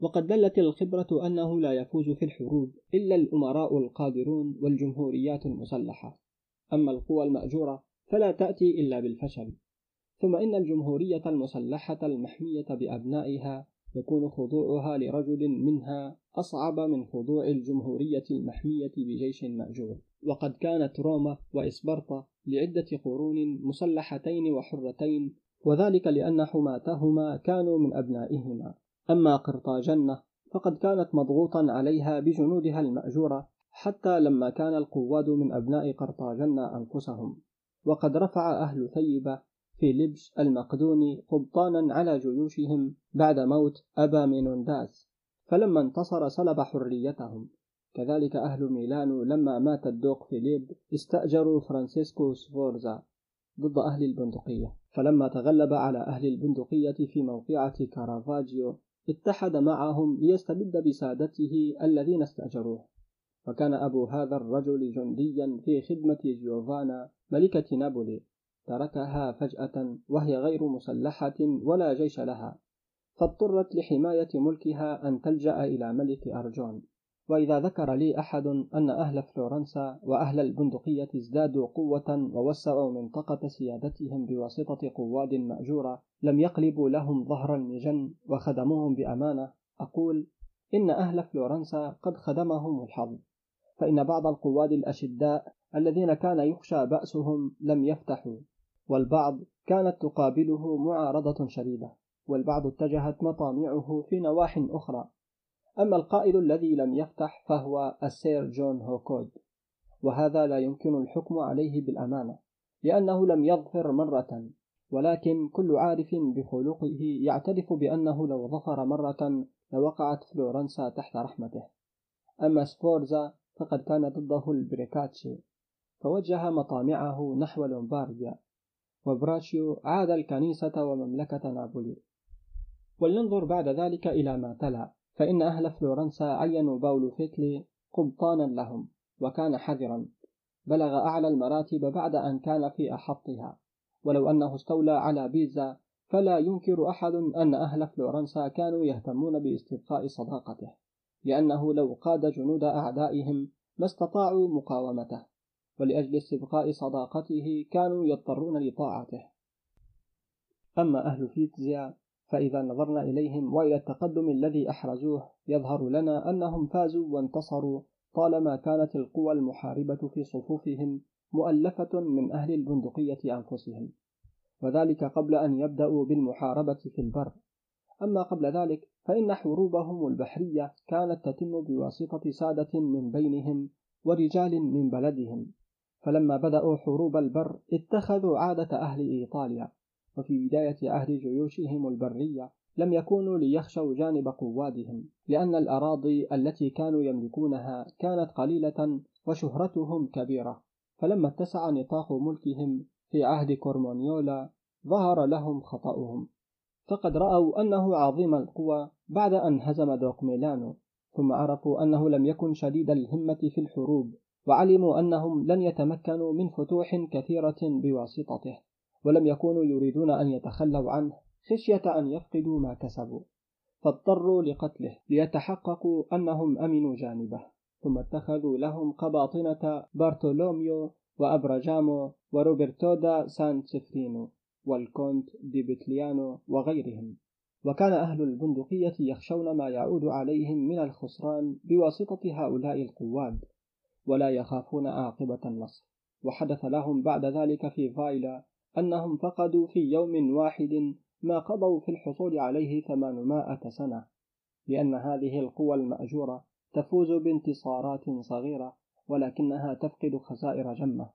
وقد دلت الخبرة أنه لا يفوز في الحروب إلا الأمراء القادرون والجمهوريات المسلحة. أما القوى المأجورة فلا تأتي إلا بالفشل. ثم إن الجمهورية المسلحة المحمية بأبنائها يكون خضوعها لرجل منها أصعب من خضوع الجمهورية المحمية بجيش مأجور. وقد كانت روما وإسبرطة لعدة قرون مسلحتين وحرتين وذلك لأن حماتهما كانوا من أبنائهما. أما قرطاجنة فقد كانت مضغوطا عليها بجنودها المأجورة حتى لما كان القواد من أبناء قرطاجن أنفسهم. وقد رفع أهل ثيبة فيلبس المقدوني قبطانا على جيوشهم بعد موت أبامينونداس. فلما انتصر سلب حريتهم. كذلك أهل ميلانو لما مات الدوق فيليب استأجروا فرانسيسكو سفورزا ضد أهل البندقية. فلما تغلب على أهل البندقية في موقعة كارافاجيو اتحد معهم ليستبد بسادته الذين استأجروه. وكان أبو هذا الرجل جنديا في خدمة جيوفانا ملكة نابولي تركها فجأة وهي غير مسلحة ولا جيش لها فاضطرت لحماية ملكها أن تلجأ إلى ملك أرجون. وإذا ذكر لي أحد أن أهل فلورنسا وأهل البندقية ازدادوا قوة ووسعوا منطقة سيادتهم بواسطة قواد مأجورة لم يقلبوا لهم ظهر المجن وخدموهم بأمانة أقول إن أهل فلورنسا قد خدمهم الحظ فإن بعض القواد الأشداء الذين كان يخشى بأسهم لم يفتحوا والبعض كانت تقابله معارضة شديدة والبعض اتجهت مطامعه في نواح أخرى. أما القائد الذي لم يفتح فهو السير جون هوكود وهذا لا يمكن الحكم عليه بالأمانة لأنه لم يظفر مرة ولكن كل عارف بخلقه يعترف بأنه لو ظفر مرة لوقعت فلورنسا تحت رحمته. أما سفورزا فقد كان ضده البريكاتشي فوجه مطامعه نحو لومبارديا وبراشيو عادى الكنيسة ومملكة نابولي. ولننظر بعد ذلك إلى ما تلا. فإن أهل فلورنسا عينوا باولو فيتلي قبطانا لهم وكان حذرا. بلغ أعلى المراتب بعد أن كان في أحطها. ولو أنه استولى على بيزا فلا ينكر أحد أن أهل فلورنسا كانوا يهتمون باستبقاء صداقته لأنه لو قاد جنود أعدائهم ما استطاعوا مقاومته. ولأجل استبقاء صداقته كانوا يضطرون لطاعته. أما أهل فيتزيا فإذا نظرنا إليهم وإلى التقدم الذي أحرزوه يظهر لنا أنهم فازوا وانتصروا طالما كانت القوى المحاربة في صفوفهم مؤلفة من أهل البندقية أنفسهم. وذلك قبل أن يبدأوا بالمحاربة في البر. أما قبل ذلك فإن حروبهم البحرية كانت تتم بواسطة سادة من بينهم ورجال من بلدهم. فلما بدأوا حروب البر اتخذوا عادة أهل إيطاليا. وفي بداية عهد جيوشهم البرية لم يكونوا ليخشوا جانب قوادهم لأن الأراضي التي كانوا يملكونها كانت قليلة وشهرتهم كبيرة. فلما اتسع نطاق ملكهم في عهد كورمونيولا ظهر لهم خطأهم. فقد رأوا أنه عظيم القوى بعد أن هزم دوق ميلانو ثم عرفوا أنه لم يكن شديد الهمة في الحروب وعلموا أنهم لن يتمكنوا من فتوح كثيرة بواسطته. ولم يكونوا يريدون أن يتخلوا عنه خشية أن يفقدوا ما كسبوا. فاضطروا لقتله ليتحققوا أنهم أمنوا جانبه. ثم اتخذوا لهم قباطنة بارتولوميو دا براجامو وروبرتو دا سان سفرينو والكونت دي بتليانو وغيرهم. وكان أهل البندقية يخشون ما يعود عليهم من الخسران بواسطة هؤلاء القواد ولا يخافون عاقبة النصر. وحدث لهم بعد ذلك في فايلا أنهم فقدوا في يوم واحد ما قضوا في الحصول عليه ثمانمائة سنة لأن هذه القوى المأجورة تفوز بانتصارات صغيرة ولكنها تفقد خسائر جمة.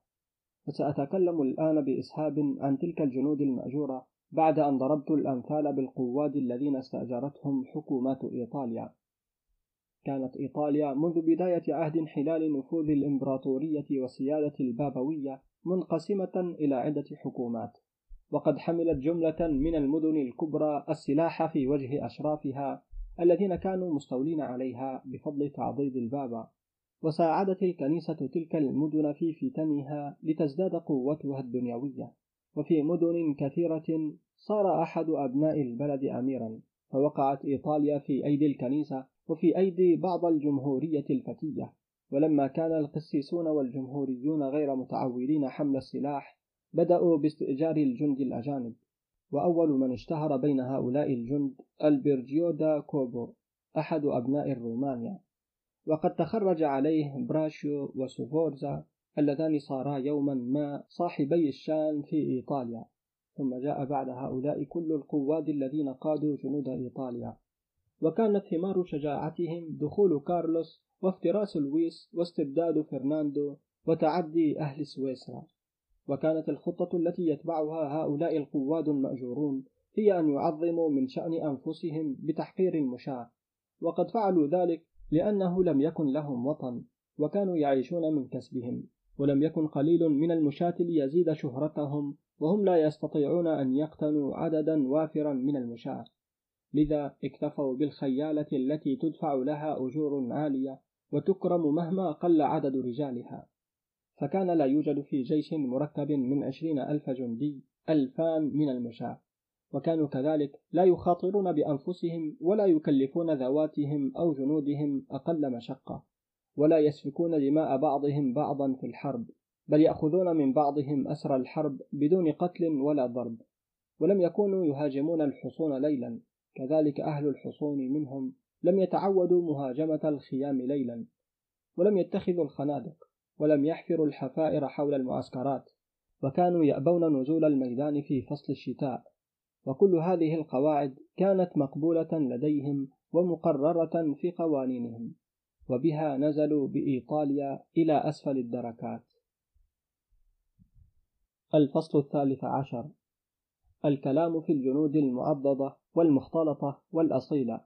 وسأتكلم الآن بإسهاب عن تلك الجنود المأجورة بعد أن ضربت الأمثال بالقواد الذين استأجرتهم حكومات إيطاليا. كانت إيطاليا منذ بداية عهد انحلال نفوذ الإمبراطورية والسيادة البابوية منقسمة إلى عدة حكومات وقد حملت جملة من المدن الكبرى السلاح في وجه أشرافها الذين كانوا مستولين عليها بفضل تعضيد البابا وساعدت الكنيسة تلك المدن في فتنها لتزداد قوتها الدنيوية. وفي مدن كثيرة صار أحد أبناء البلد أميرا فوقعت إيطاليا في أيدي الكنيسة وفي أيدي بعض الجمهورية الفتية. ولما كان القسيسون والجمهوريون غير متعودين حمل السلاح بدأوا باستئجار الجند الأجانب. وأول من اشتهر بين هؤلاء الجند البريجو دا كونيو أحد أبناء الرومانيا وقد تخرج عليه براشيو وسفورزا اللذان صارا يوما ما صاحبي الشان في إيطاليا. ثم جاء بعد هؤلاء كل القواد الذين قادوا جنود إيطاليا. وكانت ثمار شجاعتهم دخول كارلوس وافتراس لويس واستبداد فرناندو وتعدي أهل سويسرا. وكانت الخطة التي يتبعها هؤلاء القواد المأجورون هي أن يعظموا من شأن أنفسهم بتحقير المشاة وقد فعلوا ذلك لأنه لم يكن لهم وطن وكانوا يعيشون من كسبهم. ولم يكن قليل من المشاة ليزيد شهرتهم وهم لا يستطيعون أن يقتنوا عددا وافرا من المشاة. لذا اكتفوا بالخيالة التي تدفع لها أجور عالية وتكرم مهما قل عدد رجالها. فكان لا يوجد في جيش مركب من عشرين ألف جندي ألفان من المشاة. وكانوا كذلك لا يخاطرون بأنفسهم ولا يكلفون ذواتهم أو جنودهم أقل مشقة ولا يسفكون دماء بعضهم بعضا في الحرب بل يأخذون من بعضهم أسر الحرب بدون قتل ولا ضرب. ولم يكونوا يهاجمون الحصون ليلا كذلك أهل الحصون منهم لم يتعودوا مهاجمة الخيام ليلا ولم يتخذوا الخنادق ولم يحفروا الحفائر حول المعسكرات وكانوا يأبون نزول الميدان في فصل الشتاء. وكل هذه القواعد كانت مقبولة لديهم ومقررة في قوانينهم وبها نزلوا بإيطاليا إلى أسفل الدركات. الفصل الثالث عشر. الكلام في الجنود المعضدة والمختلطة والأصيلة.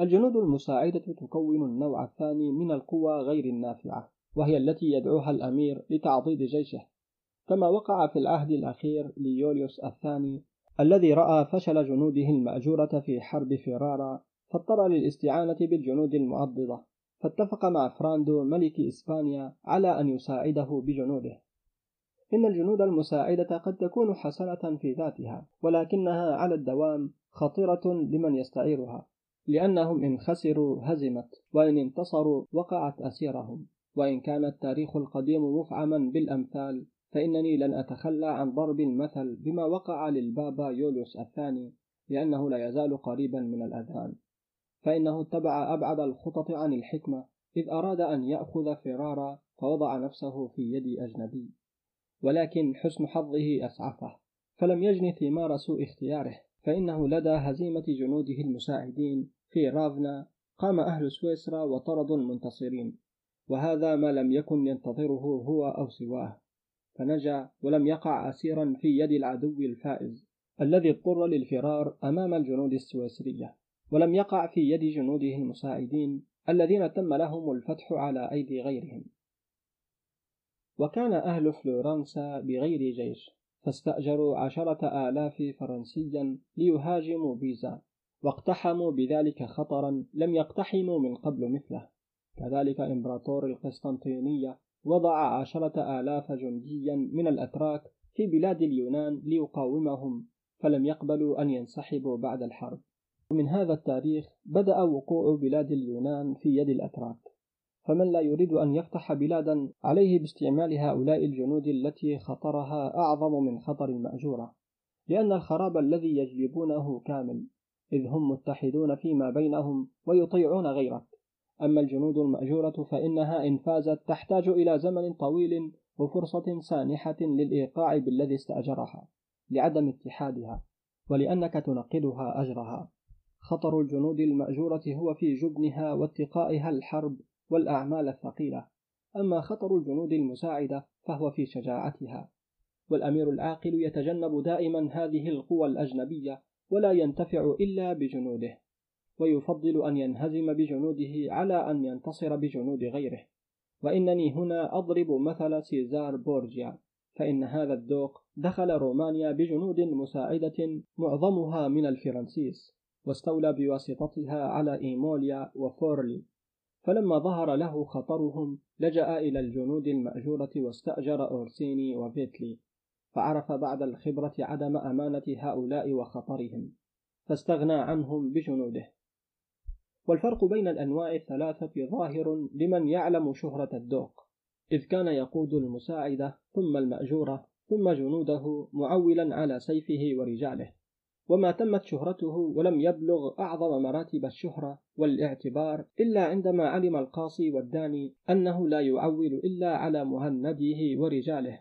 الجنود المساعدة تكون النوع الثاني من القوى غير النافعة وهي التي يدعوها الأمير لتعضيد جيشه. كما وقع في العهد الأخير ليوليوس الثاني الذي رأى فشل جنوده المأجورة في حرب فيرارا فاضطر للاستعانة بالجنود المعضدة. فاتفق مع فراندو ملك إسبانيا على أن يساعده بجنوده. إن الجنود المساعدة قد تكون حسنة في ذاتها ولكنها على الدوام خطيرة لمن يستعيرها. لأنهم إن خسروا هزمت وإن انتصروا وقعت أسيرهم. وإن كان التاريخ القديم مفعما بالأمثال فإنني لن أتخلى عن ضرب المثل بما وقع للبابا يوليوس الثاني لأنه لا يزال قريبا من الأذهان. فإنه اتبع أبعد الخطط عن الحكمة إذ أراد أن يأخذ فرارا فوضع نفسه في يد أجنبي. ولكن حسن حظه أسعفه فلم يجن ثمار سوء اختياره. فإنه لدى هزيمة جنوده المساعدين في رافنا قام أهل سويسرا وطردوا المنتصرين وهذا ما لم يكن ينتظره هو أو سواه. فنجا ولم يقع أسيرا في يد العدو الفائز الذي اضطر للفرار أمام الجنود السويسرية ولم يقع في يد جنوده المساعدين الذين تم لهم الفتح على أيدي غيرهم. وكان أهل فلورنسا بغير جيش. فاستأجروا عشرة آلاف فرنسيا ليهاجموا بيزا واقتحموا بذلك خطرا لم يقتحموا من قبل مثله. كذلك إمبراطور القسطنطينية وضع عشرة آلاف جنديا من الأتراك في بلاد اليونان ليقاومهم فلم يقبلوا أن ينسحبوا بعد الحرب. ومن هذا التاريخ بدأ وقوع بلاد اليونان في يد الأتراك. فمن لا يريد أن يفتح بلادا عليه باستعمال هؤلاء الجنود التي خطرها أعظم من خطر المأجورة لأن الخراب الذي يجلبونه كامل إذ هم متحدون فيما بينهم ويطيعون غيرك. أما الجنود المأجورة فإنها إن فازت تحتاج إلى زمن طويل وفرصة سانحة للإيقاع بالذي استأجرها لعدم اتحادها ولأنك تنقلها أجرها. خطر الجنود المأجورة هو في جبنها واتقائها الحرب والأعمال الثقيلة. أما خطر الجنود المساعدة فهو في شجاعتها. والأمير العاقل يتجنب دائما هذه القوى الأجنبية ولا ينتفع إلا بجنوده ويفضل أن ينهزم بجنوده على أن ينتصر بجنود غيره. وإنني هنا أضرب مثل سيزار بورجيا فإن هذا الدوق دخل رومانيا بجنود مساعدة معظمها من الفرنسيس واستولى بواسطتها على إيموليا وفورلي فلما ظهر له خطرهم لجأ إلى الجنود المأجورة واستأجر أورسيني وفيتلي فعرف بعد الخبرة عدم أمانة هؤلاء وخطرهم فاستغنى عنهم بجنوده. والفرق بين الأنواع الثلاثة ظاهر لمن يعلم شهرة الدوق إذ كان يقود المساعدة ثم المأجورة ثم جنوده معولا على سيفه ورجاله. وما تمت شهرته ولم يبلغ أعظم مراتب الشهرة والاعتبار إلا عندما علم القاصي والداني أنه لا يعول إلا على مهنديه ورجاله.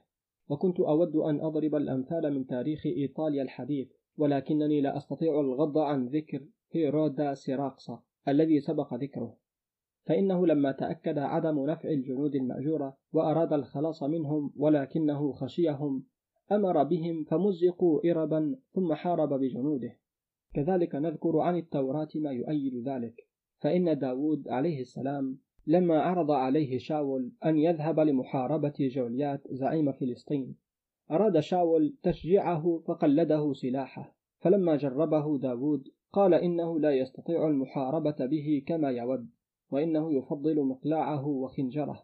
وكنت أود أن أضرب الأمثال من تاريخ إيطاليا الحديث ولكنني لا أستطيع الغض عن ذكر هيرودا سيراقصا الذي سبق ذكره. فإنه لما تأكد عدم نفع الجنود المأجورة وأراد الخلاص منهم ولكنه خشيهم أمر بهم فمزقوا إربا ثم حارب بجنوده. كذلك نذكر عن التوراة ما يؤيد ذلك. فإن داود عليه السلام لما عرض عليه شاول أن يذهب لمحاربة جوليات زعيم فلسطين أراد شاول تشجيعه فقلده سلاحه. فلما جربه داود قال إنه لا يستطيع المحاربة به كما يود وإنه يفضل مقلاعه وخنجره.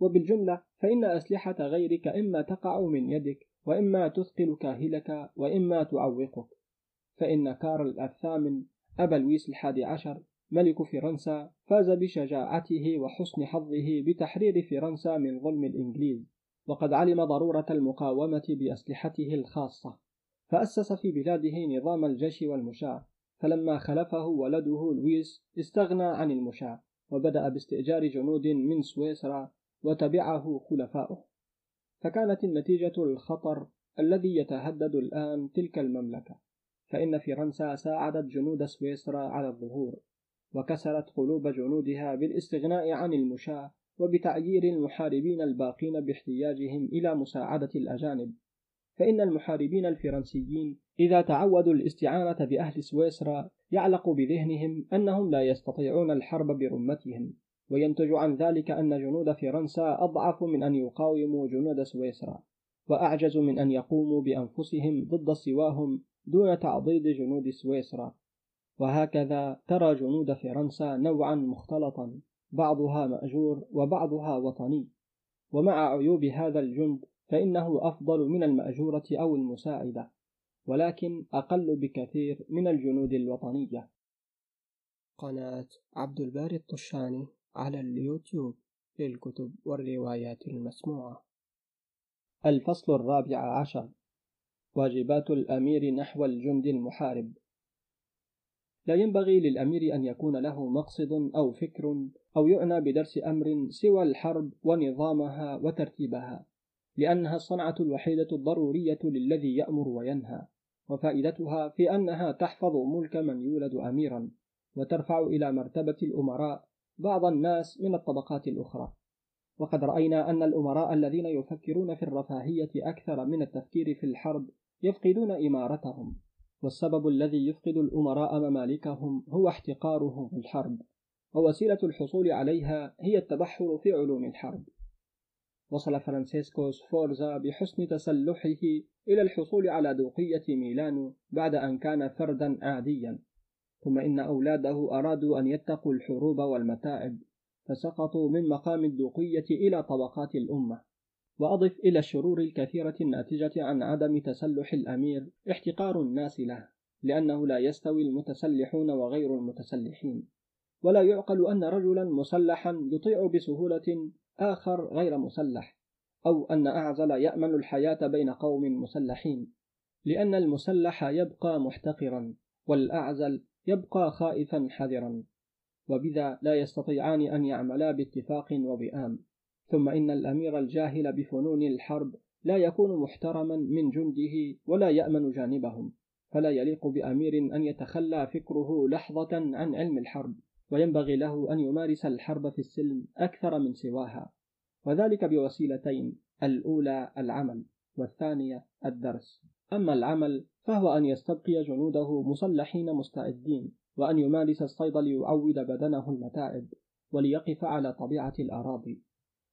وبالجملة فإن أسلحة غيرك إما تقع من يدك وإما تثقل كاهلك وإما تعوقك. فإن كارل الثامن أبا لويس الحادي عشر ملك فرنسا فاز بشجاعته وحسن حظه بتحرير فرنسا من ظلم الإنجليز وقد علم ضرورة المقاومة بأسلحته الخاصة. فأسس في بلاده نظام الجيش والمشاة. فلما خلفه ولده لويس استغنى عن المشاة وبدأ باستئجار جنود من سويسرا وتبعه خلفاؤه. فكانت النتيجة الخطر الذي يتهدد الآن تلك المملكة فإن فرنسا ساعدت جنود سويسرا على الظهور وكسرت قلوب جنودها بالاستغناء عن المشاة وبتعيير المحاربين الباقين باحتياجهم إلى مساعدة الأجانب. فإن المحاربين الفرنسيين إذا تعودوا الاستعانة بأهل سويسرا يعلق بذهنهم أنهم لا يستطيعون الحرب برمتهم. وينتج عن ذلك أن جنود فرنسا أضعف من أن يقاوموا جنود سويسرا وأعجز من أن يقوموا بأنفسهم ضد سواهم دون تعضيد جنود سويسرا. وهكذا ترى جنود فرنسا نوعا مختلطا بعضها مأجور وبعضها وطني. ومع عيوب هذا الجند فإنه أفضل من المأجورة أو المساعدة ولكن أقل بكثير من الجنود الوطنية. قناة عبد الباري الطشاني على اليوتيوب للكتب والروايات المسموعة. الفصل الرابع عشر. واجبات الأمير نحو الجند المحارب. لا ينبغي للأمير أن يكون له مقصد أو فكر أو يعنى بدرس أمر سوى الحرب ونظامها وترتيبها لأنها الصنعة الوحيدة الضرورية للذي يأمر وينهى وفائدتها في أنها تحفظ ملك من يولد أميرا وترفع إلى مرتبة الأمراء بعض الناس من الطبقات الأخرى. وقد رأينا أن الأمراء الذين يفكرون في الرفاهية أكثر من التفكير في الحرب يفقدون إمارتهم. والسبب الذي يفقد الأمراء ممالكهم هو احتقارهم الحرب ووسيلة الحصول عليها هي التبحر في علوم الحرب. وصل فرانسيسكو سفورزا بحسن تسلحه إلى الحصول على دوقية ميلانو بعد أن كان فردا عاديا. ثم إن أولاده أرادوا أن يتقوا الحروب والمتاعب فسقطوا من مقام الدوقية إلى طبقات الأمة. وأضف إلى الشرور الكثيرة الناتجة عن عدم تسلح الأمير احتقار الناس له لأنه لا يستوي المتسلحون وغير المتسلحين. ولا يعقل أن رجلا مسلحا يطيع بسهولة آخر غير مسلح أو أن أعزل يأمن الحياة بين قوم مسلحين لأن المسلح يبقى محتقرا والأعزل يبقى خائفا حذرا وبذا لا يستطيعان أن يعملا باتفاق وبئام. ثم إن الأمير الجاهل بفنون الحرب لا يكون محترما من جنده ولا يأمن جانبهم فلا يليق بأمير أن يتخلى فكره لحظة عن علم الحرب وينبغي له أن يمارس الحرب في السلم أكثر من سواها. وذلك بوسيلتين الأولى العمل والثانية الدرس. أما العمل فهو أن يستبقي جنوده مسلحين مستعدين وأن يمارس الصيد ليعود بدنه المتاعب وليقف على طبيعة الأراضي.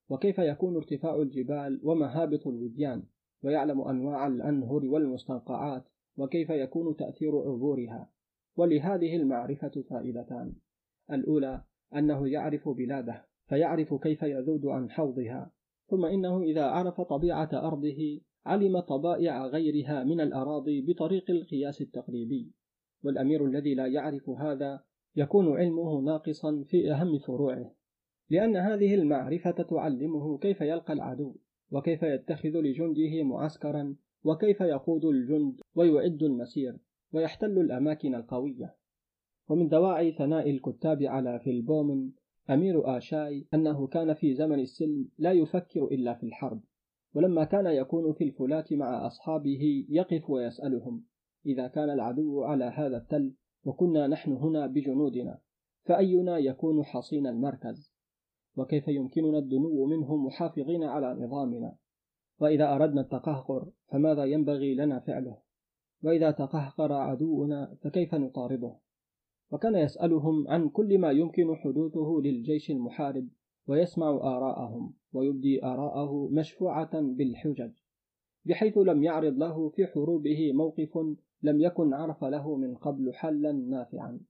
وكيف يكون ارتفاع الجبال ومهابط الوديان؟ ويعلم أنواع الأنهر والمستنقعات وكيف يكون تأثير عبورها؟ ولهذه المعرفة فائدتان. الأولى أنه يعرف بلاده فيعرف كيف يذود عن حوضها ثم إنه إذا عرف طبيعة أرضه علم طبائع غيرها من الأراضي بطريق القياس التقريبي والأمير الذي لا يعرف هذا يكون علمه ناقصا في أهم فروعه لأن هذه المعرفة تعلمه كيف يلقى العدو وكيف يتخذ لجنده معسكرا وكيف يقود الجند ويعد المسير ويحتل الأماكن القوية. ومن دواعي ثناء الكتاب على فيلبومن أمير آشاي أنه كان في زمن السلم لا يفكر إلا في الحرب. ولما كان يكون في الفلاة مع أصحابه يقف ويسألهم إذا كان العدو على هذا التل وكنا نحن هنا بجنودنا فأينا يكون حصين المركز؟ وكيف يمكننا الدنو منهم محافظين على نظامنا؟ وإذا أردنا التقهقر فماذا ينبغي لنا فعله؟ وإذا تقهقر عدونا فكيف نطارده؟ وكان يسألهم عن كل ما يمكن حدوثه للجيش المحارب ويسمع آراءهم ويبدي آراءه مشفوعة بالحجج بحيث لم يعرض له في حروبه موقف لم يكن عرف له من قبل حلا نافعا.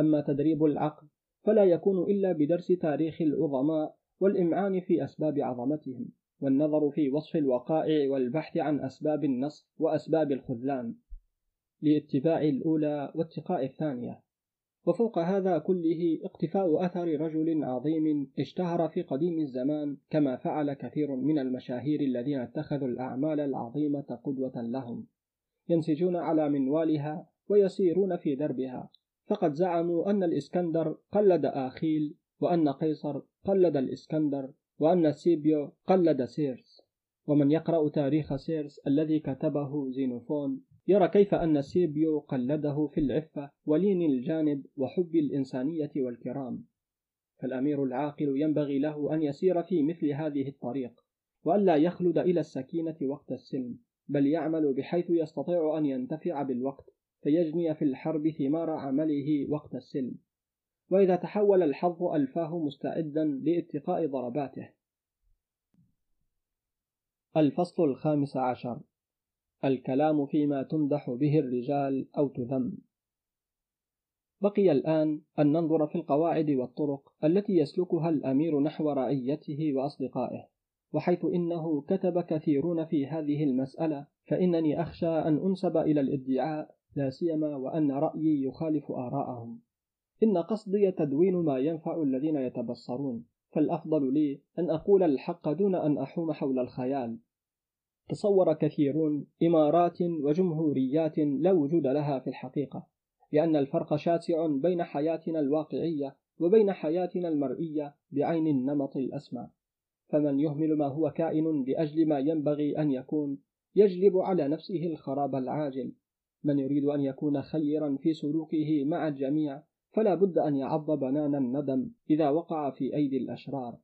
أما تدريب العقل فلا يكون إلا بدرس تاريخ العظماء والإمعان في أسباب عظمتهم والنظر في وصف الوقائع والبحث عن أسباب النصر وأسباب الخذلان لاتباع الأولى واتقاء الثانية. وفوق هذا كله اقتفاء أثر رجل عظيم اشتهر في قديم الزمان كما فعل كثير من المشاهير الذين اتخذوا الأعمال العظيمة قدوة لهم. ينسجون على منوالها ويسيرون في دربها. فقد زعموا أن الإسكندر قلد آخيل وأن قيصر قلد الإسكندر وأن سيبيو قلد سيرس. ومن يقرأ تاريخ سيرس الذي كتبه زينوفون يرى كيف أن سيبيو قلده في العفة ولين الجانب وحب الإنسانية والكرم. فالأمير العاقل ينبغي له أن يسير في مثل هذه الطريق وألا يخلد إلى السكينة وقت السلم بل يعمل بحيث يستطيع أن ينتفع بالوقت فيجني في الحرب ثمار عمله وقت السلم. وإذا تحول الحظ ألفاه مستعدا لاتقاء ضرباته. الفصل الخامس عشر. الكلام فيما تمدح به الرجال أو تذم. بقي الآن أن ننظر في القواعد والطرق التي يسلكها الأمير نحو رعيته وأصدقائه وحيث إنه كتب كثيرون في هذه المسألة فإنني أخشى أن أنسب إلى الادعاء لا سيما وأن رأيي يخالف آراءهم. إن قصدي تدوين ما ينفع الذين يتبصرون فالأفضل لي أن أقول الحق دون أن أحوم حول الخيال. تصور كثيرون إمارات وجمهوريات لا وجود لها في الحقيقة لأن الفرق شاسع بين حياتنا الواقعية وبين حياتنا المرئية بعين النمط الأسمى. فمن يهمل ما هو كائن لأجل ما ينبغي أن يكون يجلب على نفسه الخراب العاجل. من يريد أن يكون خيرا في سلوكه مع الجميع فلا بد أن يعض بنان الندم إذا وقع في أيدي الأشرار.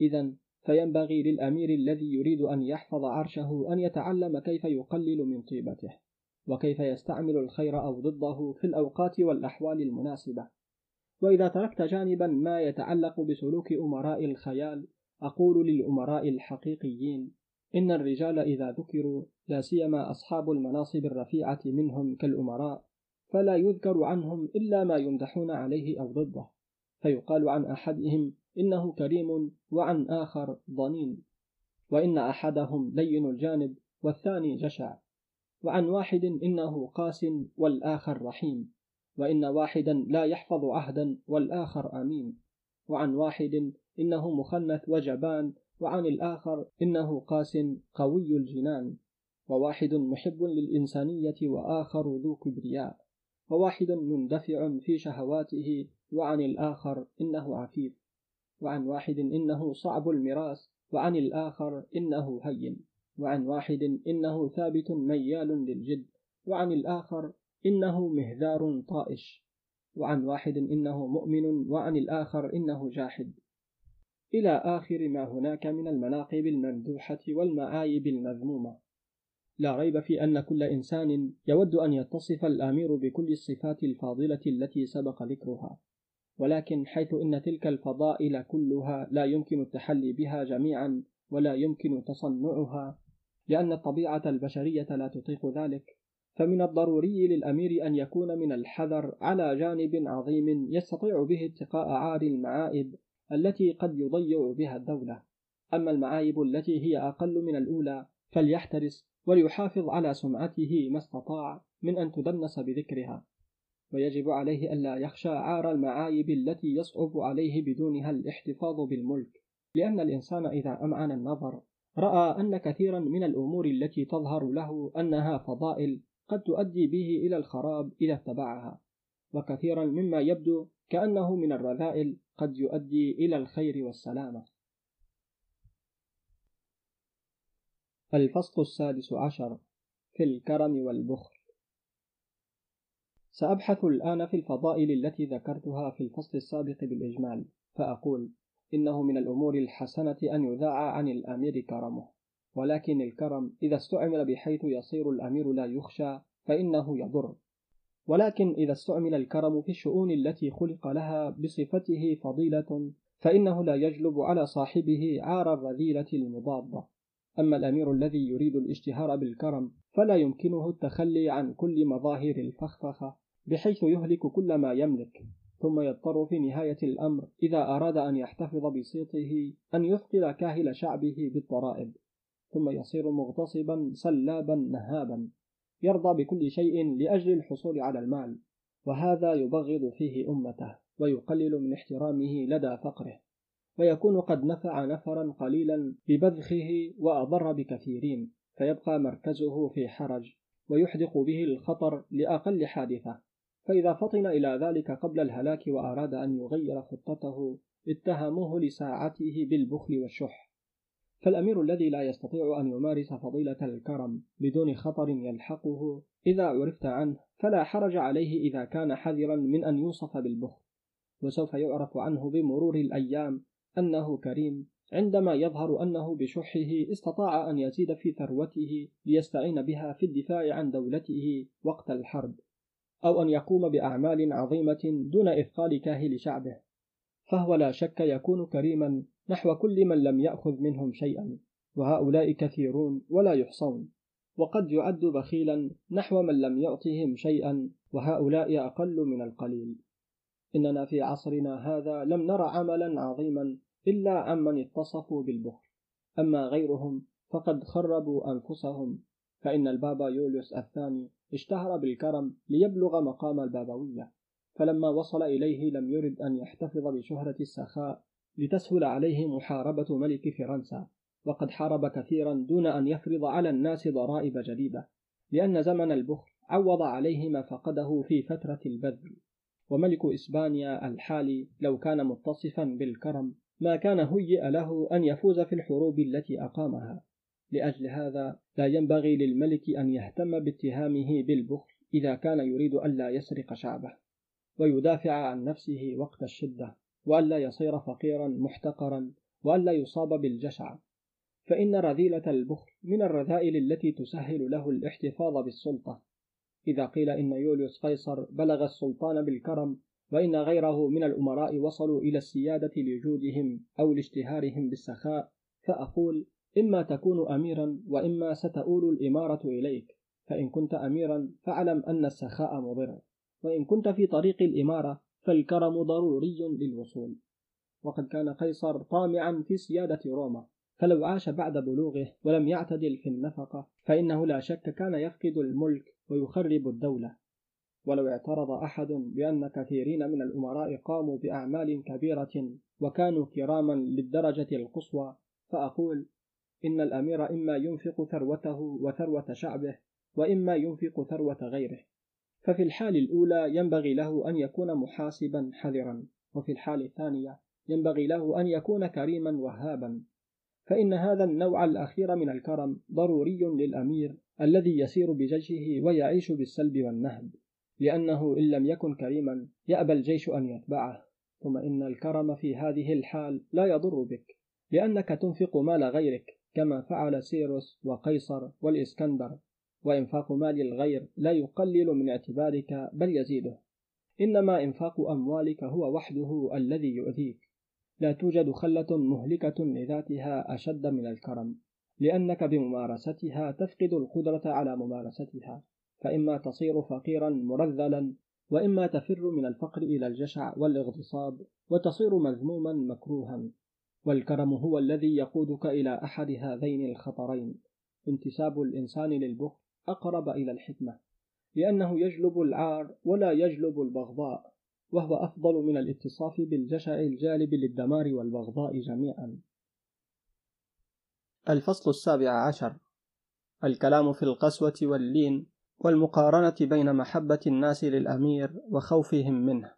إذا فينبغي للأمير الذي يريد أن يحفظ عرشه أن يتعلم كيف يقلل من طيبته وكيف يستعمل الخير أو ضده في الأوقات والأحوال المناسبة. وإذا تركت جانبا ما يتعلق بسلوك أمراء الخيال أقول للأمراء الحقيقيين إن الرجال إذا ذكروا لا سيما أصحاب المناصب الرفيعة منهم كالأمراء فلا يذكر عنهم إلا ما يمدحون عليه أو ضده. فيقال عن أحدهم إنه كريم وعن آخر ضنين. وإن أحدهم لين الجانب والثاني جشع. وعن واحد إنه قاس والآخر رحيم. وإن واحدا لا يحفظ عهدا والآخر أمين. وعن واحد إنه مخنث وجبان. وعن الآخر إنه قاس قوي الجنان. وواحد محب للإنسانية وآخر ذو كبرياء. وواحد مندفع في شهواته. وعن الآخر إنه عفيف. وعن واحد إنه صعب المراس وعن الآخر إنه هين. وعن واحد إنه ثابت ميال للجد وعن الآخر إنه مهذار طائش. وعن واحد إنه مؤمن وعن الآخر إنه جاحد. إلى آخر ما هناك من المناقب الممدوحة والمعايب المذمومة. لا ريب في أن كل إنسان يود أن يتصف الآمير بكل الصفات الفاضلة التي سبق ذكرها. ولكن حيث إن تلك الفضائل كلها لا يمكن التحلي بها جميعا ولا يمكن تصنعها لأن الطبيعة البشرية لا تطيق ذلك فمن الضروري للأمير أن يكون من الحذر على جانب عظيم يستطيع به اتقاء عار المعائب التي قد يضيع بها الدولة. أما المعايب التي هي أقل من الأولى فليحترس وليحافظ على سمعته ما استطاع من أن تدنس بذكرها. ويجب عليه ألا يخشى عار المعايب التي يصعب عليه بدونها الاحتفاظ بالملك. لأن الإنسان إذا أمعن النظر رأى أن كثيرا من الأمور التي تظهر له أنها فضائل قد تؤدي به إلى الخراب إذا اتبعها. وكثيرا مما يبدو كأنه من الرذائل قد يؤدي إلى الخير والسلامة. الفصل السادس عشر في الكرم والبخل. سأبحث الآن في الفضائل التي ذكرتها في الفصل السابق بالإجمال فأقول إنه من الأمور الحسنة أن يذاع عن الأمير كرمه. ولكن الكرم إذا استعمل بحيث يصير الأمير لا يخشى فإنه يضر. ولكن إذا استعمل الكرم في الشؤون التي خلق لها بصفته فضيلة فإنه لا يجلب على صاحبه عار الرذيلة المضادة. أما الأمير الذي يريد الاشتهار بالكرم فلا يمكنه التخلي عن كل مظاهر الفخفخة. بحيث يهلك كل ما يملك ثم يضطر في نهاية الأمر إذا أراد أن يحتفظ بصيته أن يثقل كاهل شعبه بالضرائب ثم يصير مغتصبا سلابا نهابا. يرضى بكل شيء لأجل الحصول على المال وهذا يبغض فيه أمته ويقلل من احترامه لدى فقره ويكون قد نفع نفرا قليلا ببذخه وأضر بكثيرين فيبقى مركزه في حرج ويحدق به الخطر لأقل حادثة. فإذا فطن إلى ذلك قبل الهلاك وأراد أن يغير خطته اتهموه لساعته بالبخل والشح. فالأمير الذي لا يستطيع أن يمارس فضيلة الكرم بدون خطر يلحقه إذا عرفت عنه فلا حرج عليه إذا كان حذرا من أن يوصف بالبخل. وسوف يعرف عنه بمرور الأيام أنه كريم عندما يظهر أنه بشحه استطاع أن يزيد في ثروته ليستعين بها في الدفاع عن دولته وقت الحرب. أو أن يقوم بأعمال عظيمة دون إثقال كاهل شعبه فهو لا شك يكون كريما نحو كل من لم يأخذ منهم شيئا وهؤلاء كثيرون ولا يحصون. وقد يعد بخيلا نحو من لم يعطهم شيئا وهؤلاء أقل من القليل. إننا في عصرنا هذا لم نر عملا عظيما إلا عمن اتصفوا بالبخل. أما غيرهم فقد خربوا أنفسهم فإن البابا يوليوس الثاني اشتهر بالكرم ليبلغ مقام البابوية فلما وصل إليه لم يرد أن يحتفظ بشهرة السخاء لتسهل عليه محاربة ملك فرنسا وقد حارب كثيرا دون أن يفرض على الناس ضرائب جديدة لأن زمن البخل عوض عليه ما فقده في فترة البذل. وملك إسبانيا الحالي لو كان متصفا بالكرم ما كان هيئ له أن يفوز في الحروب التي أقامها. لأجل هذا لا ينبغي للملك أن يهتم باتهامه بالبخل إذا كان يريد ألا يسرق شعبه ويدافع عن نفسه وقت الشدة وألا يصير فقيرا محتقرا وألا يصاب بالجشع. فإن رذيلة البخل من الرذائل التي تسهل له الاحتفاظ بالسلطة. إذا قيل إن يوليوس قيصر بلغ السلطان بالكرم وإن غيره من الأمراء وصلوا إلى السيادة لجودهم أو لاشتهارهم بالسخاء فأقول إما تكون أميرا وإما ستؤول الإمارة إليك فإن كنت أميرا فاعلم أن السخاء مضر وإن كنت في طريق الإمارة فالكرم ضروري للوصول. وقد كان قيصر طامعا في سيادة روما فلو عاش بعد بلوغه ولم يعتدل في النفقة فإنه لا شك كان يفقد الملك ويخرب الدولة. ولو اعترض أحد بأن كثيرين من الأمراء قاموا بأعمال كبيرة وكانوا كراما للدرجة القصوى فأقول إن الأمير إما ينفق ثروته وثروة شعبه وإما ينفق ثروة غيره. ففي الحال الأولى ينبغي له أن يكون محاسبا حذرا وفي الحال الثانية ينبغي له أن يكون كريما وهابا. فإن هذا النوع الأخير من الكرم ضروري للأمير الذي يسير بجيشه ويعيش بالسلب والنهب لأنه إن لم يكن كريما يأبى الجيش أن يتبعه. ثم إن الكرم في هذه الحال لا يضر بك لأنك تنفق مال غيرك. كما فعل سيروس وقيصر والإسكندر وإنفاق مال الغير لا يقلل من اعتبارك بل يزيده. إنما إنفاق أموالك هو وحده الذي يؤذيك. لا توجد خلة مهلكة لذاتها أشد من الكرم لأنك بممارستها تفقد القدرة على ممارستها. فإما تصير فقيرا مرذلا وإما تفر من الفقر إلى الجشع والإغتصاب وتصير مذموما مكروها. والكرم هو الذي يقودك إلى أحد هذين الخطرين. انتساب الإنسان للبخل أقرب إلى الحكمة لأنه يجلب العار ولا يجلب البغضاء وهو أفضل من الاتصاف بالجشع الجالب للدمار والبغضاء جميعا. الفصل السابع عشر. الكلام في القسوة واللين والمقارنة بين محبة الناس للأمير وخوفهم منه.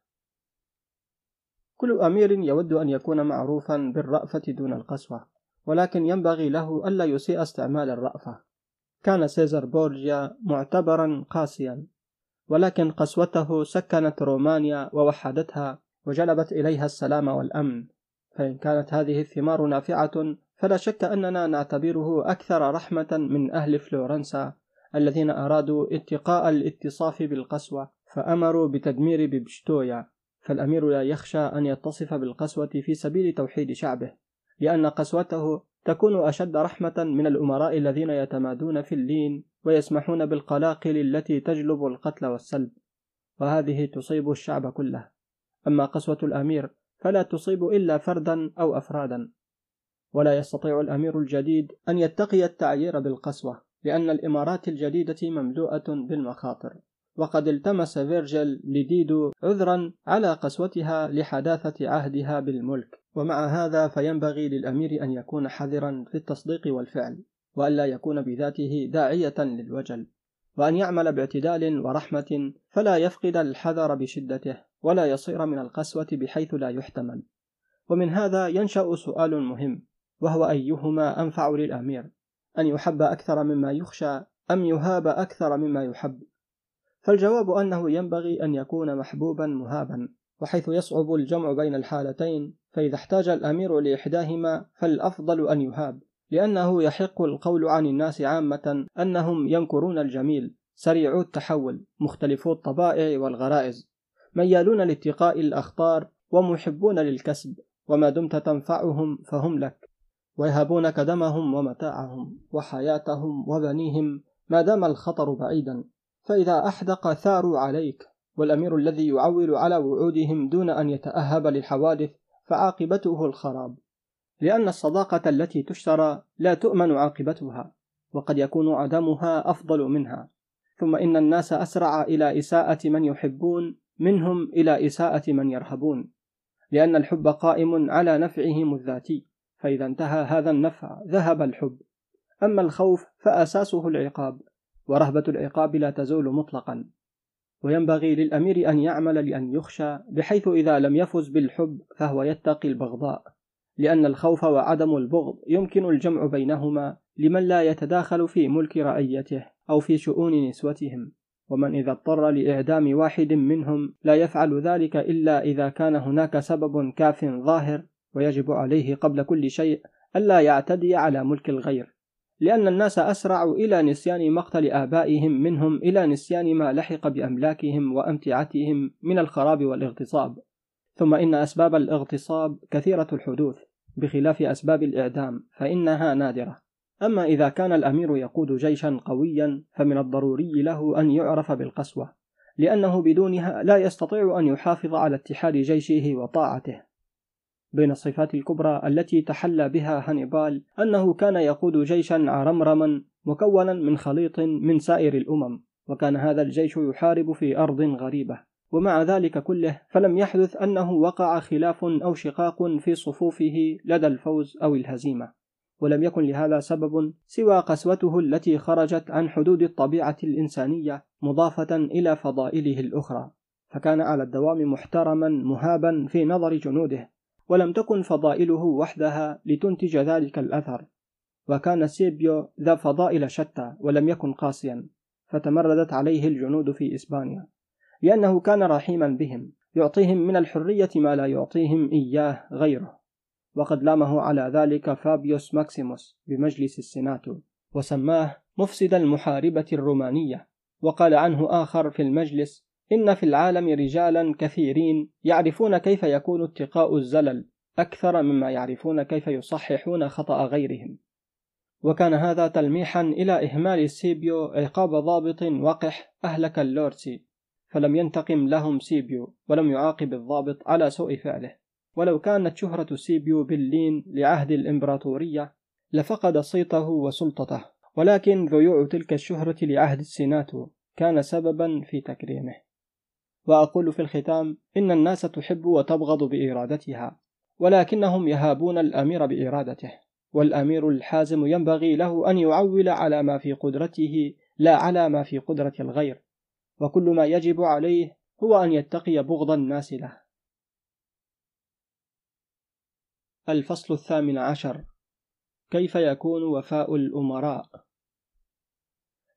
كل أمير يود أن يكون معروفا بالرأفة دون القسوة ولكن ينبغي له ألا يسيء استعمال الرأفة. كان سيزر بورجيا معتبرا قاسيا ولكن قسوته سكنت رومانيا ووحدتها وجلبت إليها السلام والأمن. فإن كانت هذه الثمار نافعة فلا شك أننا نعتبره أكثر رحمة من أهل فلورنسا الذين أرادوا اتقاء الاتصاف بالقسوة فأمروا بتدمير بيبشتويا فالأمير لا يخشى أن يتصف بالقسوة في سبيل توحيد شعبه لأن قسوته تكون أشد رحمة من الأمراء الذين يتمادون في اللين ويسمحون بالقلاقل التي تجلب القتل والسلب وهذه تصيب الشعب كله. أما قسوة الأمير فلا تصيب إلا فردا أو أفرادا ولا يستطيع الأمير الجديد أن يتقي التعيير بالقسوة لأن الإمارات الجديدة مملوءة بالمخاطر. وقد التمس فيرجل لديدو عذرا على قسوتها لحداثة عهدها بالملك. ومع هذا فينبغي للأمير أن يكون حذرا في التصديق والفعل وألا يكون بذاته داعية للوجل. وأن يعمل باعتدال ورحمة فلا يفقد الحذر بشدته ولا يصير من القسوة بحيث لا يحتمل. ومن هذا ينشأ سؤال مهم وهو أيهما أنفع للأمير؟ أن يحب أكثر مما يخشى أم يهاب أكثر مما يحب؟ فالجواب أنه ينبغي أن يكون محبوبا مهابا وحيث يصعب الجمع بين الحالتين فإذا احتاج الأمير لإحداهما فالأفضل أن يهاب لأنه يحق القول عن الناس عامة أنهم ينكرون الجميل سريعو التحول مختلفو الطبائع والغرائز. ميالون لاتقاء الأخطار ومحبون للكسب وما دمت تنفعهم فهم لك. ويهبونك دمهم ومتاعهم وحياتهم وبنيهم ما دام الخطر بعيدا. فإذا أحدق ثاروا عليك والأمير الذي يعول على وعودهم دون أن يتأهب للحوادث فعاقبته الخراب. لأن الصداقة التي تشترى لا تؤمن عاقبتها وقد يكون عدمها أفضل منها. ثم إن الناس أسرع إلى إساءة من يحبون منهم إلى إساءة من يرهبون. لأن الحب قائم على نفعهم الذاتي فإذا انتهى هذا النفع ذهب الحب. أما الخوف فأساسه العقاب. ورهبة العقاب لا تزول مطلقا. وينبغي للأمير أن يعمل لأن يخشى بحيث إذا لم يفز بالحب فهو يتقي البغضاء. لأن الخوف وعدم البغض يمكن الجمع بينهما لمن لا يتداخل في ملك رعيته أو في شؤون نسوتهم. ومن إذا اضطر لإعدام واحد منهم لا يفعل ذلك إلا إذا كان هناك سبب كاف ظاهر ويجب عليه قبل كل شيء ألا يعتدي على ملك الغير. لأن الناس أسرع إلى نسيان مقتل آبائهم منهم إلى نسيان ما لحق بأملاكهم وأمتعتهم من الخراب والاغتصاب. ثم إن أسباب الاغتصاب كثيرة الحدوث بخلاف أسباب الإعدام فإنها نادرة. أما إذا كان الأمير يقود جيشا قويا فمن الضروري له أن يعرف بالقسوة لأنه بدونها لا يستطيع أن يحافظ على اتحاد جيشه وطاعته. بين الصفات الكبرى التي تحلى بها هانيبال أنه كان يقود جيشا عرمرما مكونا من خليط من سائر الأمم وكان هذا الجيش يحارب في أرض غريبة. ومع ذلك كله فلم يحدث أنه وقع خلاف أو شقاق في صفوفه لدى الفوز أو الهزيمة. ولم يكن لهذا سبب سوى قسوته التي خرجت عن حدود الطبيعة الإنسانية مضافة إلى فضائله الأخرى. فكان على الدوام محترما مهابا في نظر جنوده. ولم تكن فضائله وحدها لتنتج ذلك الأثر. وكان سيبيو ذا فضائل شتى ولم يكن قاسيا فتمردت عليه الجنود في إسبانيا. لأنه كان رحيما بهم يعطيهم من الحرية ما لا يعطيهم إياه غيره. وقد لامه على ذلك فابيوس ماكسيموس بمجلس السيناتو وسماه مفسد المحاربة الرومانية. وقال عنه آخر في المجلس إن في العالم رجالا كثيرين يعرفون كيف يكون اتقاء الزلل أكثر مما يعرفون كيف يصححون خطأ غيرهم. وكان هذا تلميحا إلى إهمال سيبيو عقاب ضابط وقح أهلك اللورسي فلم ينتقم لهم سيبيو ولم يعاقب الضابط على سوء فعله. ولو كانت شهرة سيبيو باللين لعهد الإمبراطورية لفقد صيته وسلطته. ولكن ذيوع تلك الشهرة لعهد السيناتو كان سببا في تكريمه. وأقول في الختام إن الناس تحب وتبغض بإرادتها ولكنهم يهابون الأمير بإرادته والأمير الحازم ينبغي له أن يعول على ما في قدرته لا على ما في قدرة الغير وكل ما يجب عليه هو أن يتقي بغض الناس له. الفصل الثامن عشر. كيف يكون وفاء الأمراء؟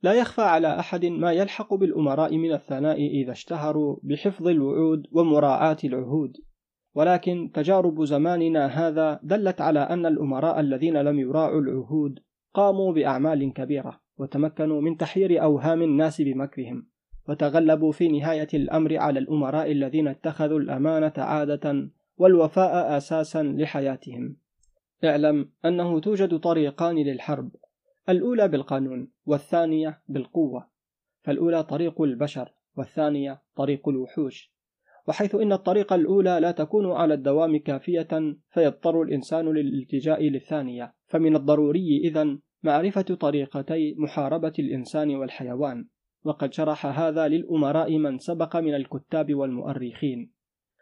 لا يخفى على أحد ما يلحق بالأمراء من الثناء إذا اشتهروا بحفظ الوعود ومراعاة العهود. ولكن تجارب زماننا هذا دلت على أن الأمراء الذين لم يراعوا العهود قاموا بأعمال كبيرة وتمكنوا من تحيير أوهام الناس بمكرهم وتغلبوا في نهاية الأمر على الأمراء الذين اتخذوا الأمانة عادة والوفاء أساسا لحياتهم. اعلم أنه توجد طريقان للحرب. الأولى بالقانون والثانية بالقوة فالأولى طريق البشر والثانية طريق الوحوش. وحيث إن الطريقة الأولى لا تكون على الدوام كافية فيضطر الإنسان للالتجاء للثانية. فمن الضروري إذن معرفة طريقتي محاربة الإنسان والحيوان. وقد شرح هذا للأمراء من سبق من الكتاب والمؤرخين.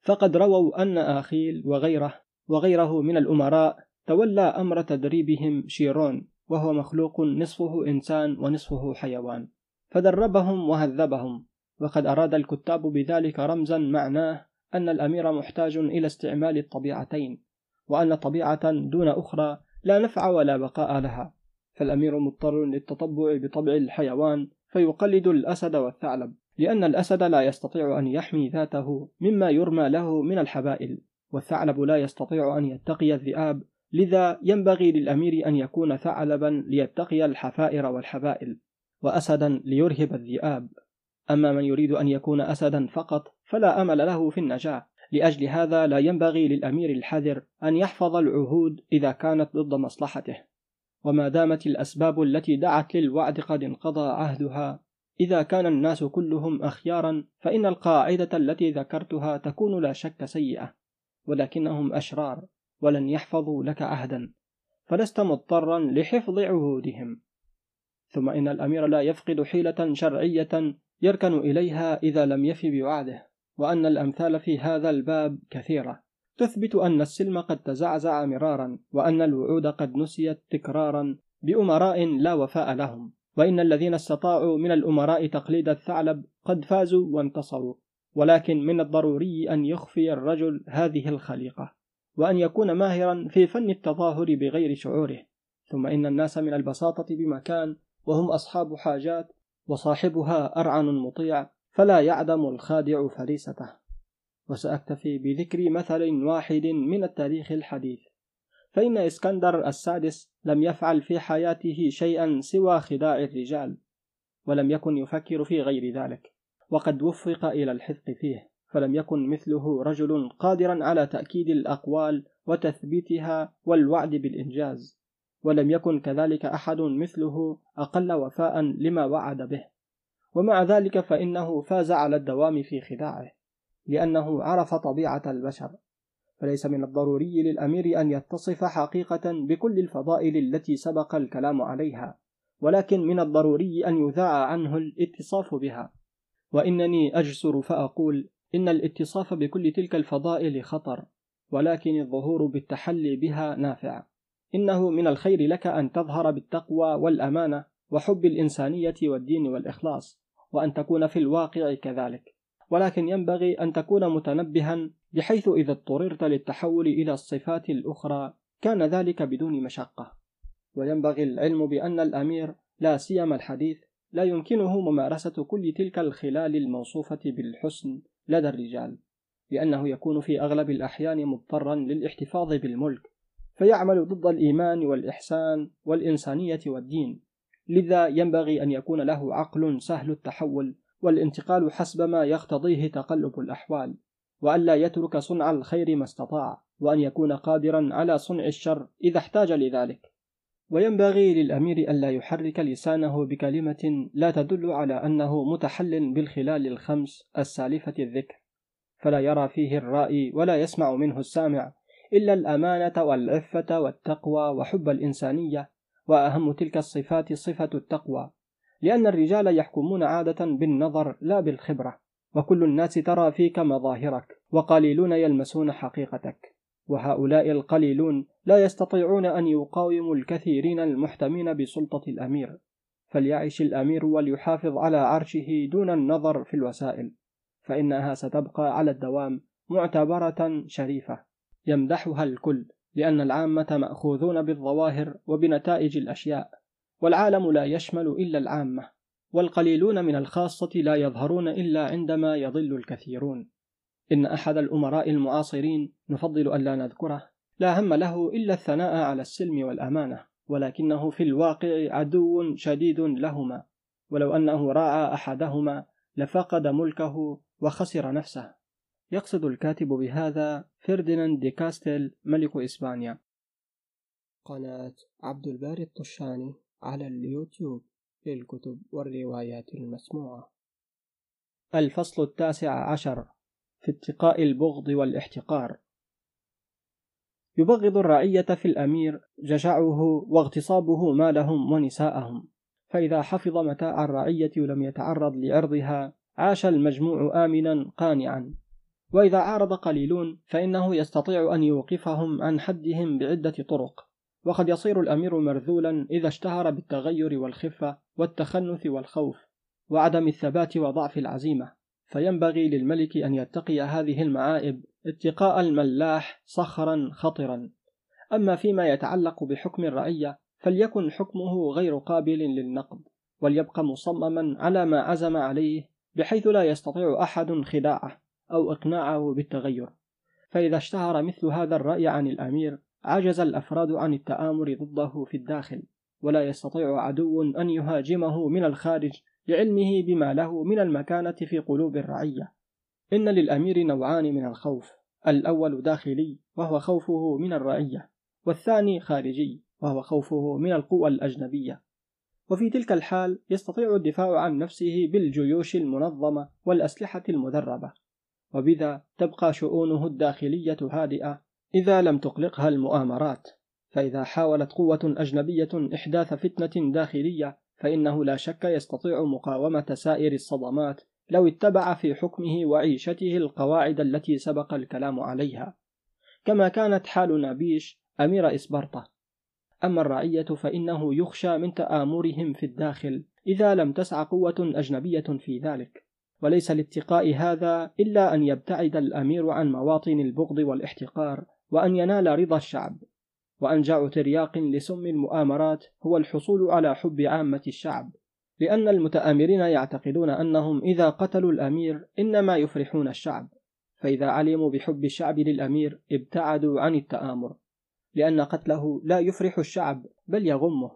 فقد رووا أن آخيل وغيره وغيره من الأمراء تولى أمر تدريبهم شيرون. وهو مخلوق نصفه إنسان ونصفه حيوان. فدربهم وهذبهم. وقد أراد الكتاب بذلك رمزا معناه أن الأمير محتاج إلى استعمال الطبيعتين وأن طبيعة دون أخرى لا نفع ولا بقاء لها. فالأمير مضطر للتطبع بطبع الحيوان فيقلد الأسد والثعلب لأن الأسد لا يستطيع أن يحمي ذاته مما يرمى له من الحبائل والثعلب لا يستطيع أن يتقي الذئاب لذا ينبغي للأمير أن يكون ثعلبا ليتقي الحفائر والحبائل وأسدا ليرهب الذئاب. أما من يريد أن يكون أسدا فقط فلا أمل له في النجاة. لأجل هذا لا ينبغي للأمير الحذر أن يحفظ العهود إذا كانت ضد مصلحته. وما دامت الأسباب التي دعت للوعد قد انقضى عهدها إذا كان الناس كلهم أخيارا فإن القاعدة التي ذكرتها تكون لا شك سيئة ولكنهم أشرار. ولن يحفظوا لك عهدا فلست مضطرا لحفظ عهودهم. ثم إن الأمير لا يفقد حيلة شرعية يركن إليها إذا لم يف بوعده وأن الأمثال في هذا الباب كثيرة. تثبت أن السلم قد تزعزع مرارا وأن الوعود قد نسيت تكرارا بأمراء لا وفاء لهم. وإن الذين استطاعوا من الأمراء تقليد الثعلب قد فازوا وانتصروا ولكن من الضروري أن يخفي الرجل هذه الخليقة. وأن يكون ماهرا في فن التظاهر بغير شعوره. ثم إن الناس من البساطة بمكان وهم أصحاب حاجات وصاحبها أرعن مطيع فلا يعدم الخادع فريسته. وسأكتفي بذكر مثل واحد من التاريخ الحديث. فإن إسكندر السادس لم يفعل في حياته شيئا سوى خداع الرجال ولم يكن يفكر في غير ذلك وقد وفق إلى الحفظ فيه. فلم يكن مثله رجل قادرا على تأكيد الأقوال وتثبيتها والوعد بالإنجاز ولم يكن كذلك أحد مثله أقل وفاء لما وعد به. ومع ذلك فإنه فاز على الدوام في خداعه لأنه عرف طبيعة البشر. فليس من الضروري للأمير أن يتصف حقيقة بكل الفضائل التي سبق الكلام عليها ولكن من الضروري أن يذاع عنه الاتصاف بها. وإنني أجسر فأقول إن الاتصاف بكل تلك الفضائل خطر ولكن الظهور بالتحلي بها نافع. إنه من الخير لك أن تظهر بالتقوى والأمانة وحب الإنسانية والدين والإخلاص وأن تكون في الواقع كذلك. ولكن ينبغي أن تكون متنبها بحيث إذا اضطررت للتحول إلى الصفات الأخرى كان ذلك بدون مشقة. وينبغي العلم بأن الأمير لا سيما الحديث لا يمكنه ممارسة كل تلك الخلال الموصوفة بالحسن لدى الرجال لأنه يكون في أغلب الأحيان مضطرا للاحتفاظ بالملك فيعمل ضد الإيمان والإحسان والإنسانية والدين. لذا ينبغي أن يكون له عقل سهل التحول والانتقال حسب ما يقتضيه تقلب الأحوال وألا يترك صنع الخير ما استطاع وأن يكون قادرا على صنع الشر إذا احتاج لذلك. وينبغي للأمير ألا يحرك لسانه بكلمة لا تدل على أنه متحل بالخلال الخمس السالفة الذكر فلا يرى فيه الرائي ولا يسمع منه السامع إلا الأمانة والعفة والتقوى وحب الإنسانية وأهم تلك الصفات صفة التقوى لأن الرجال يحكمون عادة بالنظر لا بالخبرة وكل الناس ترى فيك مظاهرك وقليلون يلمسون حقيقتك. وهؤلاء القليلون لا يستطيعون أن يقاوموا الكثيرين المحتمين بسلطة الأمير فليعش الأمير وليحافظ على عرشه دون النظر في الوسائل فإنها ستبقى على الدوام معتبرة شريفة. يمدحها الكل لأن العامة مأخوذون بالظواهر وبنتائج الأشياء والعالم لا يشمل إلا العامة والقليلون من الخاصة لا يظهرون إلا عندما يضل الكثيرون. إن أحد الأمراء المعاصرين نفضل ألا نذكره. لا هم له إلا الثناء على السلم والأمانة ولكنه في الواقع عدو شديد لهما. ولو أنه راعى أحدهما لفقد ملكه وخسر نفسه. يقصد الكاتب بهذا فرديناند دي كاستيل ملك إسبانيا. قناة عبد الباري الطشاني على اليوتيوب للكتب والروايات المسموعة. الفصل التاسع عشر. في اتقاء البغض والاحتقار. يبغض الرعية في الأمير جشعه واغتصابه مالهم ونساءهم. فإذا حفظ متاع الرعية ولم يتعرض لعرضها عاش المجموع آمنا قانعا. وإذا عارض قليلون فإنه يستطيع أن يوقفهم عن حدهم بعدة طرق. وقد يصير الأمير مرذولا إذا اشتهر بالتغير والخفة والتخنث والخوف وعدم الثبات وضعف العزيمة. فينبغي للملك أن يتقي هذه المعائب اتقاء الملاح صخرا خطرا. أما فيما يتعلق بحكم الرعية فليكن حكمه غير قابل للنقد وليبقى مصمما على ما عزم عليه بحيث لا يستطيع أحد خداعه أو إقناعه بالتغير. فإذا اشتهر مثل هذا الرأي عن الأمير عجز الأفراد عن التآمر ضده في الداخل ولا يستطيع عدو أن يهاجمه من الخارج لعلمه بما له من المكانة في قلوب الرعية. إن للأمير نوعان من الخوف الأول داخلي وهو خوفه من الرعية والثاني خارجي وهو خوفه من القوى الأجنبية. وفي تلك الحال يستطيع الدفاع عن نفسه بالجيوش المنظمة والأسلحة المدربة وبذا تبقى شؤونه الداخلية هادئة إذا لم تقلقها المؤامرات. فإذا حاولت قوة أجنبية إحداث فتنة داخلية فإنه لا شك يستطيع مقاومة سائر الصدمات لو اتبع في حكمه وعيشته القواعد التي سبق الكلام عليها. كما كانت حال نابيش أمير إسبرطة. أما الرعية فإنه يخشى من تآمرهم في الداخل إذا لم تسع قوة أجنبية في ذلك. وليس لاتقاء هذا إلا أن يبتعد الأمير عن مواطن البغض والاحتقار وأن ينال رضا الشعب. وأنجع ترياق لسم المؤامرات هو الحصول على حب عامة الشعب لأن المتآمرين يعتقدون أنهم إذا قتلوا الأمير إنما يفرحون الشعب فإذا علموا بحب الشعب للأمير ابتعدوا عن التآمر لأن قتله لا يفرح الشعب بل يغمه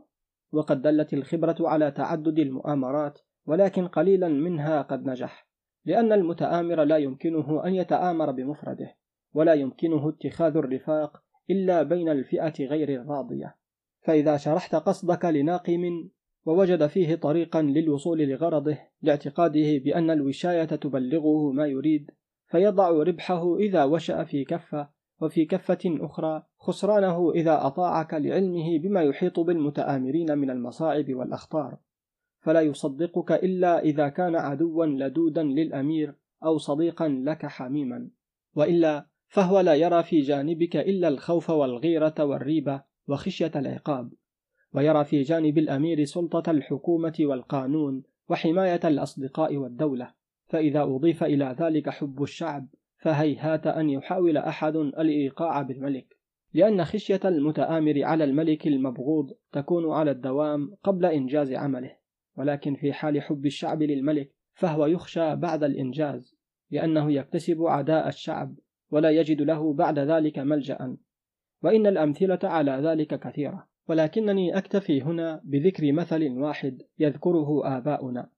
وقد دلت الخبرة على تعدد المؤامرات ولكن قليلا منها قد نجح لأن المتآمر لا يمكنه أن يتآمر بمفرده ولا يمكنه اتخاذ الرفاق إلا بين الفئة غير الراضية. فإذا شرحت قصدك لناقم ووجد فيه طريقا للوصول لغرضه لاعتقاده بأن الوشاية تبلغه ما يريد فيضع ربحه إذا وشأ في كفة وفي كفة أخرى خسرانه إذا أطاعك لعلمه بما يحيط بالمتآمرين من المصاعب والأخطار. فلا يصدقك إلا إذا كان عدوا لدودا للأمير أو صديقا لك حميما. وإلا فهو لا يرى في جانبك إلا الخوف والغيرة والريبة وخشية العقاب ويرى في جانب الأمير سلطة الحكومة والقانون وحماية الأصدقاء والدولة. فإذا أضيف إلى ذلك حب الشعب فهيهات أن يحاول أحد الإيقاع بالملك لأن خشية المتآمر على الملك المبغوض تكون على الدوام قبل إنجاز عمله. ولكن في حال حب الشعب للملك فهو يخشى بعد الإنجاز لأنه يكتسب عداء الشعب ولا يجد له بعد ذلك ملجأ. وإن الأمثلة على ذلك كثيرة. ولكنني أكتفي هنا بذكر مثل واحد يذكره آباؤنا.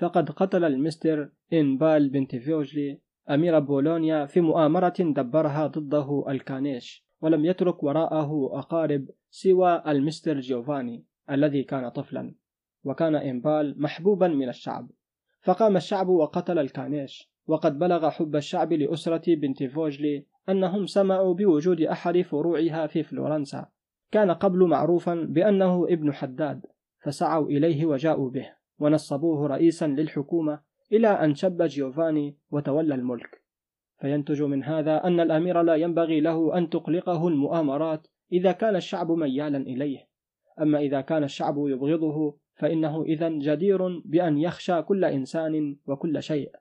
فقد قتل المستر إنبال بنت فيوجلي أمير بولونيا في مؤامرة دبرها ضده الكانيش ولم يترك وراءه أقارب سوى المستر جيوفاني الذي كان طفلا وكان إنبال محبوبا من الشعب. فقام الشعب وقتل الكانيش. وقد بلغ حب الشعب لأسرة بنت فوجلي أنهم سمعوا بوجود أحد فروعها في فلورنسا. كان قبل معروفا بأنه ابن حداد فسعوا إليه وجاءوا به ونصبوه رئيسا للحكومة إلى أن شب جيوفاني وتولى الملك. فينتج من هذا أن الأمير لا ينبغي له أن تقلقه المؤامرات إذا كان الشعب ميالا إليه. أما إذا كان الشعب يبغضه فإنه إذا جدير بأن يخشى كل إنسان وكل شيء.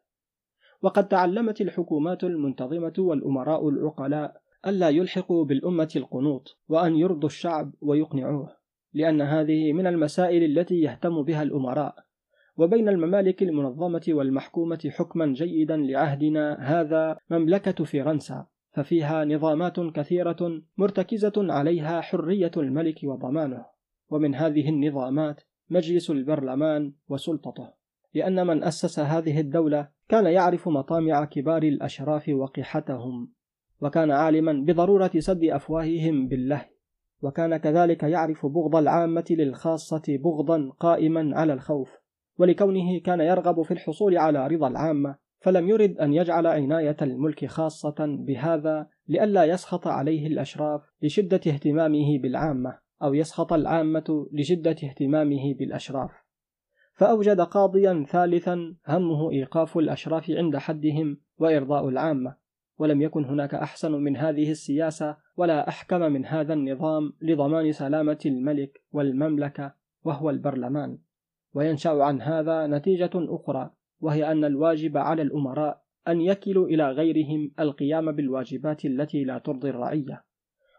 وقد تعلمت الحكومات المنتظمة والأمراء العقلاء ألا يلحقوا بالأمة القنوط وأن يرضوا الشعب ويقنعوه لأن هذه من المسائل التي يهتم بها الأمراء. وبين الممالك المنظمة والمحكومة حكما جيدا لعهدنا هذا مملكة فرنسا ففيها نظامات كثيرة مرتكزة عليها حرية الملك وضمانه. ومن هذه النظامات مجلس البرلمان وسلطته. لأن من أسس هذه الدولة كان يعرف مطامع كبار الأشراف وقحتهم وكان عالما بضرورة سد أفواههم بالله وكان كذلك يعرف بغض العامة للخاصة بغضا قائما على الخوف ولكونه كان يرغب في الحصول على رضا العامة فلم يرد أن يجعل عناية الملك خاصة بهذا لئلا يسخط عليه الأشراف لشدة اهتمامه بالعامة أو يسخط العامة لشدة اهتمامه بالأشراف. فأوجد قاضيا ثالثا همه إيقاف الأشراف عند حدهم وإرضاء العامة ولم يكن هناك أحسن من هذه السياسة ولا أحكم من هذا النظام لضمان سلامة الملك والمملكة وهو البرلمان. وينشأ عن هذا نتيجة أخرى وهي أن الواجب على الأمراء أن يكلوا إلى غيرهم القيام بالواجبات التي لا ترضي الرعية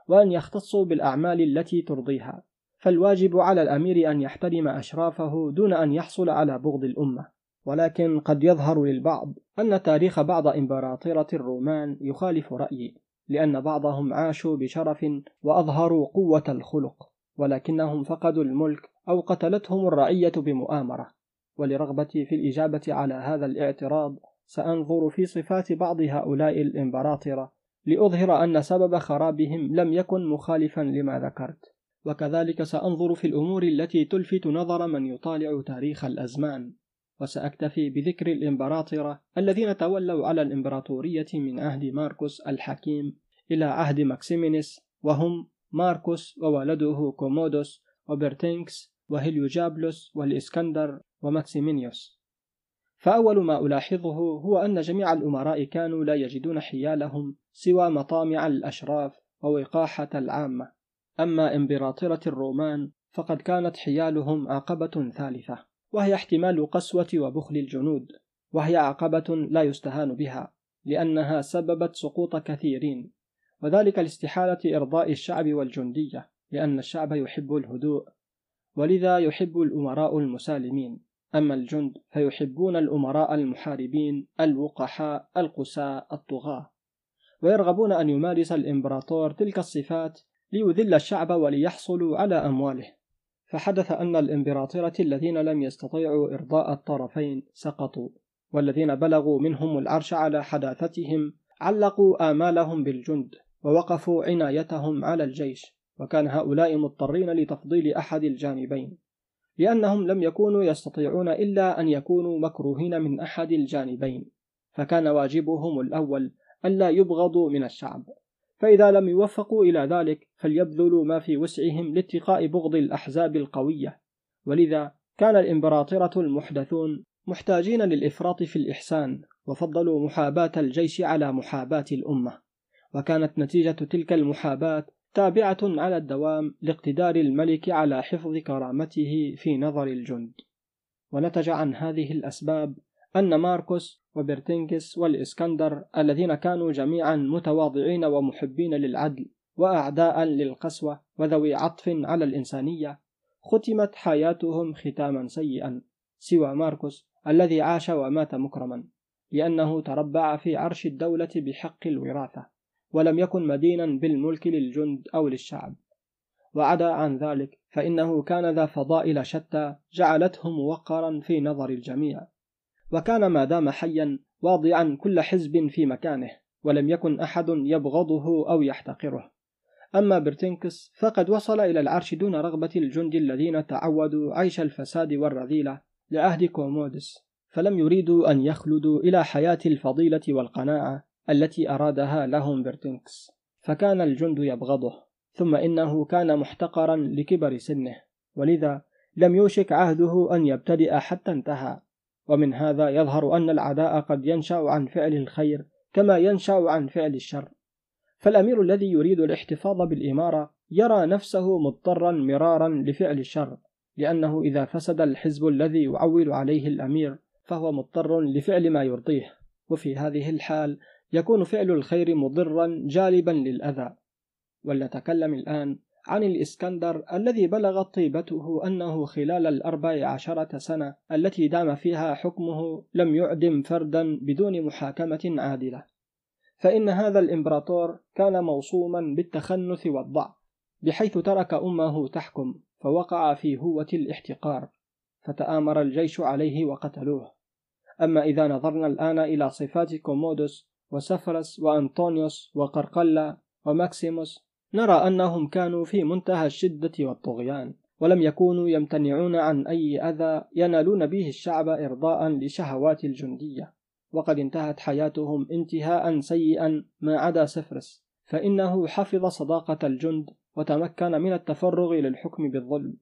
وأن يختصوا بالأعمال التي ترضيها. فالواجب على الأمير أن يحترم أشرافه دون أن يحصل على بغض الأمة. ولكن قد يظهر للبعض أن تاريخ بعض إمبراطرة الرومان يخالف رأيي لأن بعضهم عاشوا بشرف وأظهروا قوة الخلق ولكنهم فقدوا الملك أو قتلتهم الرعية بمؤامرة. ولرغبتي في الإجابة على هذا الاعتراض سأنظر في صفات بعض هؤلاء الإمبراطرة لأظهر أن سبب خرابهم لم يكن مخالفا لما ذكرت. وكذلك سأنظر في الأمور التي تلفت نظر من يطالع تاريخ الأزمان وسأكتفي بذكر الإمبراطرة الذين تولوا على الإمبراطورية من عهد ماركوس الحكيم إلى عهد ماكسيمينيس وهم ماركوس وولده كومودوس وبرتينكس وهيليوجابلوس والإسكندر وماكسيمينيوس. فأول ما ألاحظه هو أن جميع الأمراء كانوا لا يجدون حيالهم سوى مطامع الأشراف ووقاحة العامة. أما إمبراطرة الرومان فقد كانت حيالهم عقبة ثالثة وهي احتمال قسوة وبخل الجنود وهي عقبة لا يستهان بها لأنها سببت سقوط كثيرين وذلك لاستحالة إرضاء الشعب والجندية لأن الشعب يحب الهدوء ولذا يحب الأمراء المسالمين أما الجند فيحبون الأمراء المحاربين الوقحاء القساء الطغاة ويرغبون أن يمارس الإمبراطور تلك الصفات ليذل الشعب وليحصلوا على أمواله. فحدث أن الإمبراطرة الذين لم يستطيعوا إرضاء الطرفين سقطوا والذين بلغوا منهم العرش على حداثتهم علقوا آمالهم بالجند ووقفوا عنايتهم على الجيش. وكان هؤلاء مضطرين لتفضيل أحد الجانبين لأنهم لم يكونوا يستطيعون إلا أن يكونوا مكروهين من أحد الجانبين. فكان واجبهم الأول ألا يبغضوا من الشعب. فإذا لم يوفقوا إلى ذلك فليبذلوا ما في وسعهم لاتقاء بغض الأحزاب القوية. ولذا كان الإمبراطرة المحدثون محتاجين للإفراط في الإحسان وفضلوا محاباة الجيش على محاباة الأمة. وكانت نتيجة تلك المحاباة تابعة على الدوام لاقتدار الملك على حفظ كرامته في نظر الجند. ونتج عن هذه الأسباب أن ماركوس وبرتنكس والإسكندر الذين كانوا جميعا متواضعين ومحبين للعدل وأعداء للقسوة وذوي عطف على الإنسانية ختمت حياتهم ختاما سيئا سوى ماركوس الذي عاش ومات مكرما لأنه تربع في عرش الدولة بحق الوراثة ولم يكن مدينا بالملك للجند أو للشعب. وعدا عن ذلك فإنه كان ذا فضائل شتى جعلته موقرا في نظر الجميع. وكان ما دام حيا واضعا كل حزب في مكانه ولم يكن أحد يبغضه أو يحتقره. أما برتنكس فقد وصل إلى العرش دون رغبة الجند الذين تعودوا عيش الفساد والرذيلة لعهد كومودس فلم يريدوا أن يخلدوا إلى حياة الفضيلة والقناعة التي أرادها لهم برتنكس فكان الجند يبغضه ثم إنه كان محتقرا لكبر سنه ولذا لم يوشك عهده أن يبتدئ حتى انتهى. ومن هذا يظهر أن العداء قد ينشأ عن فعل الخير كما ينشأ عن فعل الشر. فالأمير الذي يريد الاحتفاظ بالإمارة يرى نفسه مضطرا مرارا لفعل الشر لأنه إذا فسد الحزب الذي يعول عليه الأمير فهو مضطر لفعل ما يرضيه. وفي هذه الحال يكون فعل الخير مضرا جالبا للأذى. ولنتكلم الآن عن الإسكندر الذي بلغت طيبته أنه خلال الأربع عشرة سنة التي دام فيها حكمه لم يعدم فردا بدون محاكمة عادلة. فإن هذا الإمبراطور كان موصوما بالتخنث والضعف بحيث ترك أمه تحكم فوقع في هوة الاحتقار فتآمر الجيش عليه وقتلوه. أما إذا نظرنا الآن إلى صفات كومودوس وسفرس وأنطونيوس وقرقلا وماكسيموس نرى أنهم كانوا في منتهى الشدة والطغيان ولم يكونوا يمتنعون عن أي أذى ينالون به الشعب إرضاء لشهوات الجندية. وقد انتهت حياتهم انتهاء سيئا ما عدا سفرس فإنه حفظ صداقة الجند وتمكن من التفرغ للحكم بالظلم.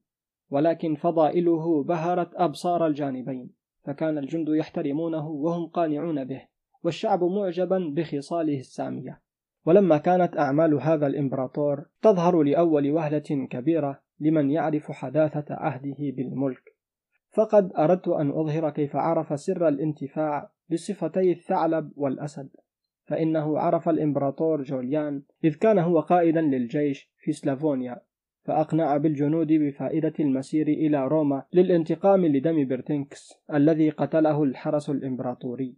ولكن فضائله بهرت أبصار الجانبين فكان الجند يحترمونه وهم قانعون به والشعب معجبا بخصاله السامية. ولما كانت أعمال هذا الإمبراطور تظهر لأول وهلة كبيرة لمن يعرف حداثة عهده بالملك. فقد أردت أن أظهر كيف عرف سر الانتفاع بصفتي الثعلب والأسد فإنه عرف الإمبراطور جوليان إذ كان هو قائدا للجيش في سلافونيا فأقنع الجنود بفائدة المسير إلى روما للانتقام لدم برتنكس الذي قتله الحرس الإمبراطوري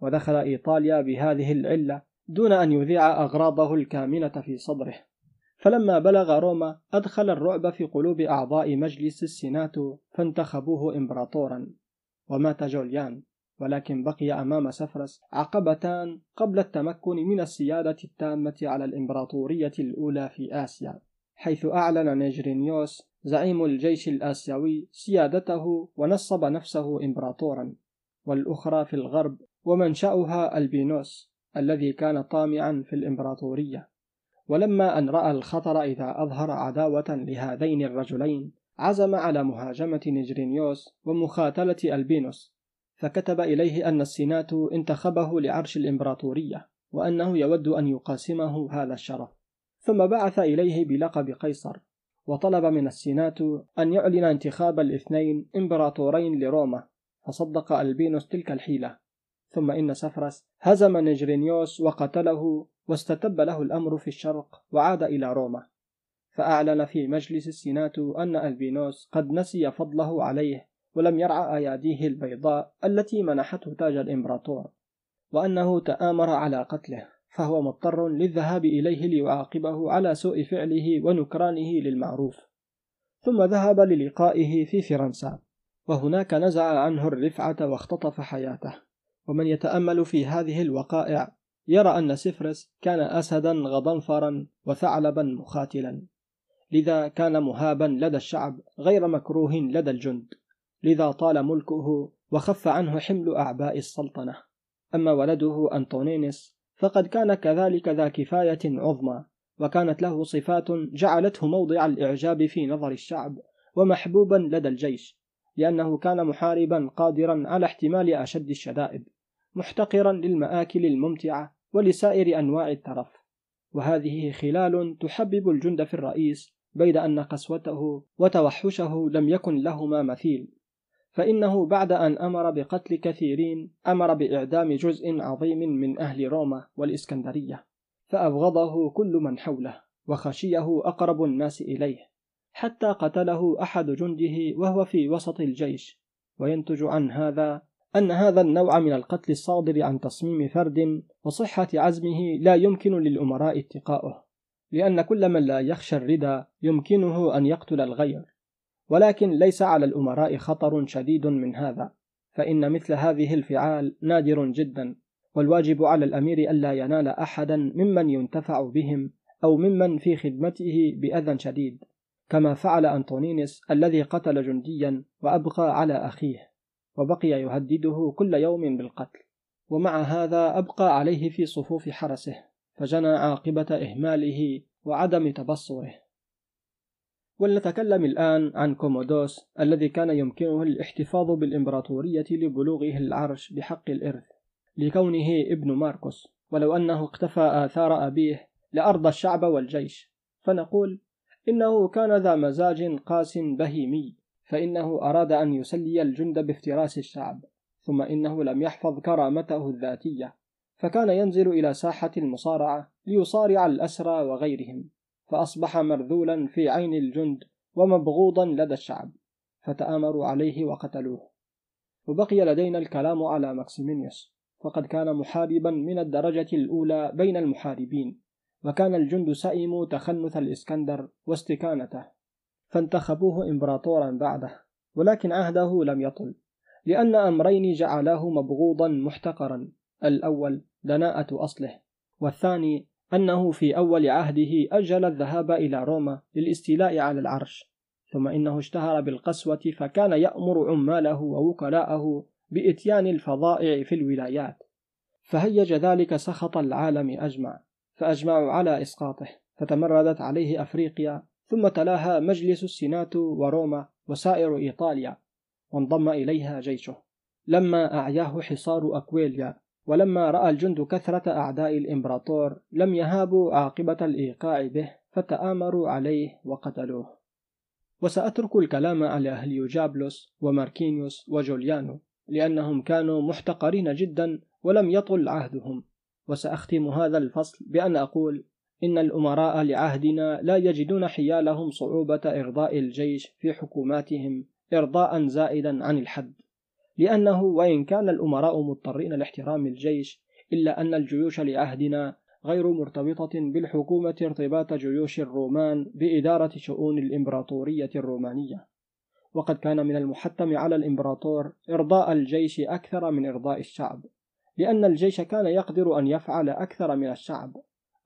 ودخل إيطاليا بهذه العلة دون أن يذيع أغراضه الكامنة في صدره. فلما بلغ روما أدخل الرعب في قلوب أعضاء مجلس السيناتو فانتخبوه إمبراطورا. ومات جوليان ولكن بقي أمام سفرس عقبتان قبل التمكن من السيادة التامة على الإمبراطورية الأولى في آسيا حيث أعلن نيجرينيوس زعيم الجيش الآسيوي سيادته ونصب نفسه إمبراطورا. والأخرى في الغرب ومنشأها ألبينوس. الذي كان طامعا في الإمبراطورية. ولما أن رأى الخطر إذا أظهر عداوة لهذين الرجلين عزم على مهاجمة نيجرينيوس ومخاتلة ألبينوس فكتب إليه أن السينات انتخبه لعرش الإمبراطورية وأنه يود أن يقاسمه هذا الشرف. ثم بعث إليه بلقب قيصر وطلب من السينات أن يعلن انتخاب الاثنين إمبراطورين لروما فصدق ألبينوس تلك الحيلة. ثم إن سفرس هزم نجرينيوس وقتله واستتب له الأمر في الشرق وعاد إلى روما. فأعلن في مجلس السينات أن ألبينوس قد نسي فضله عليه ولم يرعى أياديه البيضاء التي منحته تاج الإمبراطور وأنه تآمر على قتله فهو مضطر للذهاب إليه ليعاقبه على سوء فعله ونكرانه للمعروف. ثم ذهب للقائه في فرنسا وهناك نزع عنه الرفعة واختطف حياته. ومن يتأمل في هذه الوقائع يرى أن سفرس كان أسدا غضنفرا وثعلبا مخاتلا. لذا كان مهابا لدى الشعب غير مكروه لدى الجند. لذا طال ملكه وخف عنه حمل أعباء السلطنة. أما ولده أنطونينس فقد كان كذلك ذا كفاية عظمى وكانت له صفات جعلته موضع الإعجاب في نظر الشعب ومحبوبا لدى الجيش. لأنه كان محاربا قادرا على احتمال أشد الشدائد محتقرا للمآكل الممتعة ولسائر أنواع الترف. وهذه خلال تحبب الجند في الرئيس بيد أن قسوته وتوحشه لم يكن لهما مثيل. فإنه بعد أن أمر بقتل كثيرين أمر بإعدام جزء عظيم من أهل روما والإسكندرية فأبغضه كل من حوله وخشيه أقرب الناس إليه. حتى قتله أحد جنده وهو في وسط الجيش. وينتج عن هذا أن هذا النوع من القتل الصادر عن تصميم فرد وصحة عزمه لا يمكن للأمراء اتقاؤه لأن كل من لا يخشى الردى يمكنه أن يقتل الغير. ولكن ليس على الأمراء خطر شديد من هذا فإن مثل هذه الفعال نادر جدا. والواجب على الأمير ألا ينال أحدا ممن ينتفع بهم أو ممن في خدمته بأذى شديد. كما فعل أنطونينس الذي قتل جنديا وأبقى على أخيه وبقي يهدده كل يوم بالقتل. ومع هذا أبقى عليه في صفوف حرسه فجنى عاقبة إهماله وعدم تبصره. ولنتكلم الآن عن كومودوس الذي كان يمكنه الاحتفاظ بالإمبراطورية لبلوغه العرش بحق الإرث لكونه ابن ماركوس. ولو أنه اقتفى آثار أبيه لأرضى الشعب والجيش. فنقول إنه كان ذا مزاج قاس بهيمي فإنه أراد أن يسلي الجند بافتراس الشعب ثم إنه لم يحفظ كرامته الذاتية فكان ينزل إلى ساحة المصارعة ليصارع الأسرى وغيرهم فأصبح مرذولا في عين الجند ومبغوضا لدى الشعب فتآمروا عليه وقتلوه. وبقي لدينا الكلام على ماكسيمينيوس فقد كان محاربا من الدرجة الأولى بين المحاربين. وكان الجند سئموا تخنث الإسكندر واستكانته فانتخبوه إمبراطورا بعده ولكن عهده لم يطل لأن أمرين جعلاه مبغوضا محتقرا الأول دناءة أصله والثاني أنه في أول عهده أجل الذهاب إلى روما للاستيلاء على العرش ثم إنه اشتهر بالقسوة فكان يأمر عماله ووكلاءه بإتيان الفظائع في الولايات فهيج ذلك سخط العالم أجمع. فأجمعوا على إسقاطه فتمردت عليه أفريقيا ثم تلاها مجلس السينات وروما وسائر إيطاليا وانضم إليها جيشه. لما أعياه حصار أكويليا ولما رأى الجند كثرة أعداء الإمبراطور لم يهابوا عاقبة الإيقاع به فتآمروا عليه وقتلوه. وسأترك الكلام على هليوجابلوس وماركينيوس وجوليانو لأنهم كانوا محتقرين جدا ولم يطل عهدهم. وسأختم هذا الفصل بأن أقول إن الأمراء لعهدنا لا يجدون حيالهم صعوبة إرضاء الجيش في حكوماتهم إرضاء زائدا عن الحد. لأنه وإن كان الأمراء مضطرين لاحترام الجيش إلا أن الجيوش لعهدنا غير مرتبطة بالحكومة ارتباط جيوش الرومان بإدارة شؤون الإمبراطورية الرومانية. وقد كان من المحتم على الإمبراطور إرضاء الجيش أكثر من إرضاء الشعب. لأن الجيش كان يقدر أن يفعل أكثر من الشعب.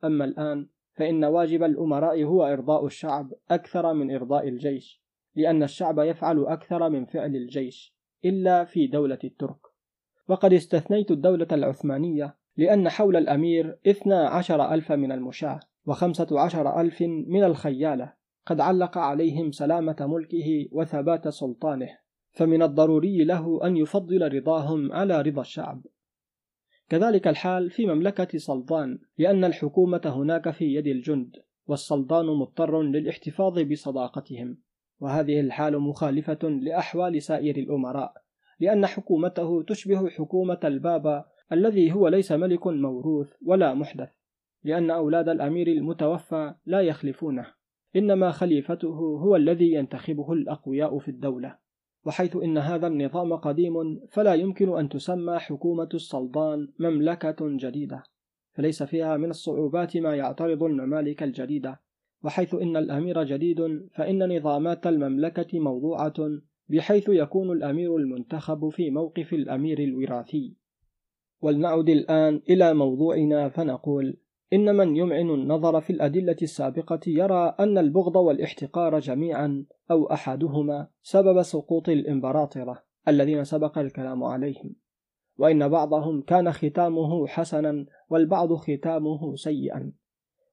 أما الآن فإن واجب الأمراء هو إرضاء الشعب أكثر من إرضاء الجيش لأن الشعب يفعل أكثر من فعل الجيش إلا في دولة الترك. وقد استثنيت الدولة العثمانية لأن حول الأمير اثنا عشر ألف من المشاة وخمسة عشر ألف من الخيالة. قد علق عليهم سلامة ملكه وثبات سلطانه فمن الضروري له أن يفضل رضاهم على رضا الشعب. كذلك الحال في مملكة سلطان لأن الحكومة هناك في يد الجند والسلطان مضطر للاحتفاظ بصداقتهم. وهذه الحال مخالفة لأحوال سائر الأمراء لأن حكومته تشبه حكومة البابا الذي هو ليس ملك موروث ولا محدث لأن أولاد الأمير المتوفى لا يخلفونه. إنما خليفته هو الذي ينتخبه الأقوياء في الدولة. وحيث إن هذا النظام قديم فلا يمكن أن تسمى حكومة السلطان مملكة جديدة فليس فيها من الصعوبات ما يعترض الممالك الجديدة. وحيث إن الأمير جديد فإن نظامات المملكة موضوعة بحيث يكون الأمير المنتخب في موقف الأمير الوراثي. ولنعد الآن إلى موضوعنا فنقول إن من يمعن النظر في الأدلة السابقة يرى أن البغض والاحتقار جميعا أو أحدهما سبب سقوط الإمبراطرة الذين سبق الكلام عليهم. وإن بعضهم كان ختامه حسنا والبعض ختامه سيئا.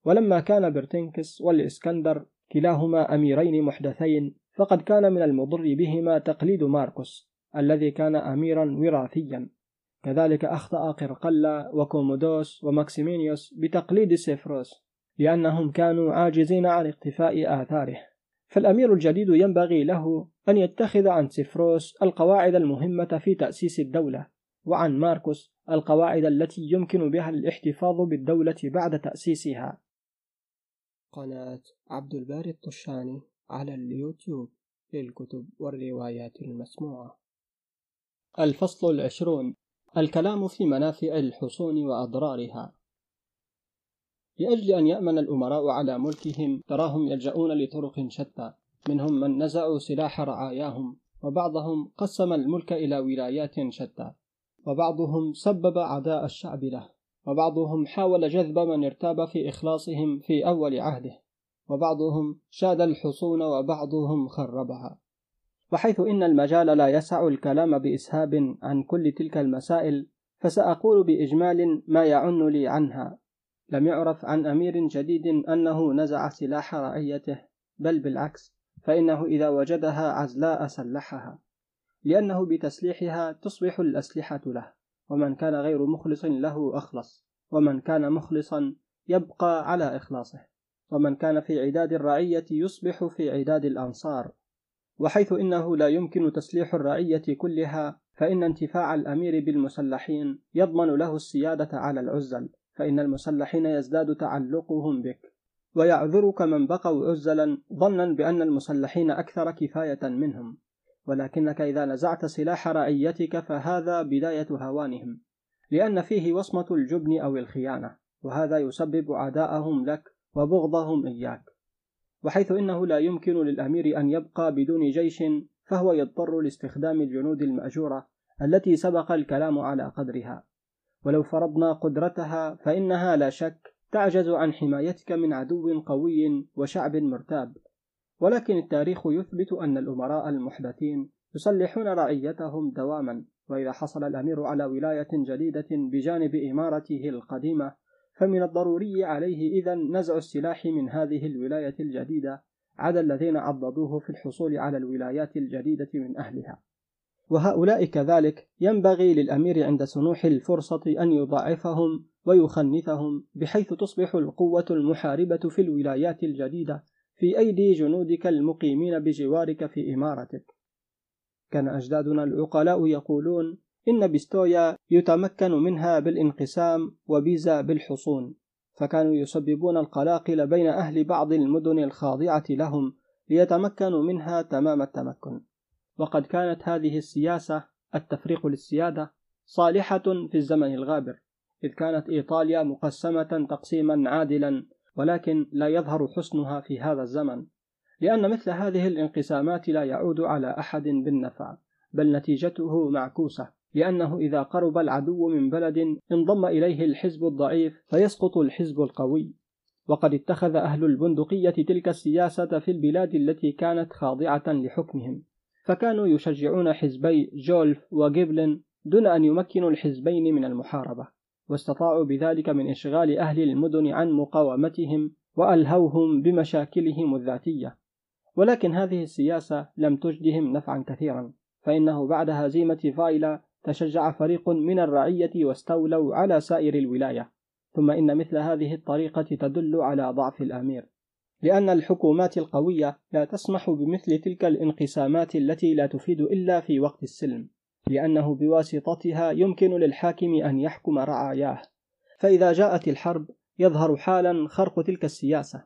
ولما كان برتنكس والإسكندر كلاهما أميرين محدثين فقد كان من المضر بهما تقليد ماركوس الذي كان أميرا وراثيا. كذلك أخطأ قرقلا وكومودوس وماكسيمينيوس بتقليد سيفروس لأنهم كانوا عاجزين عن اقتفاء آثاره. فالأمير الجديد ينبغي له أن يتخذ عن سيفروس القواعد المهمة في تأسيس الدولة وعن ماركوس القواعد التي يمكن بها الاحتفاظ بالدولة بعد تأسيسها. قناة عبد الباري الطشاني على اليوتيوب للكتب والروايات المسموعة. الفصل العشرون. الكلام في منافع الحصون وأضرارها. لأجل أن يأمن الأمراء على ملكهم تراهم يلجؤون لطرق شتى. منهم من نزعوا سلاح رعاياهم وبعضهم قسم الملك إلى ولايات شتى. وبعضهم سبب عداء الشعب له. وبعضهم حاول جذب من ارتاب في إخلاصهم في أول عهده. وبعضهم شاد الحصون وبعضهم خربها. وحيث إن المجال لا يسع الكلام بإسهاب عن كل تلك المسائل فسأقول بإجمال ما يعن لي عنها. لم يعرف عن أمير جديد أنه نزع سلاح رعيته بل بالعكس فإنه إذا وجدها عزلاء سلحها لأنه بتسليحها تصبح الأسلحة له. ومن كان غير مخلص له أخلص ومن كان مخلصا يبقى على إخلاصه. ومن كان في عداد الرعية يصبح في عداد الأنصار. وحيث إنه لا يمكن تسليح الرعية كلها فإن انتفاع الأمير بالمسلحين يضمن له السيادة على العزل فإن المسلحين يزداد تعلقهم بك. ويعذرك من بقوا عزلا ظنا بأن المسلحين أكثر كفاية منهم. ولكنك إذا نزعت سلاح رعيتك فهذا بداية هوانهم لأن فيه وصمة الجبن أو الخيانة وهذا يسبب عداءهم لك وبغضهم إياك. وحيث إنه لا يمكن للأمير أن يبقى بدون جيش فهو يضطر لاستخدام الجنود المأجورة التي سبق الكلام على قدرها. ولو فرضنا قدرتها فإنها لا شك تعجز عن حمايتك من عدو قوي وشعب مرتاب. ولكن التاريخ يثبت أن الأمراء المحدثين يصلحون رعيتهم دواما وإذا حصل الأمير على ولاية جديدة بجانب إمارته القديمة فمن الضروري عليه إذا نزع السلاح من هذه الولاية الجديدة عدا الذين عضدوه في الحصول على الولايات الجديدة من أهلها. وهؤلاء كذلك ينبغي للأمير عند سنوح الفرصة أن يضاعفهم ويخنثهم بحيث تصبح القوة المحاربة في الولايات الجديدة في أيدي جنودك المقيمين بجوارك في إمارتك. كان أجدادنا العقلاء يقولون إن بستويا يتمكن منها بالانقسام وبيزا بالحصون فكانوا يسببون القلاقل بين أهل بعض المدن الخاضعة لهم ليتمكنوا منها تمام التمكن. وقد كانت هذه السياسة التفريق للسيادة صالحة في الزمن الغابر إذ كانت إيطاليا مقسمة تقسيما عادلا ولكن لا يظهر حسنها في هذا الزمن لأن مثل هذه الانقسامات لا يعود على أحد بالنفع بل نتيجته معكوسة. لأنه إذا قرب العدو من بلد انضم إليه الحزب الضعيف فيسقط الحزب القوي. وقد اتخذ أهل البندقية تلك السياسة في البلاد التي كانت خاضعة لحكمهم. فكانوا يشجعون حزبي جولف وجيبلن دون أن يمكنوا الحزبين من المحاربة واستطاعوا بذلك من إشغال أهل المدن عن مقاومتهم وألهوهم بمشاكلهم الذاتية. ولكن هذه السياسة لم تجدهم نفعا كثيرا فإنه بعد هزيمة فايلا تشجع فريق من الرعية واستولوا على سائر الولاية. ثم إن مثل هذه الطريقة تدل على ضعف الأمير. لأن الحكومات القوية لا تسمح بمثل تلك الانقسامات التي لا تفيد إلا في وقت السلم. لأنه بواسطتها يمكن للحاكم أن يحكم رعاياه. فإذا جاءت الحرب يظهر حالا خرق تلك السياسة.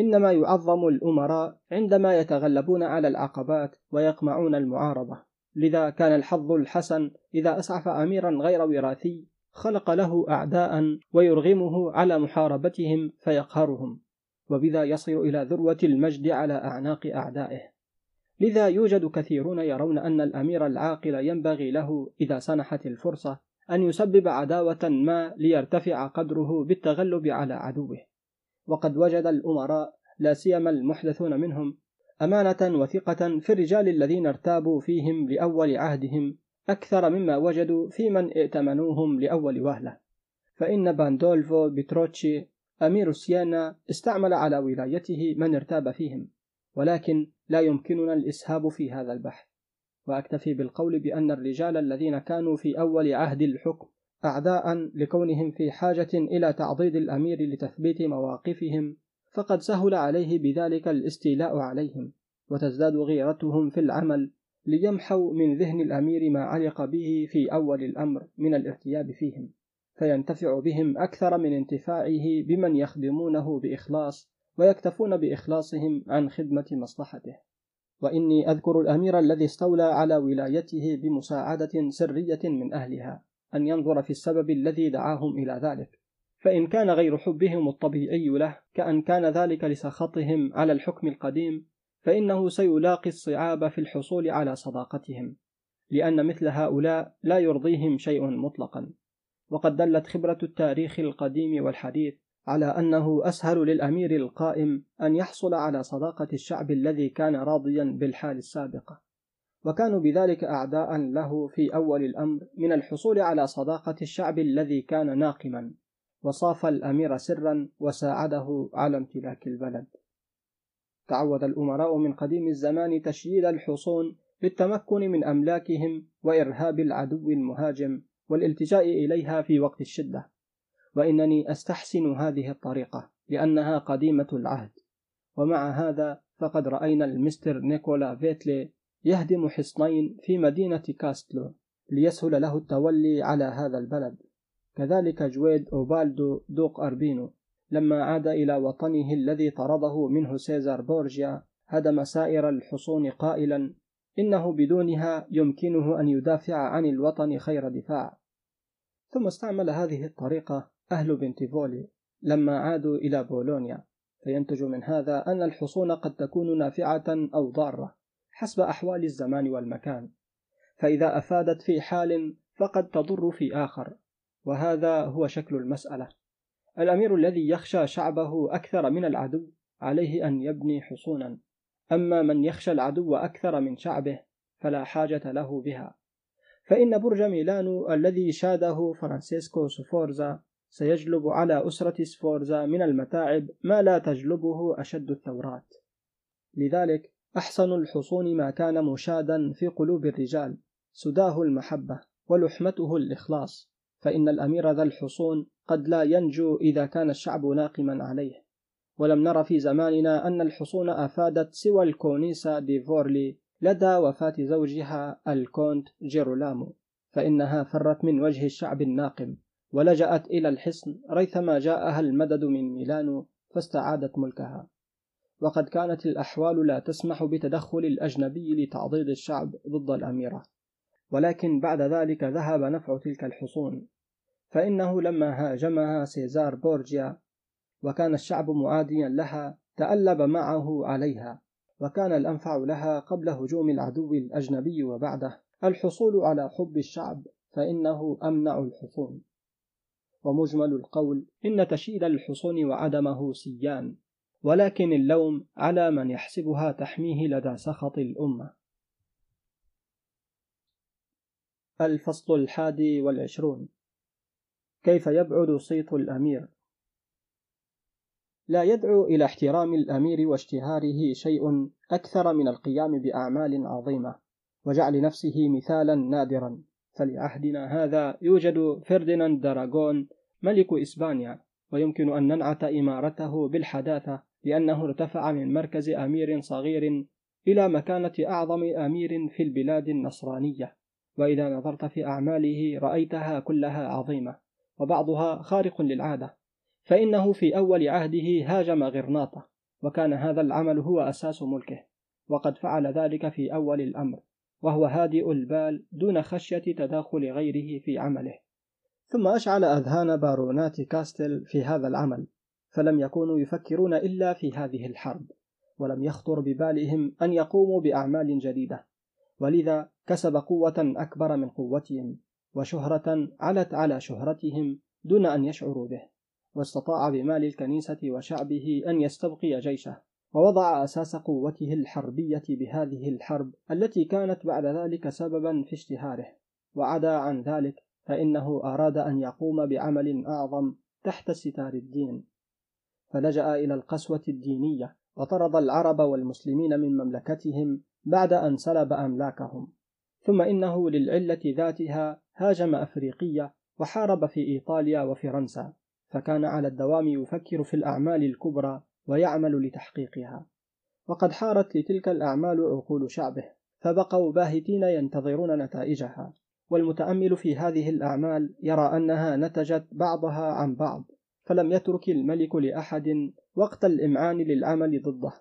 إنما يعظم الأمراء عندما يتغلبون على العقبات ويقمعون المعارضة. لذا كان الحظ الحسن إذا أسعف أميرا غير وراثي خلق له أعداء ويرغمه على محاربتهم فيقهرهم وبذا يصل إلى ذروة المجد على أعناق أعدائه. لذا يوجد كثيرون يرون أن الأمير العاقل ينبغي له إذا سنحت الفرصة أن يسبب عداوة ما ليرتفع قدره بالتغلب على عدوه. وقد وجد الأمراء لا سيما المحدثون منهم أمانة وثقة في الرجال الذين ارتابوا فيهم لأول عهدهم أكثر مما وجدوا في من ائتمنوهم لأول وهلة. فإن باندولفو بتروتشي أمير سيانا استعمل على ولايته من ارتاب فيهم ولكن لا يمكننا الإسهاب في هذا البحث. وأكتفي بالقول بأن الرجال الذين كانوا في أول عهد الحكم أعداء لكونهم في حاجة إلى تعضيد الأمير لتثبيت مواقفهم فقد سهل عليه بذلك الاستيلاء عليهم وتزداد غيرتهم في العمل ليمحوا من ذهن الأمير ما علق به في أول الأمر من الارتياب فيهم فينتفع بهم أكثر من انتفاعه بمن يخدمونه بإخلاص ويكتفون بإخلاصهم عن خدمة مصلحته. وإني أذكر الأمير الذي استولى على ولايته بمساعدة سرية من أهلها أن ينظر في السبب الذي دعاهم إلى ذلك. فإن كان غير حبهم الطبيعي له كأن كان ذلك لسخطهم على الحكم القديم فإنه سيلاقي الصعاب في الحصول على صداقتهم لأن مثل هؤلاء لا يرضيهم شيء مطلقا. وقد دلت خبرة التاريخ القديم والحديث على أنه أسهل للأمير القائم أن يحصل على صداقة الشعب الذي كان راضيا بالحال السابقة وكانوا بذلك أعداء له في أول الأمر من الحصول على صداقة الشعب الذي كان ناقما. وصاف الأمير سرا وساعده على امتلاك البلد. تعود الأمراء من قديم الزمان تشييد الحصون للتمكن من أملاكهم وإرهاب العدو المهاجم والالتجاء إليها في وقت الشدة. وإنني أستحسن هذه الطريقة لأنها قديمة العهد. ومع هذا فقد رأينا المستر نيكولا فيتلي يهدم حصنين في مدينة كاستلو ليسهل له التولي على هذا البلد. كذلك جويد أوبالدو دوق أربينو لما عاد إلى وطنه الذي طرده منه سيزار بورجيا هدم سائر الحصون قائلا إنه بدونها يمكنه أن يدافع عن الوطن خير دفاع. ثم استعمل هذه الطريقة أهل بنتيفولي لما عادوا إلى بولونيا. فينتج من هذا أن الحصون قد تكون نافعة أو ضارة حسب أحوال الزمان والمكان. فإذا أفادت في حال فقد تضر في آخر. وهذا هو شكل المسألة. الأمير الذي يخشى شعبه أكثر من العدو عليه أن يبني حصونا. أما من يخشى العدو أكثر من شعبه فلا حاجة له بها. فإن برج ميلانو الذي شاده فرانسيسكو سفورزا سيجلب على أسرة سفورزا من المتاعب ما لا تجلبه أشد الثورات. لذلك أحسن الحصون ما كان مشادا في قلوب الرجال سداه المحبة ولحمته الإخلاص. فإن الأمير ذا الحصون قد لا ينجو إذا كان الشعب ناقما عليه. ولم نر في زماننا أن الحصون أفادت سوى الكونتيسا دي فورلي لدى وفاة زوجها الكونت جيرولامو فإنها فرت من وجه الشعب الناقم ولجأت إلى الحصن ريثما جاءها المدد من ميلانو فاستعادت ملكها. وقد كانت الأحوال لا تسمح بتدخل الأجنبي لتعضيد الشعب ضد الأميرة. ولكن بعد ذلك ذهب نفع تلك الحصون. فإنه لما هاجمها سيزار بورجيا وكان الشعب معاديا لها تألب معه عليها وكان الأنفع لها قبل هجوم العدو الأجنبي وبعده. الحصول على حب الشعب فإنه أمنع الحصون. ومجمل القول إن تشييد الحصون وعدمه سيان ولكن اللوم على من يحسبها تحميه لدى سخط الأمة. الفصل الحادي والعشرون. كيف يبعد صيت الأمير؟ لا يدعو إلى احترام الأمير واشتهاره شيء أكثر من القيام بأعمال عظيمة وجعل نفسه مثالا نادرا. فلعهدنا هذا يوجد فرديناند دراغون ملك إسبانيا ويمكن أن ننعت إمارته بالحداثة لأنه ارتفع من مركز أمير صغير إلى مكانة أعظم أمير في البلاد النصرانية. وإذا نظرت في أعماله رأيتها كلها عظيمة. وبعضها خارق للعادة. فإنه في أول عهده هاجم غرناطة وكان هذا العمل هو أساس ملكه وقد فعل ذلك في أول الأمر وهو هادئ البال دون خشية تداخل غيره في عمله. ثم أشعل أذهان بارونات كاستل في هذا العمل فلم يكونوا يفكرون إلا في هذه الحرب ولم يخطر ببالهم أن يقوموا بأعمال جديدة ولذا كسب قوة أكبر من قوتهم. وشهرة علت على شهرتهم دون أن يشعروا به واستطاع بمال الكنيسة وشعبه أن يستبقي جيشه ووضع أساس قوته الحربية بهذه الحرب التي كانت بعد ذلك سببا في اشتهاره. وعدا عن ذلك فإنه أراد أن يقوم بعمل أعظم تحت ستار الدين. فلجأ إلى القسوة الدينية وطرد العرب والمسلمين من مملكتهم بعد أن سلب أملاكهم. ثم إنه للعلة ذاتها هاجم أفريقية وحارب في إيطاليا وفرنسا فكان على الدوام يفكر في الأعمال الكبرى ويعمل لتحقيقها. وقد حارت لتلك الأعمال عقول شعبه فبقوا باهتين ينتظرون نتائجها. والمتأمل في هذه الأعمال يرى أنها نتجت بعضها عن بعض فلم يترك الملك لأحد وقت الإمعان للعمل ضده.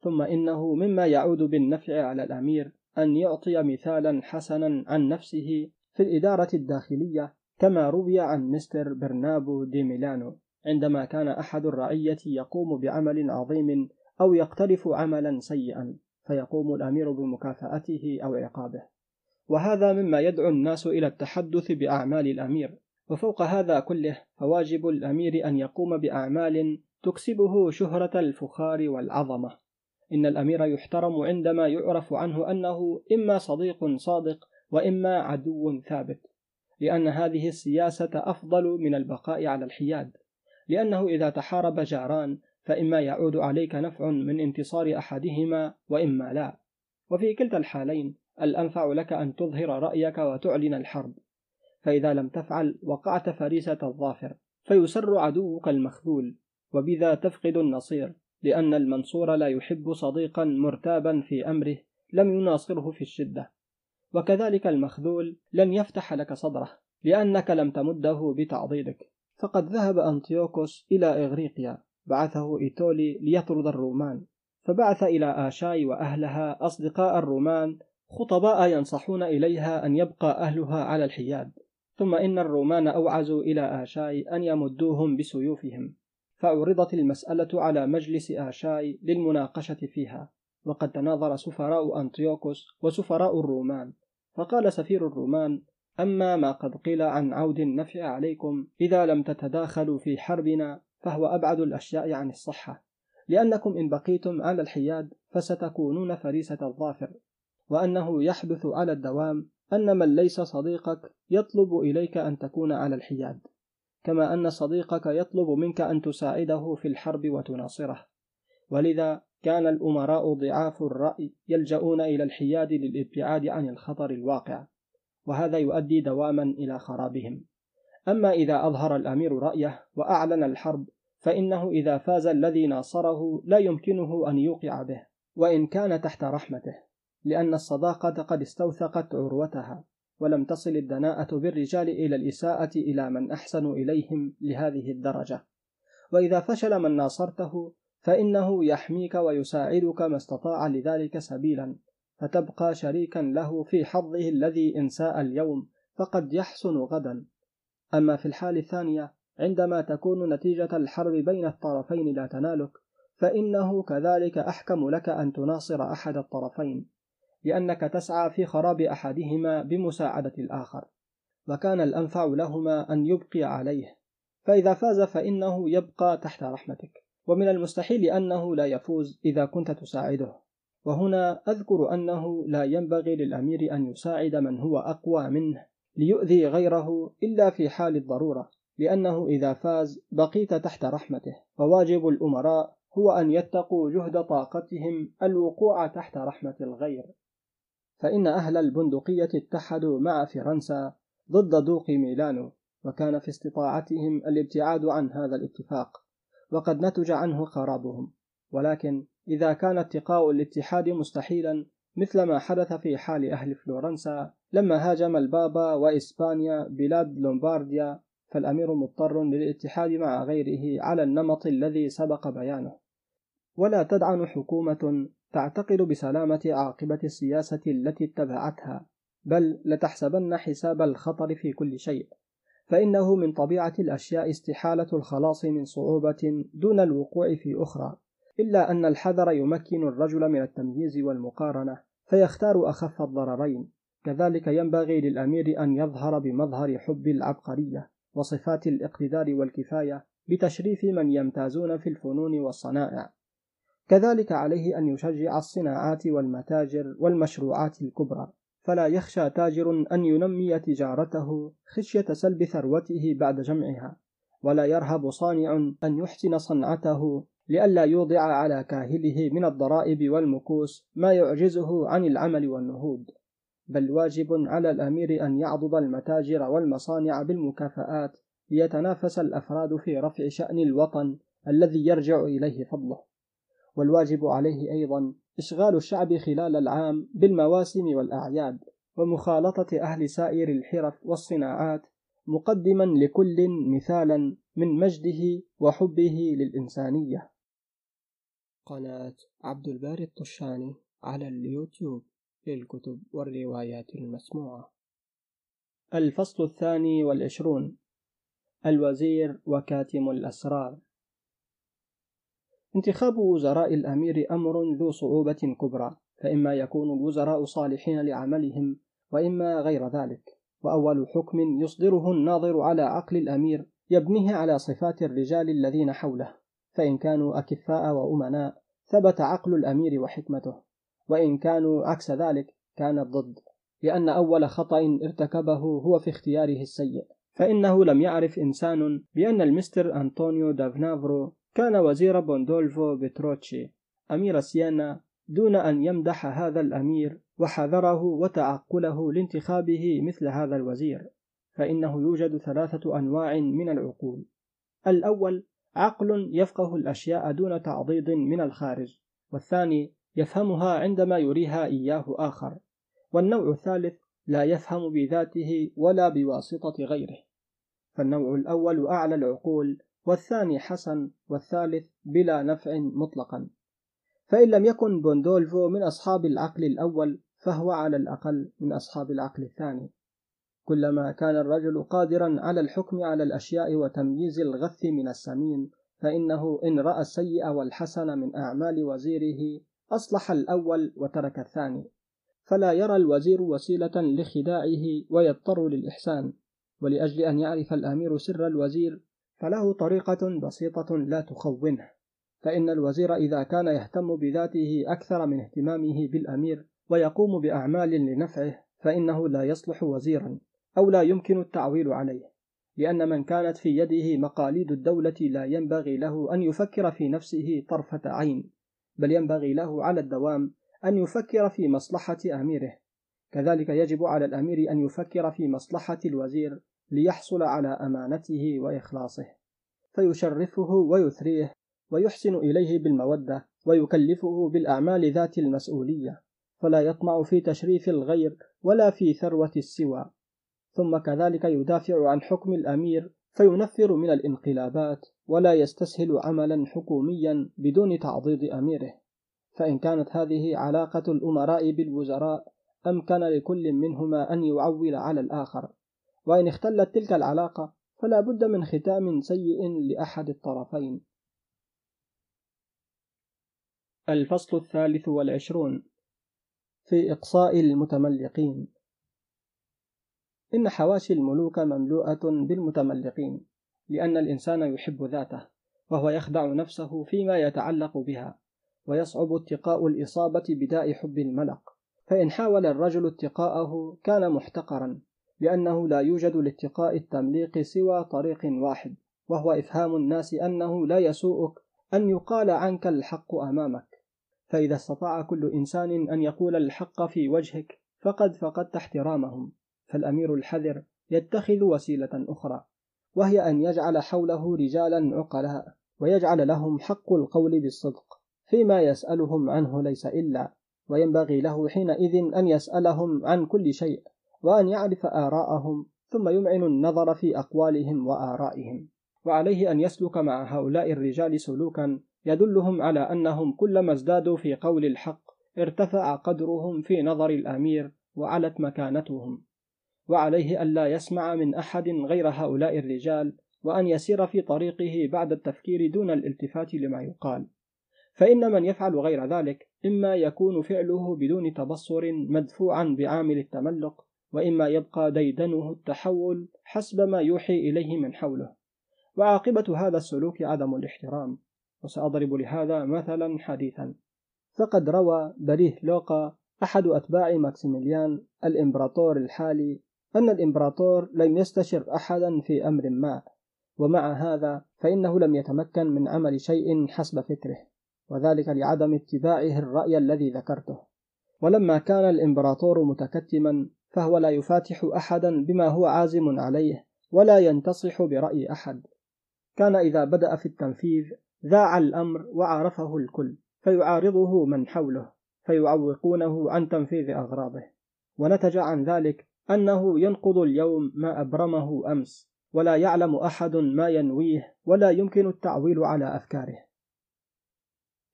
ثم إنه مما يعود بالنفع على الأمير أن يعطي مثالا حسنا عن نفسه في الإدارة الداخلية كما روي عن مستر برنابو دي ميلانو عندما كان أحد الرعية يقوم بعمل عظيم أو يقترف عملا سيئا فيقوم الأمير بمكافأته أو عقابه. وهذا مما يدعو الناس إلى التحدث بأعمال الأمير. وفوق هذا كله فواجب الأمير أن يقوم بأعمال تكسبه شهرة الفخار والعظمة. إن الأمير يحترم عندما يعرف عنه أنه إما صديق صادق وإما عدو ثابت لأن هذه السياسة أفضل من البقاء على الحياد. لأنه إذا تحارب جاران فإما يعود عليك نفع من انتصار أحدهما وإما لا. وفي كلتا الحالين الأنفع لك أن تظهر رأيك وتعلن الحرب. فإذا لم تفعل وقعت فريسة الظافر فيسر عدوك المخذول. وبذا تفقد النصير لأن المنصور لا يحب صديقا مرتابا في أمره لم يناصره في الشدة. وكذلك المخذول لن يفتح لك صدره لأنك لم تمده بتعضيدك. فقد ذهب أنطيوكوس إلى إغريقيا بعثه إيتولي ليطرد الرومان. فبعث إلى آشاي وأهلها أصدقاء الرومان خطباء ينصحون إليها أن يبقى أهلها على الحياد. ثم إن الرومان أوعزوا إلى آشاي أن يمدوهم بسيوفهم. فعرضت المسألة على مجلس آشاي للمناقشة فيها. وقد تناظر سفراء أنطيوكوس وسفراء الرومان. فقال سفير الرومان أما ما قد قيل عن عود النفع عليكم إذا لم تتداخلوا في حربنا فهو أبعد الأشياء عن الصحة. لأنكم إن بقيتم على الحياد فستكونون فريسة الظافر. وأنه يحدث على الدوام أن من ليس صديقك يطلب إليك أن تكون على الحياد. كما أن صديقك يطلب منك أن تساعده في الحرب وتناصره. ولذا كان الأمراء ضعاف الرأي يلجؤون إلى الحياد للابتعاد عن الخطر الواقع وهذا يؤدي دواما إلى خرابهم. أما إذا أظهر الأمير رأيه وأعلن الحرب فإنه إذا فاز الذي ناصره لا يمكنه أن يوقع به وإن كان تحت رحمته لأن الصداقة قد استوثقت عروتها ولم تصل الدناءة بالرجال إلى الإساءة إلى من أحسن إليهم لهذه الدرجة. وإذا فشل من ناصرته فإنه يحميك ويساعدك ما استطاع لذلك سبيلا فتبقى شريكا له في حظه الذي إن ساء اليوم فقد يحسن غدا. أما في الحال الثانية عندما تكون نتيجة الحرب بين الطرفين لا تنالك فإنه كذلك أحكم لك أن تناصر أحد الطرفين لأنك تسعى في خراب أحدهما بمساعدة الآخر وكان الأنفع لهما أن يبقي عليه فإذا فاز فإنه يبقى تحت رحمتك. ومن المستحيل أنه لا يفوز إذا كنت تساعده. وهنا أذكر أنه لا ينبغي للأمير أن يساعد من هو أقوى منه ليؤذي غيره إلا في حال الضرورة لأنه إذا فاز بقيت تحت رحمته. وواجب الأمراء هو أن يتقوا جهد طاقتهم الوقوع تحت رحمة الغير. فإن أهل البندقية اتحدوا مع فرنسا ضد دوق ميلانو وكان في استطاعتهم الابتعاد عن هذا الاتفاق. وقد نتج عنه خرابهم. ولكن إذا كان اتقاء الاتحاد مستحيلا مثل ما حدث في حال أهل فلورنسا لما هاجم البابا وإسبانيا بلاد لومبارديا فالأمير مضطر للاتحاد مع غيره على النمط الذي سبق بيانه. ولا تدعن حكومة تعتقد بسلامة عاقبة السياسة التي اتبعتها بل لتحسبن حساب الخطر في كل شيء. فإنه من طبيعة الأشياء استحالة الخلاص من صعوبة دون الوقوع في أخرى إلا أن الحذر يمكن الرجل من التمييز والمقارنة فيختار أخف الضررين كذلك ينبغي للأمير أن يظهر بمظهر حب العبقرية وصفات الاقتدار والكفاية بتشريف من يمتازون في الفنون والصنائع. كذلك عليه أن يشجع الصناعات والمتاجر والمشروعات الكبرى. فلا يخشى تاجر أن ينمي تجارته خشية سلب ثروته بعد جمعها ولا يرهب صانع أن يحسن صنعته لئلا يوضع على كاهله من الضرائب والمكوس ما يعجزه عن العمل والنهوض. بل واجب على الأمير أن يعضد المتاجر والمصانع بالمكافآت ليتنافس الأفراد في رفع شأن الوطن الذي يرجع إليه فضله. والواجب عليه أيضا إشغال الشعب خلال العام بالمواسم والأعياد ومخالطة أهل سائر الحرف والصناعات مقدما لكل مثالا من مجده وحبه للإنسانية. قناة عبد الباري الطشاني على اليوتيوب للكتب والروايات المسموعة. الفصل الثاني والعشرون الوزير وكاتم الأسرار. انتخاب وزراء الأمير أمر ذو صعوبة كبرى فإما يكون الوزراء صالحين لعملهم وإما غير ذلك. وأول حكم يصدره الناظر على عقل الأمير يبنيه على صفات الرجال الذين حوله فإن كانوا أكفاء وأمناء ثبت عقل الأمير وحكمته. وإن كانوا عكس ذلك كان الضد لأن أول خطأ ارتكبه هو في اختياره السيء. فإنه لم يعرف إنسان بأن المستر أنطونيو دافنافرو كان وزير بوندولفو بتروتشي أمير سيانا دون أن يمدح هذا الأمير وحذره وتعقله لانتخابه مثل هذا الوزير فإنه يوجد ثلاثة أنواع من العقول. الأول عقل يفقه الأشياء دون تعضيد من الخارج والثاني يفهمها عندما يريها إياه آخر والنوع الثالث لا يفهم بذاته ولا بواسطة غيره. فالنوع الأول أعلى العقول والثاني حسن والثالث بلا نفع مطلقا. فإن لم يكن بوندولفو من أصحاب العقل الأول فهو على الأقل من أصحاب العقل الثاني. كلما كان الرجل قادرا على الحكم على الأشياء وتمييز الغث من السمين فإنه إن رأى السيء والحسن من أعمال وزيره أصلح الأول وترك الثاني. فلا يرى الوزير وسيلة لخداعه ويضطر للإحسان. ولأجل أن يعرف الأمير سر الوزير فله طريقة بسيطة لا تخونه. فإن الوزير إذا كان يهتم بذاته أكثر من اهتمامه بالأمير ويقوم بأعمال لنفعه فإنه لا يصلح وزيرا أو لا يمكن التعويل عليه لأن من كانت في يده مقاليد الدولة لا ينبغي له أن يفكر في نفسه طرفة عين بل ينبغي له على الدوام أن يفكر في مصلحة أميره. كذلك يجب على الأمير أن يفكر في مصلحة الوزير ليحصل على أمانته وإخلاصه. فيشرفه ويثريه ويحسن إليه بالمودة ويكلفه بالأعمال ذات المسؤولية. فلا يطمع في تشريف الغير ولا في ثروة السوى. ثم كذلك يدافع عن حكم الأمير فينفر من الانقلابات ولا يستسهل عملا حكوميا بدون تعضيد أميره. فإن كانت هذه علاقة الأمراء بالوزراء أمكن لكل منهما أن يعول على الآخر. وإن اختلت تلك العلاقة فلا بد من ختام سيء لأحد الطرفين. الفصل الثالث والعشرون في إقصاء المتملقين. إن حواشي الملوك مملوءة بالمتملقين لأن الإنسان يحب ذاته وهو يخدع نفسه فيما يتعلق بها ويصعب اتقاء الإصابة بداء حب الملق. فإن حاول الرجل اتقاءه كان محتقرا. لأنه لا يوجد لاتقاء التمليق سوى طريق واحد وهو إفهام الناس أنه لا يسوءك أن يقال عنك الحق أمامك. فإذا استطاع كل إنسان أن يقول الحق في وجهك فقد فقدت احترامهم. فالأمير الحذر يتخذ وسيلة أخرى وهي أن يجعل حوله رجالا عقلاء ويجعل لهم حق القول بالصدق فيما يسألهم عنه ليس إلا وينبغي له حينئذ أن يسألهم عن كل شيء. وأن يعرف آراءهم ثم يمعن النظر في أقوالهم وآرائهم. وعليه أن يسلك مع هؤلاء الرجال سلوكا يدلهم على أنهم كلما ازدادوا في قول الحق ارتفع قدرهم في نظر الأمير وعلت مكانتهم. وعليه ألا يسمع من أحد غير هؤلاء الرجال وأن يسير في طريقه بعد التفكير دون الالتفات لما يقال. فإن من يفعل غير ذلك إما يكون فعله بدون تبصر مدفوعا بعامل التملق وإما يبقى ديدنه التحول حسب ما يوحي إليه من حوله. وعاقبة هذا السلوك عدم الاحترام. وسأضرب لهذا مثلا حديثا. فقد روى بريه لوقا أحد أتباع ماكسيميليان الإمبراطور الحالي أن الإمبراطور لم يستشر أحدا في أمر ما. ومع هذا فإنه لم يتمكن من عمل شيء حسب فكره. وذلك لعدم اتباعه الرأي الذي ذكرته. ولما كان الإمبراطور متكتما فهو لا يفاتح أحدا بما هو عازم عليه ولا ينتصح برأي أحد. كان إذا بدأ في التنفيذ ذاع الأمر وعرفه الكل فيعارضه من حوله فيعوقونه عن تنفيذ أغراضه. ونتج عن ذلك أنه ينقض اليوم ما أبرمه أمس ولا يعلم أحد ما ينويه ولا يمكن التعويل على أفكاره.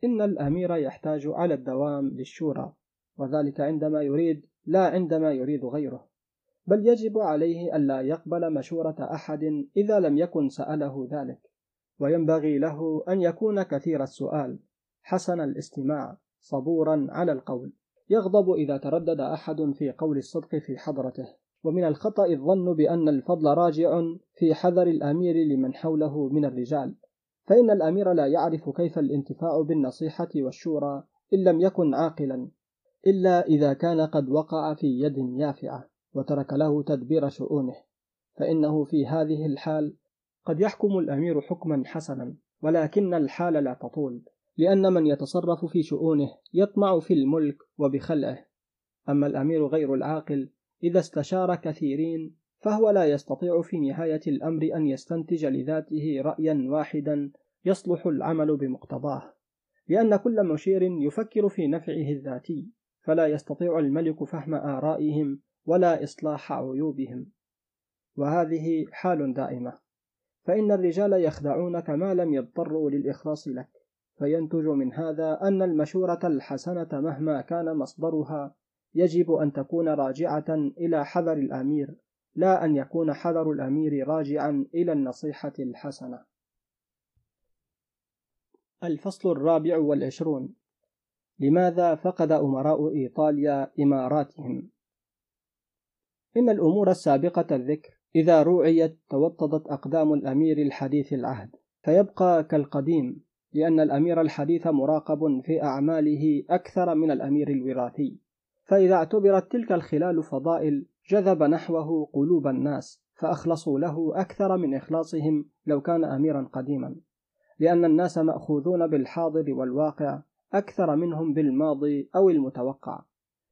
إن الأمير يحتاج على الدوام للشورى وذلك عندما يريد لا عندما يريد غيره. بل يجب عليه ألا يقبل مشورة أحد إذا لم يكن سأله ذلك. وينبغي له أن يكون كثير السؤال. حسن الاستماع. صبورا على القول. يغضب إذا تردد أحد في قول الصدق في حضرته. ومن الخطأ الظن بأن الفضل راجع في حذر الأمير لمن حوله من الرجال. فإن الأمير لا يعرف كيف الانتفاع بالنصيحة والشورى إن لم يكن عاقلا. إلا إذا كان قد وقع في يد يافعة وترك له تدبير شؤونه فإنه في هذه الحال قد يحكم الأمير حكما حسنا ولكن الحال لا تطول لأن من يتصرف في شؤونه يطمع في الملك وبخلعه أما الأمير غير العاقل إذا استشار كثيرين فهو لا يستطيع في نهاية الأمر أن يستنتج لذاته رأيا واحدا يصلح العمل بمقتضاه لأن كل مشير يفكر في نفعه الذاتي. فلا يستطيع الملك فهم آرائهم ولا إصلاح عيوبهم. وهذه حال دائمة. فإن الرجال يخدعونك ما لم يضطروا للإخلاص لك. فينتج من هذا أن المشورة الحسنة مهما كان مصدرها يجب أن تكون راجعة إلى حذر الأمير لا أن يكون حذر الأمير راجعا إلى النصيحة الحسنة. الفصل الرابع والعشرون. لماذا فقد أمراء إيطاليا إماراتهم؟ إن الأمور السابقة الذكر إذا روعيت توطدت أقدام الأمير الحديث العهد فيبقى كالقديم لأن الأمير الحديث مراقب في أعماله أكثر من الأمير الوراثي فإذا اعتبرت تلك الخلال فضائل جذب نحوه قلوب الناس فأخلصوا له أكثر من إخلاصهم لو كان أميرا قديما لأن الناس مأخوذون بالحاضر والواقع أكثر منهم بالماضي أو المتوقع.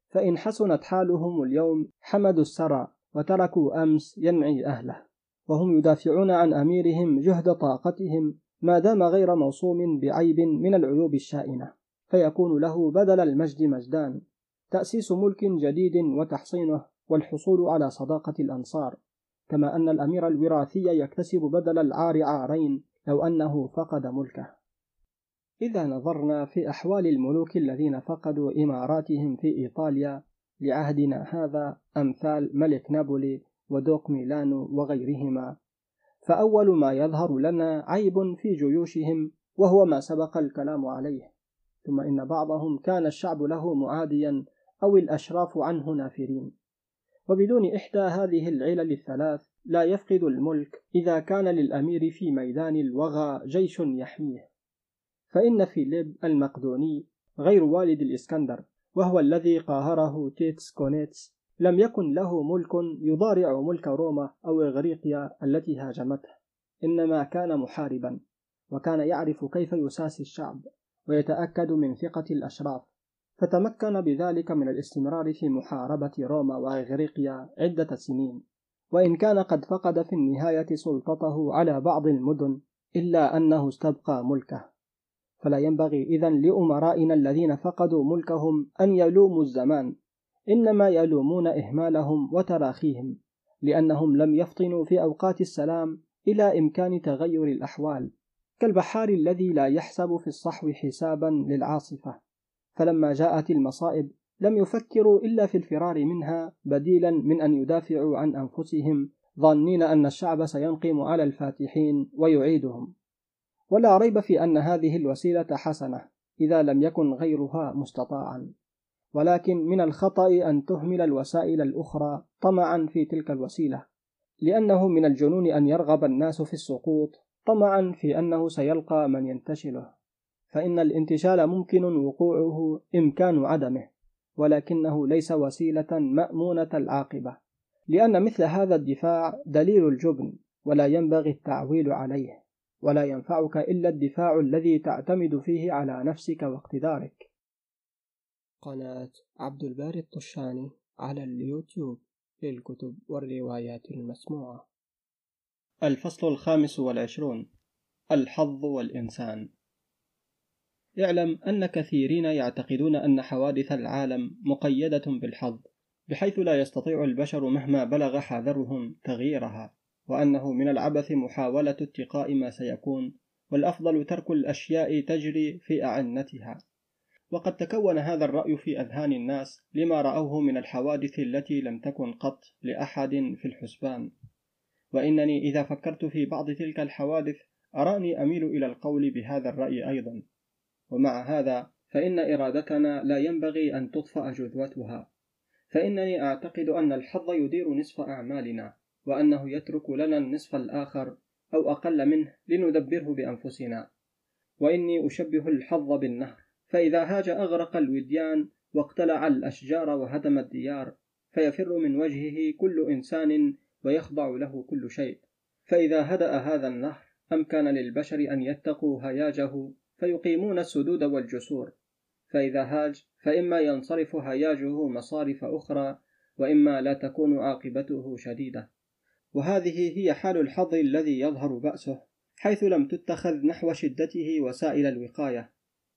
فإن حسنت حالهم اليوم حمدوا السرى وتركوا أمس ينعي أهله. وهم يدافعون عن أميرهم جهد طاقتهم ما دام غير موصوم بعيب من العيوب الشائنة. فيكون له بدل المجد مجدان. تأسيس ملك جديد وتحصينه والحصول على صداقة الأنصار. كما أن الأمير الوراثي يكتسب بدل العار عارين لو أنه فقد ملكه. إذا نظرنا في أحوال الملوك الذين فقدوا إماراتهم في إيطاليا لعهدنا هذا أمثال ملك نابولي ودوق ميلانو وغيرهما. فأول ما يظهر لنا عيب في جيوشهم وهو ما سبق الكلام عليه. ثم إن بعضهم كان الشعب له معاديا أو الأشراف عنه نافرين. وبدون إحدى هذه العلل الثلاث لا يفقد الملك إذا كان للأمير في ميدان الوغى جيش يحميه. فإن فيليب المقدوني غير والد الإسكندر وهو الذي قهره تيتس كونيتس لم يكن له ملك يضارع ملك روما أو إغريقيا التي هاجمته إنما كان محاربا وكان يعرف كيف يسوس الشعب ويتأكد من ثقة الأشراف فتمكن بذلك من الاستمرار في محاربة روما وإغريقيا عدة سنين وإن كان قد فقد في النهاية سلطته على بعض المدن إلا أنه استبقى ملكه. فلا ينبغي إذن لأمرائنا الذين فقدوا ملكهم أن يلوموا الزمان. إنما يلومون إهمالهم وتراخيهم لأنهم لم يفطنوا في أوقات السلام إلى إمكان تغير الأحوال. كالبحار الذي لا يحسب في الصحو حسابا للعاصفة. فلما جاءت المصائب لم يفكروا إلا في الفرار منها بديلا من أن يدافعوا عن أنفسهم ظانين أن الشعب سينقم على الفاتحين ويعيدهم. ولا ريب في أن هذه الوسيلة حسنة إذا لم يكن غيرها مستطاعا. ولكن من الخطأ أن تهمل الوسائل الأخرى طمعا في تلك الوسيلة لأنه من الجنون أن يرغب الناس في السقوط طمعا في أنه سيلقى من ينتشله. فإن الانتشال ممكن وقوعه إمكان عدمه ولكنه ليس وسيلة مأمونة العاقبة. لأن مثل هذا الدفاع دليل الجبن ولا ينبغي التعويل عليه. ولا ينفعك إلا الدفاع الذي تعتمد فيه على نفسك واقتدارك. قناة عبد الباري الطشاني على اليوتيوب للكتب والروايات المسموعة. الفصل الخامس والعشرون. الحظ والإنسان. اعلم أن كثيرين يعتقدون أن حوادث العالم مقيدة بالحظ بحيث لا يستطيع البشر مهما بلغ حذرهم تغييرها. وأنه من العبث محاولة اتقاء ما سيكون والأفضل ترك الأشياء تجري في أعنتها. وقد تكون هذا الرأي في أذهان الناس لما رأوه من الحوادث التي لم تكن قط لأحد في الحسبان. وإنني إذا فكرت في بعض تلك الحوادث أراني أميل إلى القول بهذا الرأي أيضا. ومع هذا فإن إرادتنا لا ينبغي أن تطفأ جذوتها. فإنني أعتقد أن الحظ يدير نصف أعمالنا. وأنه يترك لنا النصف الآخر أو أقل منه لندبره بأنفسنا. وإني أشبه الحظ بالنهر. فإذا هاج أغرق الوديان واقتلع الأشجار وهدم الديار فيفر من وجهه كل إنسان ويخضع له كل شيء. فإذا هدأ هذا النهر أمكن للبشر أن يتقوا هياجه فيقيمون السدود والجسور. فإذا هاج فإما ينصرف هياجه مصارف أخرى وإما لا تكون عاقبته شديدة. وهذه هي حال الحظ الذي يظهر بأسه حيث لم تتخذ نحو شدته وسائل الوقاية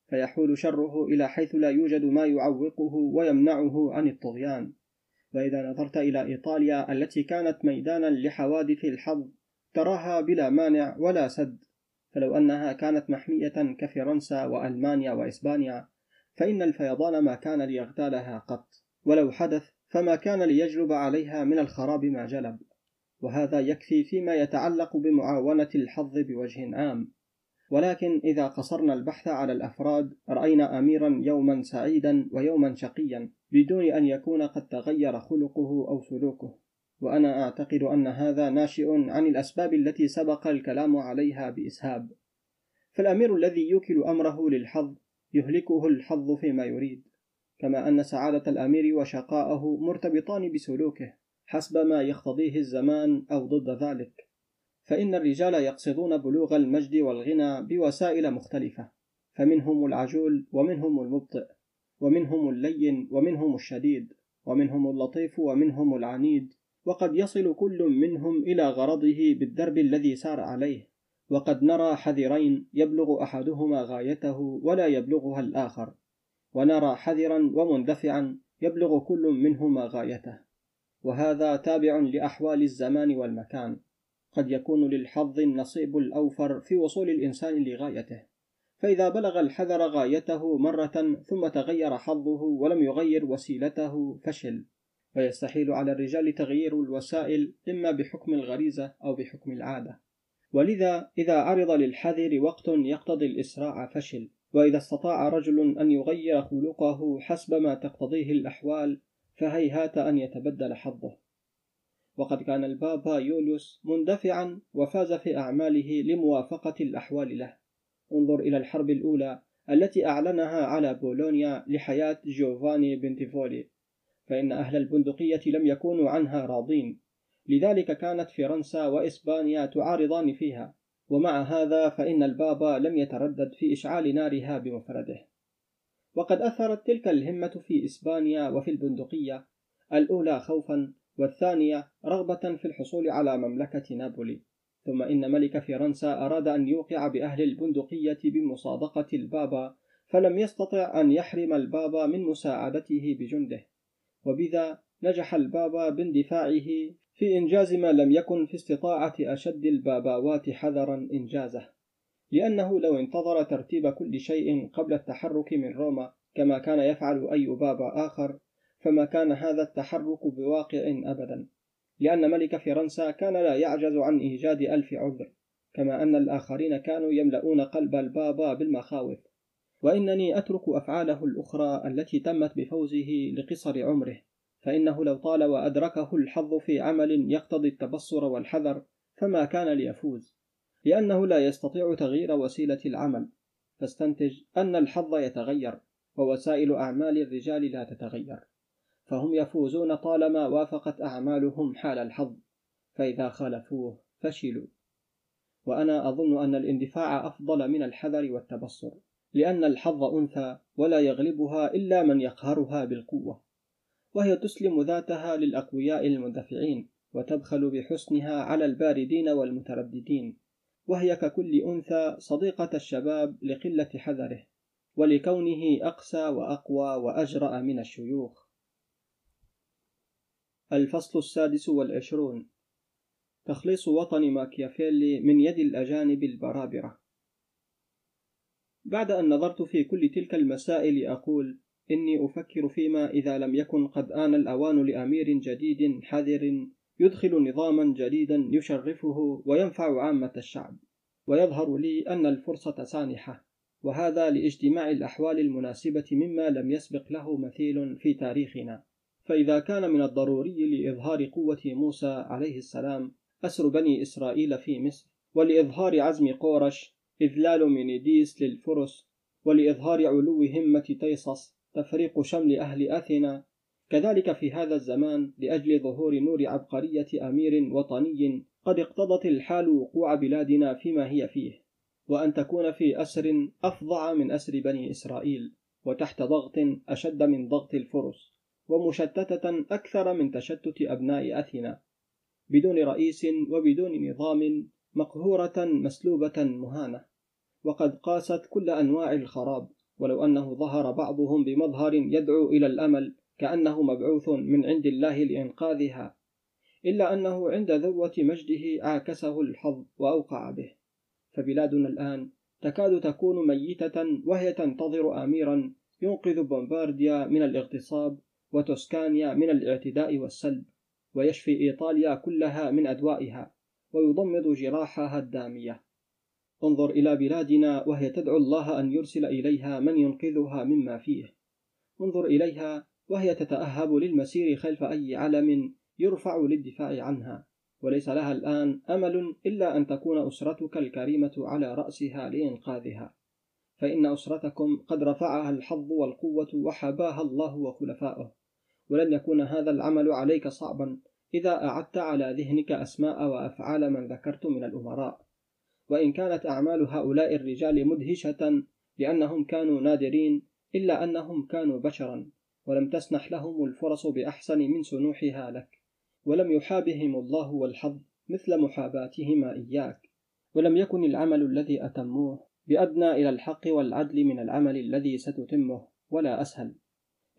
فيحول شره إلى حيث لا يوجد ما يعوقه ويمنعه عن الطغيان. وإذا نظرت إلى إيطاليا التي كانت ميدانا لحوادث الحظ تراها بلا مانع ولا سد. فلو أنها كانت محمية كفرنسا وألمانيا وإسبانيا فإن الفيضان ما كان ليغتالها قط. ولو حدث فما كان ليجلب عليها من الخراب ما جلب. وهذا يكفي فيما يتعلق بمعاونة الحظ بوجه عام. ولكن إذا قصرنا البحث على الأفراد رأينا أميرا يوما سعيدا ويوما شقيا بدون أن يكون قد تغير خلقه أو سلوكه. وأنا أعتقد أن هذا ناشئ عن الأسباب التي سبق الكلام عليها بإسهاب. فالأمير الذي يوكل أمره للحظ يهلكه الحظ فيما يريد. كما أن سعادة الأمير وشقاءه مرتبطان بسلوكه. حسب ما يقتضيه الزمان أو ضد ذلك. فإن الرجال يقصدون بلوغ المجد والغنى بوسائل مختلفة فمنهم العجول ومنهم المبطئ ومنهم اللين ومنهم الشديد ومنهم اللطيف ومنهم العنيد وقد يصل كل منهم إلى غرضه بالدرب الذي سار عليه وقد نرى حذرين يبلغ أحدهما غايته ولا يبلغها الآخر ونرى حذرا ومندفعا يبلغ كل منهما غايته. وهذا تابع لأحوال الزمان والمكان. قد يكون للحظ النصيب الأوفر في وصول الإنسان لغايته. فإذا بلغ الحذر غايته مرة ثم تغير حظه ولم يغير وسيلته فشل. ويستحيل على الرجال تغيير الوسائل إما بحكم الغريزة أو بحكم العادة. ولذا إذا عرض للحذر وقت يقتضي الإسراع فشل. وإذا استطاع رجل أن يغير خلقه حسب ما تقتضيه الأحوال فهيهات أن يتبدل حظه. وقد كان البابا يوليوس مندفعا وفاز في أعماله لموافقة الأحوال له. انظر إلى الحرب الأولى التي أعلنها على بولونيا لحياة جوفاني بنتيفولي فإن أهل البندقية لم يكونوا عنها راضين. لذلك كانت فرنسا وإسبانيا تعارضان فيها ومع هذا فإن البابا لم يتردد في إشعال نارها بمفرده. وقد أثرت تلك الهمة في إسبانيا وفي البندقية الأولى خوفا والثانية رغبة في الحصول على مملكة نابولي. ثم إن ملك فرنسا أراد أن يوقع بأهل البندقية بمصادقة البابا فلم يستطع أن يحرم البابا من مساعدته بجنده. وبذا نجح البابا باندفاعه في إنجاز ما لم يكن في استطاعة أشد الباباوات حذرا إنجازه. لأنه لو انتظر ترتيب كل شيء قبل التحرك من روما كما كان يفعل أي بابا آخر فما كان هذا التحرك بواقع أبدا. لأن ملك فرنسا كان لا يعجز عن إيجاد ألف عذر كما أن الآخرين كانوا يملؤون قلب البابا بالمخاوف. وإنني أترك أفعاله الأخرى التي تمت بفوزه لقصر عمره فإنه لو طال وأدركه الحظ في عمل يقتضي التبصر والحذر فما كان ليفوز. لأنه لا يستطيع تغيير وسيلة العمل. فاستنتج أن الحظ يتغير ووسائل أعمال الرجال لا تتغير. فهم يفوزون طالما وافقت أعمالهم حال الحظ. فإذا خالفوه فشلوا وأنا أظن أن الاندفاع أفضل من الحذر والتبصر لأن الحظ أنثى ولا يغلبها إلا من يقهرها بالقوة. وهي تسلم ذاتها للأقوياء المندفعين وتبخل بحسنها على الباردين والمترددين. وهي ككل أنثى صديقة الشباب لقلة حذره ولكونه أقسى وأقوى وأجرأ من الشيوخ. الفصل السادس والعشرون. تخليص وطن ماكيافيلي من يد الأجانب البرابرة. بعد أن نظرت في كل تلك المسائل أقول إني أفكر فيما إذا لم يكن قد آن الأوان لأمير جديد حذر يدخل نظاما جديدا يشرفه وينفع عامة الشعب. ويظهر لي أن الفرصة سانحة وهذا لاجتماع الأحوال المناسبة مما لم يسبق له مثيل في تاريخنا. فإذا كان من الضروري لإظهار قوة موسى عليه السلام أسر بني إسرائيل في مصر ولإظهار عزم قورش إذلال مينيديس للفرس ولإظهار علو همة تيصص تفريق شمل أهل أثينا كذلك في هذا الزمان لأجل ظهور نور عبقرية أمير وطني قد اقتضت الحال وقوع بلادنا فيما هي فيه وأن تكون في أسر أفظع من أسر بني إسرائيل وتحت ضغط أشد من ضغط الفرس ومشتتة أكثر من تشتت أبناء أثينا بدون رئيس وبدون نظام مقهورة مسلوبة مهانة وقد قاست كل أنواع الخراب ولو أنه ظهر بعضهم بمظهر يدعو إلى الأمل كأنه مبعوث من عند الله لإنقاذها إلا أنه عند ذروة مجده عاكسه الحظ وأوقع به. فبلادنا الآن تكاد تكون ميتة وهي تنتظر أميرا ينقذ بومبارديا من الاغتصاب وتوسكانيا من الاعتداء والسلب ويشفي إيطاليا كلها من أدوائها ويضمد جراحها الدامية. انظر إلى بلادنا وهي تدعو الله أن يرسل إليها من ينقذها مما فيه. انظر إليها وهي تتأهب للمسير خلف أي علم يرفع للدفاع عنها. وليس لها الآن أمل إلا أن تكون أسرتك الكريمة على رأسها لإنقاذها. فإن أسرتكم قد رفعها الحظ والقوة وحباها الله وخلفاؤه. ولن يكون هذا العمل عليك صعبا إذا أعدت على ذهنك أسماء وأفعال من ذكرت من الأمراء. وإن كانت أعمال هؤلاء الرجال مدهشة لأنهم كانوا نادرين إلا أنهم كانوا بشرا. ولم تسنح لهم الفرص بأحسن من سنوحها لك ولم يحابهم الله والحظ مثل محاباتهما إياك ولم يكن العمل الذي أتموه بأدنى إلى الحق والعدل من العمل الذي ستتمه ولا أسهل.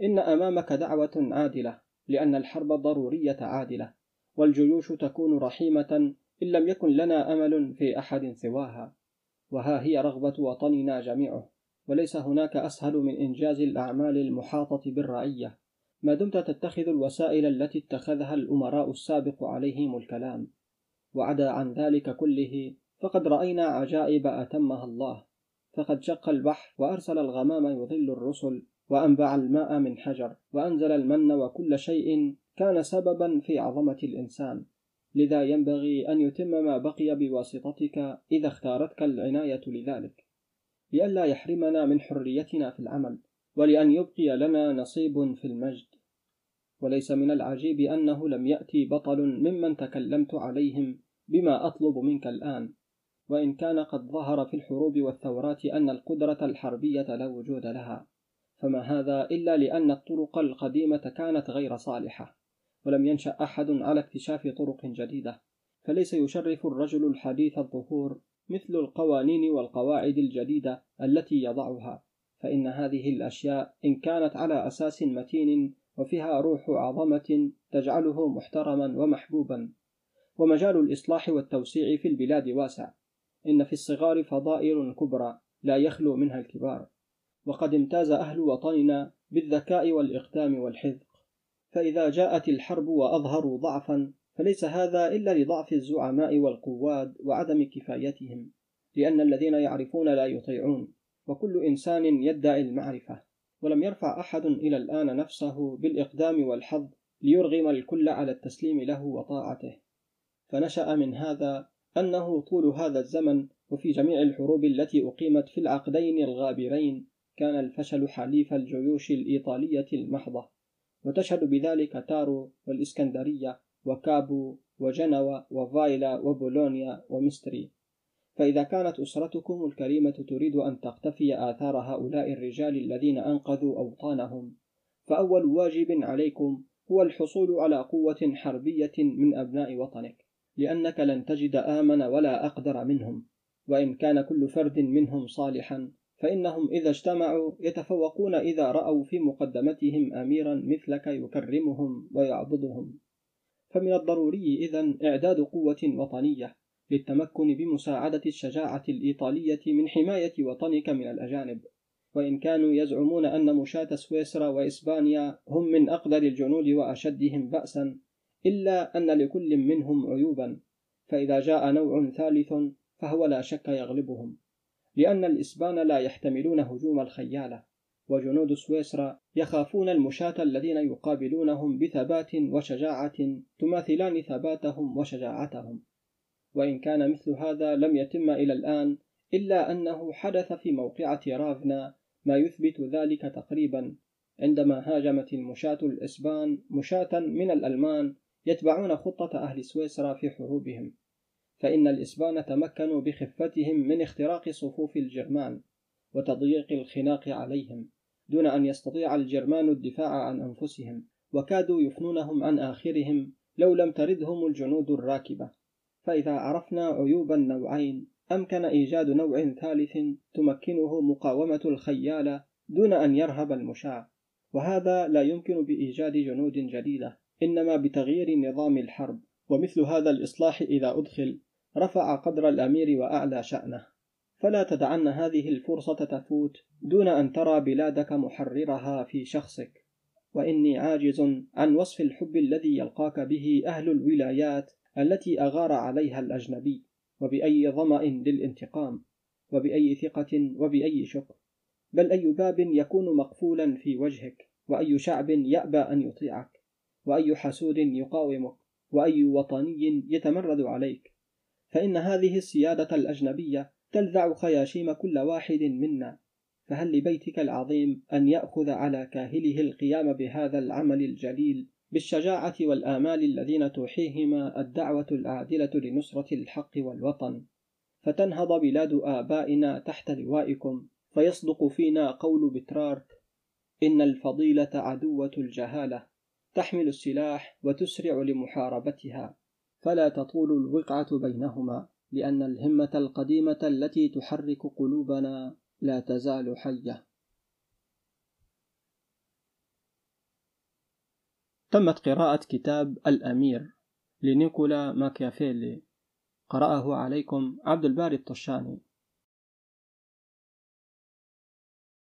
إن أمامك دعوة عادلة لأن الحرب ضرورية عادلة والجيوش تكون رحيمة إن لم يكن لنا أمل في أحد سواها وها هي رغبة وطننا جميعه. وليس هناك أسهل من إنجاز الأعمال المحاطة بالرعية. ما دمت تتخذ الوسائل التي اتخذها الأمراء السابق عليهم الكلام. وعدا عن ذلك كله فقد رأينا عجائب أتمها الله. فقد شق البحر وأرسل الغمام يظل الرسل وأنبع الماء من حجر وأنزل المن وكل شيء كان سببا في عظمة الإنسان. لذا ينبغي أن يتم ما بقي بواسطتك إذا اختارتك العناية لذلك. لئلا يحرمنا من حريتنا في العمل ولأن يبقي لنا نصيب في المجد. وليس من العجيب أنه لم يأتي بطل ممن تكلمت عليهم بما أطلب منك الآن. وإن كان قد ظهر في الحروب والثورات أن القدرة الحربية لا وجود لها فما هذا إلا لأن الطرق القديمة كانت غير صالحة ولم ينشأ أحد على اكتشاف طرق جديدة. فليس يشرف الرجل الحديث الظهور مثل القوانين والقواعد الجديدة التي يضعها فإن هذه الأشياء إن كانت على أساس متين وفيها روح عظمة تجعله محترما ومحبوبا. ومجال الإصلاح والتوسيع في البلاد واسع. إن في الصغار فضائل كبرى لا يخلو منها الكبار. وقد امتاز أهل وطننا بالذكاء والإقدام والحذق. فإذا جاءت الحرب وأظهروا ضعفا فليس هذا إلا لضعف الزعماء والقواد وعدم كفايتهم لأن الذين يعرفون لا يطيعون وكل إنسان يدعي المعرفة. ولم يرفع أحد إلى الآن نفسه بالإقدام والحظ ليرغم الكل على التسليم له وطاعته. فنشأ من هذا أنه طول هذا الزمن وفي جميع الحروب التي أقيمت في العقدين الغابرين كان الفشل حليف الجيوش الإيطالية المحضة وتشهد بذلك تارو والإسكندرية وكابو وجنوى وفايلا وبولونيا ومستري فإذا كانت أسرتكم الكريمة تريد أن تقتفي آثار هؤلاء الرجال الذين أنقذوا أوطانهم فأول واجب عليكم هو الحصول على قوة حربية من أبناء وطنك لأنك لن تجد آمن ولا أقدر منهم وإن كان كل فرد منهم صالحا فإنهم إذا اجتمعوا يتفوقون إذا رأوا في مقدمتهم أميرا مثلك يكرمهم ويعبدهم. فمن الضروري إذا إعداد قوة وطنية للتمكن بمساعدة الشجاعة الإيطالية من حماية وطنك من الأجانب. وإن كانوا يزعمون أن مشاة سويسرا وإسبانيا هم من أقدر الجنود وأشدهم بأسا إلا أن لكل منهم عيوبا. فإذا جاء نوع ثالث فهو لا شك يغلبهم لأن الإسبان لا يحتملون هجوم الخيالة. وجنود سويسرا يخافون المشاة الذين يقابلونهم بثبات وشجاعة تماثلان ثباتهم وشجاعتهم. وإن كان مثل هذا لم يتم إلى الآن إلا أنه حدث في موقعة رافنا ما يثبت ذلك تقريبا. عندما هاجمت المشاة الإسبان مشاة من الألمان يتبعون خطة أهل سويسرا في حروبهم. فإن الإسبان تمكنوا بخفتهم من اختراق صفوف الجرمان وتضييق الخناق عليهم. دون أن يستطيع الجرمان الدفاع عن أنفسهم وكادوا يفنونهم عن آخرهم لو لم تردهم الجنود الراكبة. فإذا عرفنا عيوب النوعين أمكن إيجاد نوع ثالث تمكنه مقاومة الخيال دون أن يرهب المشاة وهذا لا يمكن بإيجاد جنود جديدة إنما بتغيير نظام الحرب. ومثل هذا الإصلاح إذا أدخل رفع قدر الأمير وأعلى شأنه. فلا تدعن هذه الفرصة تفوت دون أن ترى بلادك محررها في شخصك. وإني عاجز عن وصف الحب الذي يلقاك به أهل الولايات التي أغار عليها الأجنبي. وبأي ظمأ للانتقام. وبأي ثقة. وبأي شكر. بل أي باب يكون مقفولا في وجهك. وأي شعب يأبى أن يطيعك. وأي حسود يقاومك. وأي وطني يتمرد عليك. فإن هذه السيادة الأجنبية تلذع خياشيم كل واحد منا فهل لبيتك العظيم أن يأخذ على كاهله القيام بهذا العمل الجليل بالشجاعة والآمال الذين توحيهما الدعوة العادلة لنصرة الحق والوطن؟ فتنهض بلاد آبائنا تحت لوائكم فيصدق فينا قول بترارك إن الفضيلة عدوة الجهالة تحمل السلاح وتسرع لمحاربتها فلا تطول الوقعة بينهما. لأن الهمة القديمة التي تحرك قلوبنا لا تزال حية. تمت قراءة كتاب الأمير لنيكولا ماكيافيلي. قرأه عليكم عبد الباري الطشاني.